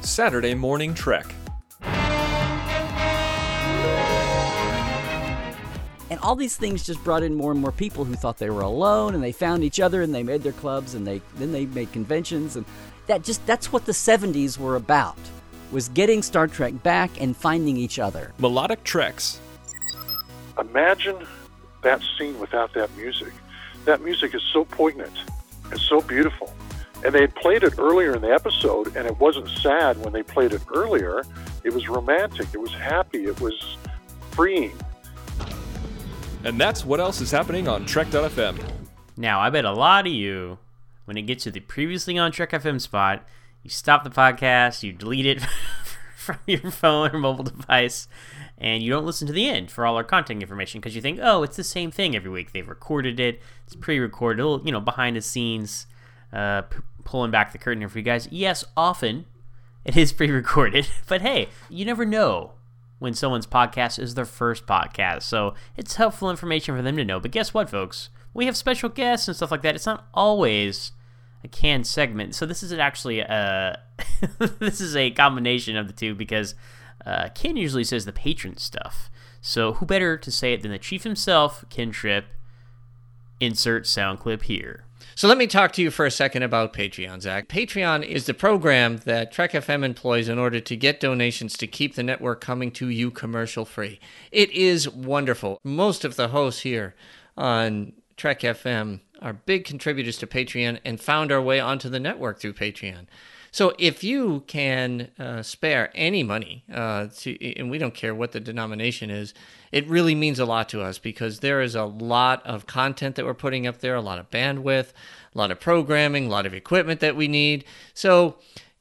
Saturday morning Trek. And all these things just brought in more and more people who thought they were alone and they found each other and they made their clubs and they then they made conventions and that just that's what the 70s were about was getting Star Trek back and finding each other. Melodic Treks. Imagine that scene without that music. That music is so poignant and so beautiful. And they had played it earlier in the episode, and it wasn't sad when they played it earlier. It was romantic, it was happy, it was freeing. And that's what else is happening on Trek.fm. Now, I bet a lot of you when it gets to the previously on Trek FM spot, you stop the podcast, you delete it [LAUGHS] from your phone or mobile device, and you don't listen to the end for all our content information because you think, oh, it's the same thing every week. They've recorded it, it's pre-recorded, you know, behind the scenes, uh, p- pulling back the curtain here for you guys. Yes, often it is [LAUGHS] pre-recorded, but hey, you never know when someone's podcast is their first podcast, so it's helpful information for them to know. But guess what, folks? We have special guests and stuff like that. It's not always a canned segment. So this is actually a [LAUGHS] this is a combination of the two because uh, Ken usually says the patron stuff. So who better to say it than the chief himself, Ken Tripp? Insert sound clip here. So let me talk to you for a second about Patreon, Zach. Patreon is the program that Trek FM employs in order to get donations to keep the network coming to you commercial free. It is wonderful. Most of the hosts here on Trek FM are big contributors to Patreon and found our way onto the network through Patreon. So if you can uh, spare any money, uh, to, and we don't care what the denomination is, it really means a lot to us because there is a lot of content that we're putting up there, a lot of bandwidth, a lot of programming, a lot of equipment that we need. So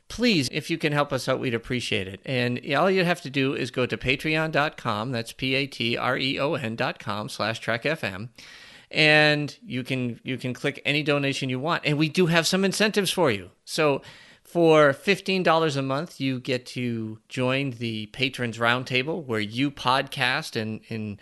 please, if you can help us out, we'd appreciate it. And all you have to do is go to patreon.com, that's P-A-T-R-E-O-N dot com slash trekfm, and you can you can click any donation you want. And we do have some incentives for you. So for $15 a month, you get to join the Patrons Roundtable where you podcast and, and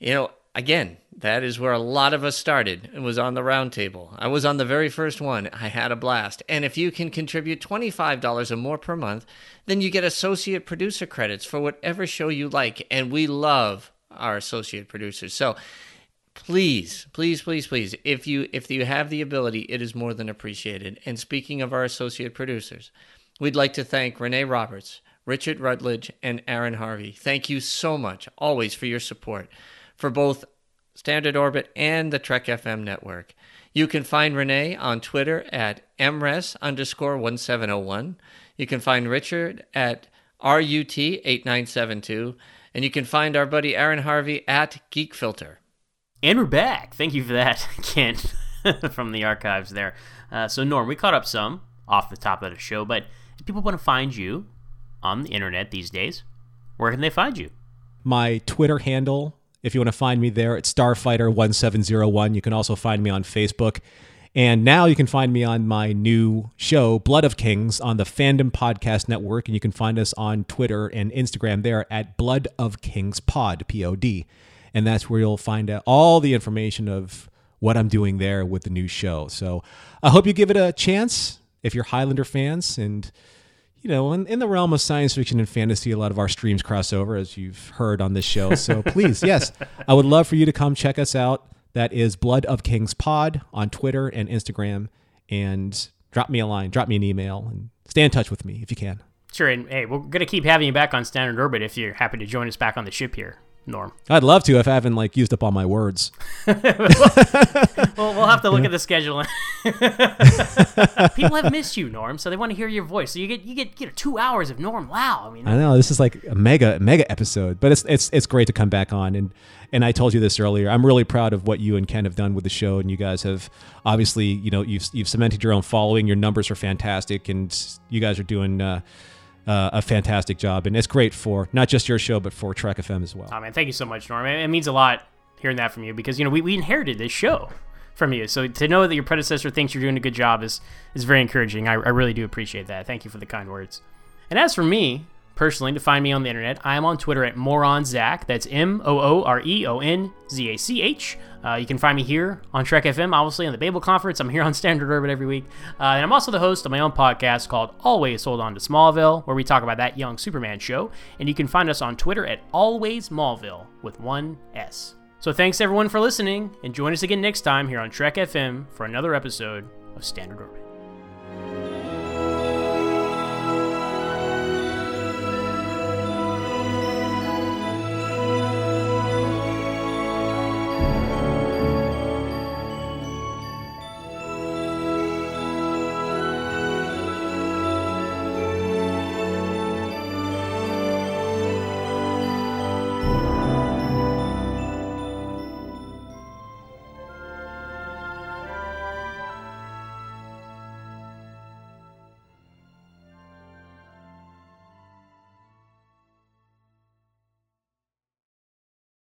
you know, again, that is where a lot of us started. It was on the roundtable. I was on the very first one. I had a blast. And if you can contribute $25 or more per month, then you get associate producer credits for whatever show you like. And we love our associate producers. So please, please, please, please, if you if you have the ability, it is more than appreciated. And speaking of our associate producers, we'd like to thank Renee Roberts, Richard Rutledge, and Aaron Harvey. Thank you so much, always, for your support for both Standard Orbit and the Trek FM network. You can find Renee on Twitter at mres underscore 1701. You can find Richard at RUT8972. And you can find our buddy Aaron Harvey at Geek Filter. And we're back. Thank you for that, [LAUGHS] Kent, from the archives there. Uh, so, Norm, we caught up some off the top of the show, but if people want to find you on the internet these days, where can they find you? My Twitter handle, if you want to find me there, it's Starfighter1701. You can also find me on Facebook. And now you can find me on my new show, Blood of Kings, on the Fandom Podcast Network. And you can find us on Twitter and Instagram there at Blood of Kings Pod, P O D and that's where you'll find out all the information of what I'm doing there with the new show. So I hope you give it a chance if you're Highlander fans. And, you know, in, in the realm of science fiction and fantasy, a lot of our streams cross over, as you've heard on this show. So [LAUGHS] please, yes, I would love for you to come check us out. That is Blood of Kings Pod on Twitter and Instagram. And drop me a line, drop me an email, and stay in touch with me if you can. Sure, and hey, we're gonna keep having you back on Standard Orbit if you're happy to join us back on the ship here. Norm. I'd love to if I haven't like used up all my words. [LAUGHS] well, we'll have to look at the schedule. [LAUGHS] [LAUGHS] People have missed you, Norm, so they want to hear your voice. So you get you get you know two hours of Norm. Wow, I mean, I know this is like a mega mega episode, but it's it's it's great to come back on and and I told you this earlier. I'm really proud of what you and Ken have done with the show, and you guys have obviously you know you've you've cemented your own following. Your numbers are fantastic, and you guys are doing. Uh, uh, a fantastic job, and it's great for not just your show, but for Trek FM as well. Oh man, thank you so much, Norm. It means a lot hearing that from you because you know we, we inherited this show from you, so to know that your predecessor thinks you're doing a good job is is very encouraging. I, I really do appreciate that. Thank you for the kind words. And as for me, personally, to find me on the internet, I am on Twitter at MooreOnZach. That's M O O R E O N Z A C H. Uh, you can find me here on Trek FM, obviously on the Babel Conference. I'm here on Standard Orbit every week. Uh, and I'm also the host of my own podcast called Always Hold On to Smallville, where we talk about that young Superman show. And you can find us on Twitter at Always Smallville with one S. So thanks everyone for listening, and join us again next time here on Trek FM for another episode of Standard Orbit.